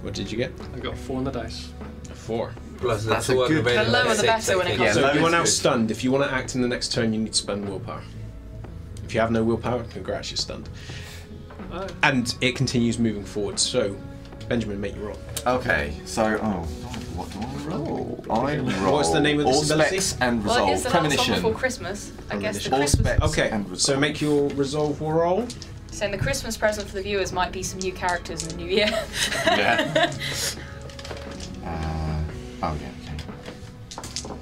[SPEAKER 1] What did you get?
[SPEAKER 2] I got four on the dice.
[SPEAKER 1] A four.
[SPEAKER 4] Plus the
[SPEAKER 5] That's
[SPEAKER 4] two
[SPEAKER 5] a good-
[SPEAKER 4] aggravated
[SPEAKER 3] The lower the better when it
[SPEAKER 4] think.
[SPEAKER 3] comes
[SPEAKER 5] Yeah,
[SPEAKER 1] So
[SPEAKER 5] low
[SPEAKER 1] you are now stunned. If you want to act in the next turn, you need to spend willpower. If you have no willpower, congrats, you're stunned.
[SPEAKER 2] Uh,
[SPEAKER 1] And it continues moving forward. So, Benjamin, make your roll.
[SPEAKER 5] Okay, so oh, what do I roll? I roll.
[SPEAKER 1] What's the name of this
[SPEAKER 5] all
[SPEAKER 1] ability?
[SPEAKER 5] specs and
[SPEAKER 3] Well,
[SPEAKER 5] resolve.
[SPEAKER 3] it is the last one
[SPEAKER 5] Premonition.
[SPEAKER 3] before Christmas. I guess the
[SPEAKER 1] Premonition.
[SPEAKER 5] All
[SPEAKER 3] Christmas.
[SPEAKER 5] specs
[SPEAKER 1] Okay,
[SPEAKER 5] and
[SPEAKER 1] so make your resolve roll.
[SPEAKER 3] So the Christmas present for the viewers might be some new characters in the new year.
[SPEAKER 5] Yeah. oh yeah. Okay.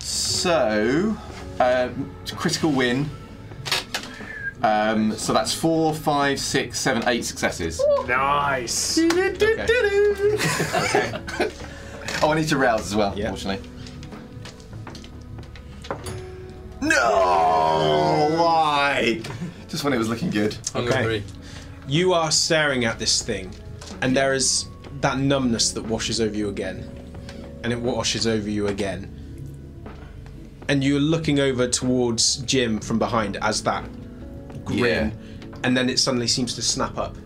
[SPEAKER 5] So, um, critical win. Um, so that's four, five, six, seven, eight successes.
[SPEAKER 2] Nice.
[SPEAKER 1] Okay.
[SPEAKER 5] Oh, I need to rouse as well,
[SPEAKER 1] Yeah.
[SPEAKER 5] unfortunately. No! Why? Just when it was looking good.
[SPEAKER 4] Hunger
[SPEAKER 1] Okay. You are staring at this thing, and there is that numbness that washes over you again, and it washes over you again. And you're looking over towards Jim from behind as that grin, and then it suddenly seems to snap up.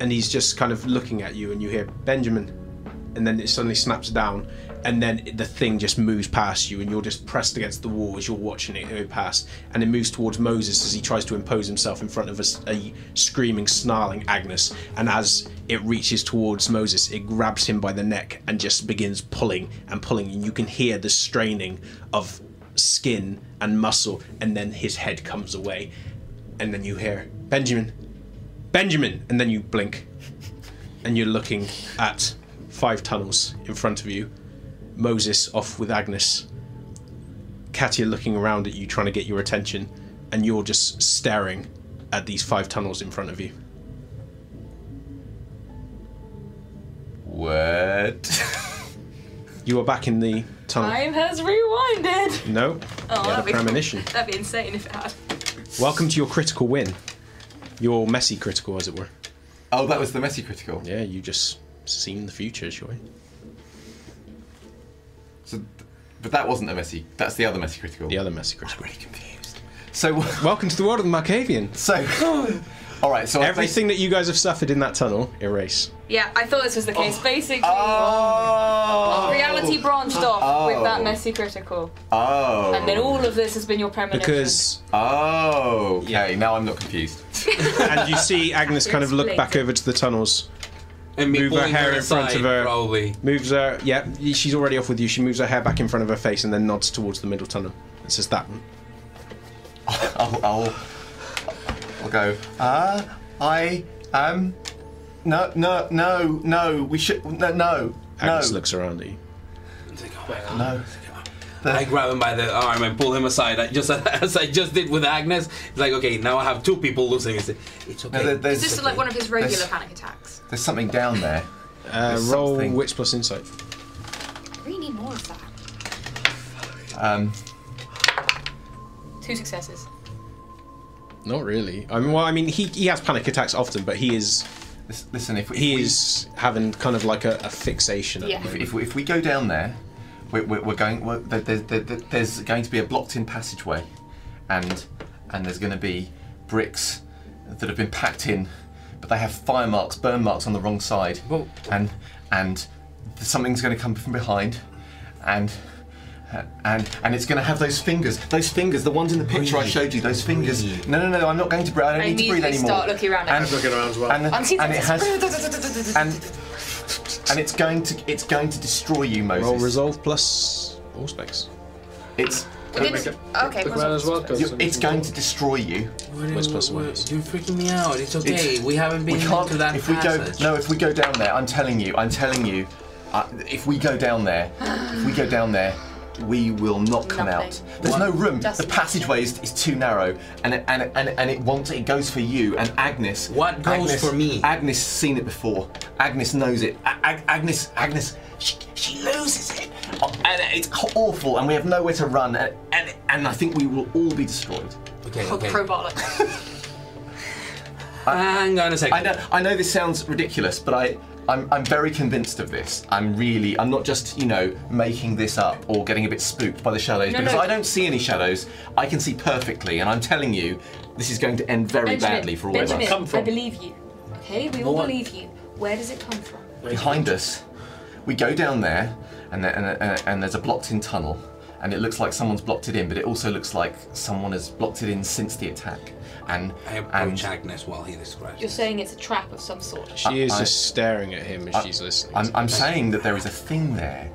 [SPEAKER 1] And he's just kind of looking at you, and you hear Benjamin, and then it suddenly snaps down, and then the thing just moves past you, and you're just pressed against the wall as you're watching it go past, and it moves towards Moses as he tries to impose himself in front of a screaming, snarling Agnes, and as it reaches towards Moses, it grabs him by the neck and just begins pulling and pulling, and you can hear the straining of skin and muscle, and then his head comes away, and then you hear Benjamin, Benjamin, and then you blink, and you're looking at five tunnels in front of you. Moses off with Agnes. Katia looking around at you, trying to get your attention, and you're just staring at these five tunnels in front of you.
[SPEAKER 5] What?
[SPEAKER 1] You are back in the tunnel.
[SPEAKER 7] Time has rewinded.
[SPEAKER 1] No,
[SPEAKER 7] Oh,
[SPEAKER 1] you had a
[SPEAKER 7] that'd be,
[SPEAKER 1] premonition.
[SPEAKER 7] that'd be insane if it had.
[SPEAKER 1] Welcome to your critical win. Your messy critical, as it were.
[SPEAKER 5] oh, that was the messy critical.
[SPEAKER 1] Yeah, you just seen the future, sure.
[SPEAKER 5] But that wasn't a messy. That's the other messy critical.
[SPEAKER 1] The other messy
[SPEAKER 5] I'm
[SPEAKER 1] critical.
[SPEAKER 5] really confused. So,
[SPEAKER 1] Welcome to the world of the Malkavian.
[SPEAKER 5] so. all right. So I
[SPEAKER 1] Everything that you guys have suffered in that tunnel, erase.
[SPEAKER 7] Yeah, I thought this was the case. Oh. Basically,
[SPEAKER 5] Oh.
[SPEAKER 7] reality branched off oh. with that
[SPEAKER 5] Oh.
[SPEAKER 7] messy critical,
[SPEAKER 5] Oh.
[SPEAKER 7] and then all of this has been your premonition.
[SPEAKER 1] Because
[SPEAKER 5] Oh. Okay.
[SPEAKER 1] Yeah.
[SPEAKER 5] Now I'm not confused.
[SPEAKER 1] and you see Agnes kind of look back over to the tunnels,
[SPEAKER 4] And me
[SPEAKER 1] Move her hair
[SPEAKER 4] her
[SPEAKER 1] in front of her.
[SPEAKER 4] Probably.
[SPEAKER 1] moves her. Yeah, she's already off with you. She moves her hair back in front of her face and then nods towards the middle tunnel. It says that.
[SPEAKER 5] I'll, I'll, I'll go. Ah, I um, no, no, no, no. We should no, no,
[SPEAKER 1] Agnes
[SPEAKER 5] no,
[SPEAKER 1] looks around at you.
[SPEAKER 4] It's oh my God.
[SPEAKER 5] no.
[SPEAKER 4] I grab him by the arm and pull him aside, I just as I just did with Agnes. It's like, okay, now I have two people losing. It's, it's okay.
[SPEAKER 5] No, there's,
[SPEAKER 7] Is this like one of his regular
[SPEAKER 5] There's-
[SPEAKER 7] panic attacks?
[SPEAKER 5] there's something down there.
[SPEAKER 1] Uh,
[SPEAKER 5] There's
[SPEAKER 1] roll
[SPEAKER 5] something.
[SPEAKER 1] wits plus insight.
[SPEAKER 7] We need more of that.
[SPEAKER 5] Um,
[SPEAKER 7] Two successes.
[SPEAKER 1] Not really. I mean, well, I mean, he, he has panic attacks often, but he is
[SPEAKER 5] listen, if we,
[SPEAKER 1] he
[SPEAKER 5] if we,
[SPEAKER 1] is having kind of like a, a fixation. At
[SPEAKER 7] Yeah.
[SPEAKER 1] the
[SPEAKER 5] if, if, we, if we go down there, we're, we're, we're going. We're, there, there, there, there's going to be a blocked-in passageway, and and there's going to be bricks that have been packed in, but they have fire marks, burn marks on the wrong side,
[SPEAKER 4] Well-
[SPEAKER 5] and and something's going to come from behind, and. And and it's going to have those fingers, those fingers, the ones in the picture I showed you, those fingers.
[SPEAKER 4] Breathe.
[SPEAKER 5] No, no, no, I'm not going to breathe. I don't
[SPEAKER 7] I
[SPEAKER 5] need to breathe
[SPEAKER 7] immediately
[SPEAKER 5] anymore.
[SPEAKER 7] start looking around.
[SPEAKER 5] And-
[SPEAKER 7] And,
[SPEAKER 2] Looking around as well.
[SPEAKER 5] and,
[SPEAKER 7] Unseen
[SPEAKER 5] and it has and and it's going to it's going to destroy you, Moses.
[SPEAKER 1] roll resolve plus Auspex.
[SPEAKER 5] It's
[SPEAKER 7] We
[SPEAKER 2] Make
[SPEAKER 7] didn't-
[SPEAKER 2] it-
[SPEAKER 7] okay,
[SPEAKER 2] look
[SPEAKER 7] plus-
[SPEAKER 2] around as well, 'cause
[SPEAKER 5] you- it's going to destroy you.
[SPEAKER 1] What's plus
[SPEAKER 4] You're freaking me out. It's okay.
[SPEAKER 5] It's-
[SPEAKER 4] we haven't been
[SPEAKER 5] We can't.
[SPEAKER 4] into that
[SPEAKER 5] if we
[SPEAKER 4] passage.
[SPEAKER 5] go no, if we go down there, I'm telling you, I'm telling you, uh, if we go down there, if we go down there, we will not come out.
[SPEAKER 7] Nothing.
[SPEAKER 5] There's no room.
[SPEAKER 7] Just
[SPEAKER 5] the passageway is, is too narrow, and it, and and and it wants it goes for you and Agnes.
[SPEAKER 4] What goes
[SPEAKER 5] Agnes,
[SPEAKER 4] for me?
[SPEAKER 5] Agnes seen it before. Agnes knows it. Ag- Agnes, Agnes, she, she loses it, Oh, and it's awful. And we have nowhere to run, and, and and I think we will all be destroyed.
[SPEAKER 4] Okay,
[SPEAKER 7] Oh,
[SPEAKER 4] okay.
[SPEAKER 7] crowbar.
[SPEAKER 4] Hang on a second.
[SPEAKER 5] I know, I know this sounds ridiculous, but I, I'm, I'm very convinced of this. I'm really, I'm not just, you know, making this up or getting a bit spooked by the shadows
[SPEAKER 7] No,
[SPEAKER 5] because
[SPEAKER 7] no.
[SPEAKER 5] I don't see any shadows. I can see perfectly, and I'm telling you, this is going to end very badly for all
[SPEAKER 7] Benjamin,
[SPEAKER 5] of us.
[SPEAKER 2] Come from?
[SPEAKER 7] I believe you. Okay, we all
[SPEAKER 4] What?
[SPEAKER 7] believe you. Where does it come from?
[SPEAKER 5] Behind us, we go down there, and, there, and, and, and there's a blocked-in tunnel, and it looks like someone's blocked it in, but it also looks like someone has blocked it in since the attack. And
[SPEAKER 4] I
[SPEAKER 5] and
[SPEAKER 4] Agnes while he describes.
[SPEAKER 7] You're
[SPEAKER 4] this.
[SPEAKER 7] saying it's a trap of some sort.
[SPEAKER 1] She is
[SPEAKER 5] I-
[SPEAKER 1] just staring at him as
[SPEAKER 5] I-
[SPEAKER 1] she's listening.
[SPEAKER 5] I'm, I'm saying that there is a thing there,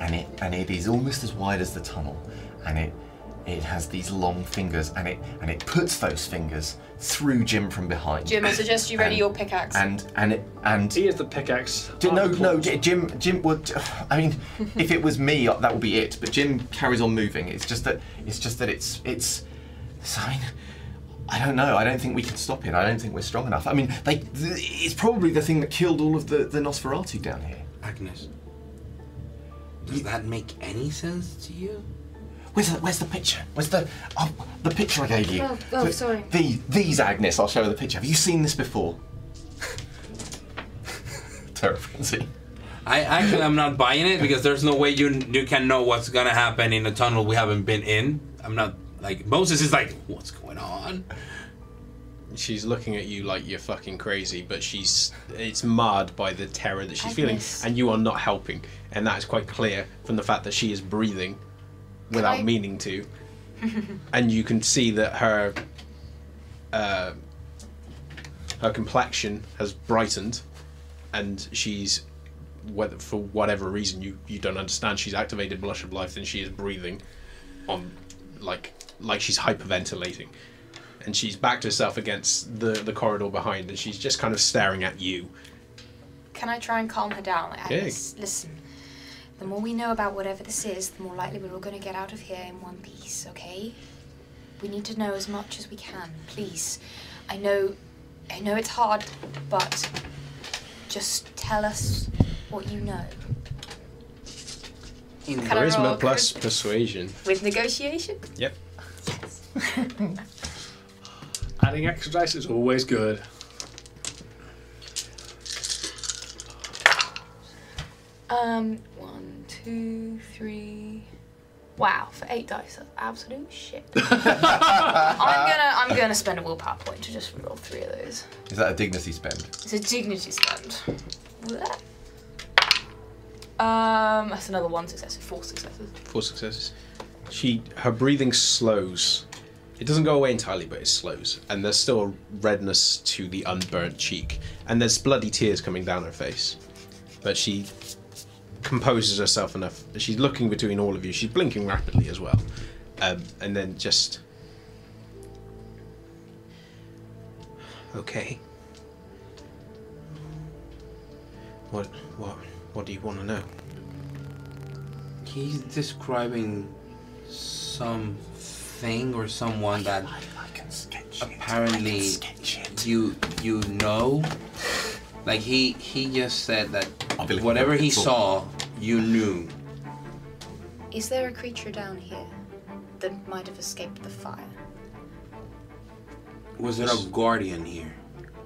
[SPEAKER 5] and it and it is almost as wide as the tunnel, and it it has these long fingers, and it and it puts those fingers through Jim from behind.
[SPEAKER 7] Jim, I suggest you ready
[SPEAKER 5] And-
[SPEAKER 7] your pickaxe.
[SPEAKER 5] And and it and
[SPEAKER 2] He is the pickaxe.
[SPEAKER 5] J- no no Jim Jim would. I mean, if it was me, that would be it. But Jim carries on moving. It's just that it's just that it's it's. I mean, I don't know. I don't think we can stop it. I don't think we're strong enough. I mean, they, th- it's probably the thing that killed all of the, the Nosferatu down here.
[SPEAKER 4] Agnes. Does that make any sense to you?
[SPEAKER 5] Where's the, where's the picture? Where's the oh, the picture I gave you?
[SPEAKER 7] Oh, oh,
[SPEAKER 5] The-
[SPEAKER 7] sorry.
[SPEAKER 5] The, these, Agnes. I'll show her the picture. Have you seen this before? Terror frenzy.
[SPEAKER 4] I actually I'm not buying it because there's no way you you can know what's gonna happen in a tunnel we haven't been in. I'm not like Moses is like, what's going on?
[SPEAKER 1] She's looking at you like you're fucking crazy, but she's it's marred by the terror that she's feeling,
[SPEAKER 3] Agnes.
[SPEAKER 1] and you are not helping, and that is quite clear from the fact that she is breathing without
[SPEAKER 3] I-
[SPEAKER 1] meaning to, and you can see that her uh, her complexion has brightened, and she's whether for whatever reason you you don't understand, she's activated blush of life, and she is breathing on like like she's hyperventilating and she's backed herself against the the corridor behind and she's just kind of staring at you
[SPEAKER 3] Can I try and calm her down? Like,
[SPEAKER 1] Okay.
[SPEAKER 3] Listen. The more we know about whatever this is, the more likely we're all going to get out of here in one piece, okay? We need to know as much as we can, please. I know, I know it's hard, but just tell us what you know.
[SPEAKER 4] In
[SPEAKER 3] Can
[SPEAKER 1] charisma plus
[SPEAKER 3] charisma?
[SPEAKER 1] persuasion
[SPEAKER 3] With negotiation?
[SPEAKER 1] yep
[SPEAKER 2] Adding extra dice is always good.
[SPEAKER 3] Um, one, two, three. Wow, for eight dice, that's absolute shit. I'm gonna, I'm gonna spend a willpower point to just roll three of those.
[SPEAKER 5] Is that a dignity spend?
[SPEAKER 3] It's a dignity spend. Blech. Um, that's another one success, four successes.
[SPEAKER 1] four successes. She her breathing slows. It doesn't go away entirely but it slows. And there's still redness to the unburnt cheek. And there's bloody tears coming down her face. But she composes herself enough. She's looking between all of you. She's blinking rapidly as well. Um, and then just okay. What what what do you want to know
[SPEAKER 4] He's describing something or someone that
[SPEAKER 5] I can sketch
[SPEAKER 4] apparently you you know. Like he he just said that
[SPEAKER 5] I'll be looking
[SPEAKER 4] whatever he saw, you knew.
[SPEAKER 3] Is there a creature down here that might have escaped the fire?
[SPEAKER 4] Was there a guardian here?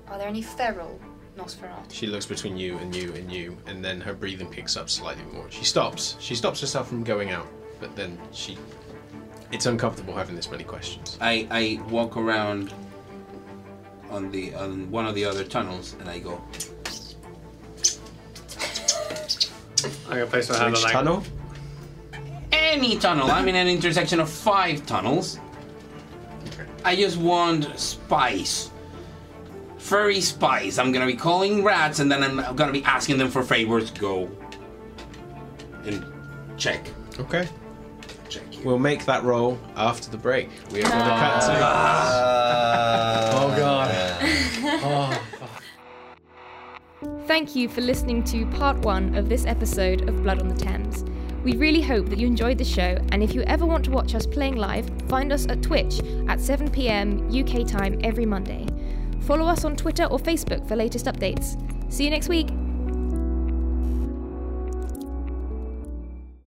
[SPEAKER 3] Are there any feral Nosferatu?
[SPEAKER 1] She looks between you and you and you, and then her breathing picks up slightly more. She stops. She stops herself from going out, but then she. It's uncomfortable having this many questions.
[SPEAKER 4] I I walk around on the on one of the other tunnels and I go.
[SPEAKER 2] I'm gonna place my hand
[SPEAKER 1] Which
[SPEAKER 2] on that.
[SPEAKER 1] tunnel?
[SPEAKER 4] Any tunnel. I'm in an intersection of five tunnels. I just want spice. Furry spies. I'm gonna be calling rats and then I'm gonna be asking them for favors. Go. And check.
[SPEAKER 1] Okay.
[SPEAKER 4] Check here.
[SPEAKER 1] We'll make that roll after the break. We are going to ah. cut to.
[SPEAKER 2] Oh, oh god.
[SPEAKER 8] Thank you for listening to part one of this episode of Blood on the Thames. We really hope that you enjoyed the show, and if you ever want to watch us playing live, find us at Twitch at 7pm UK time every Monday. Follow us on Twitter or Facebook for latest updates. See you next week!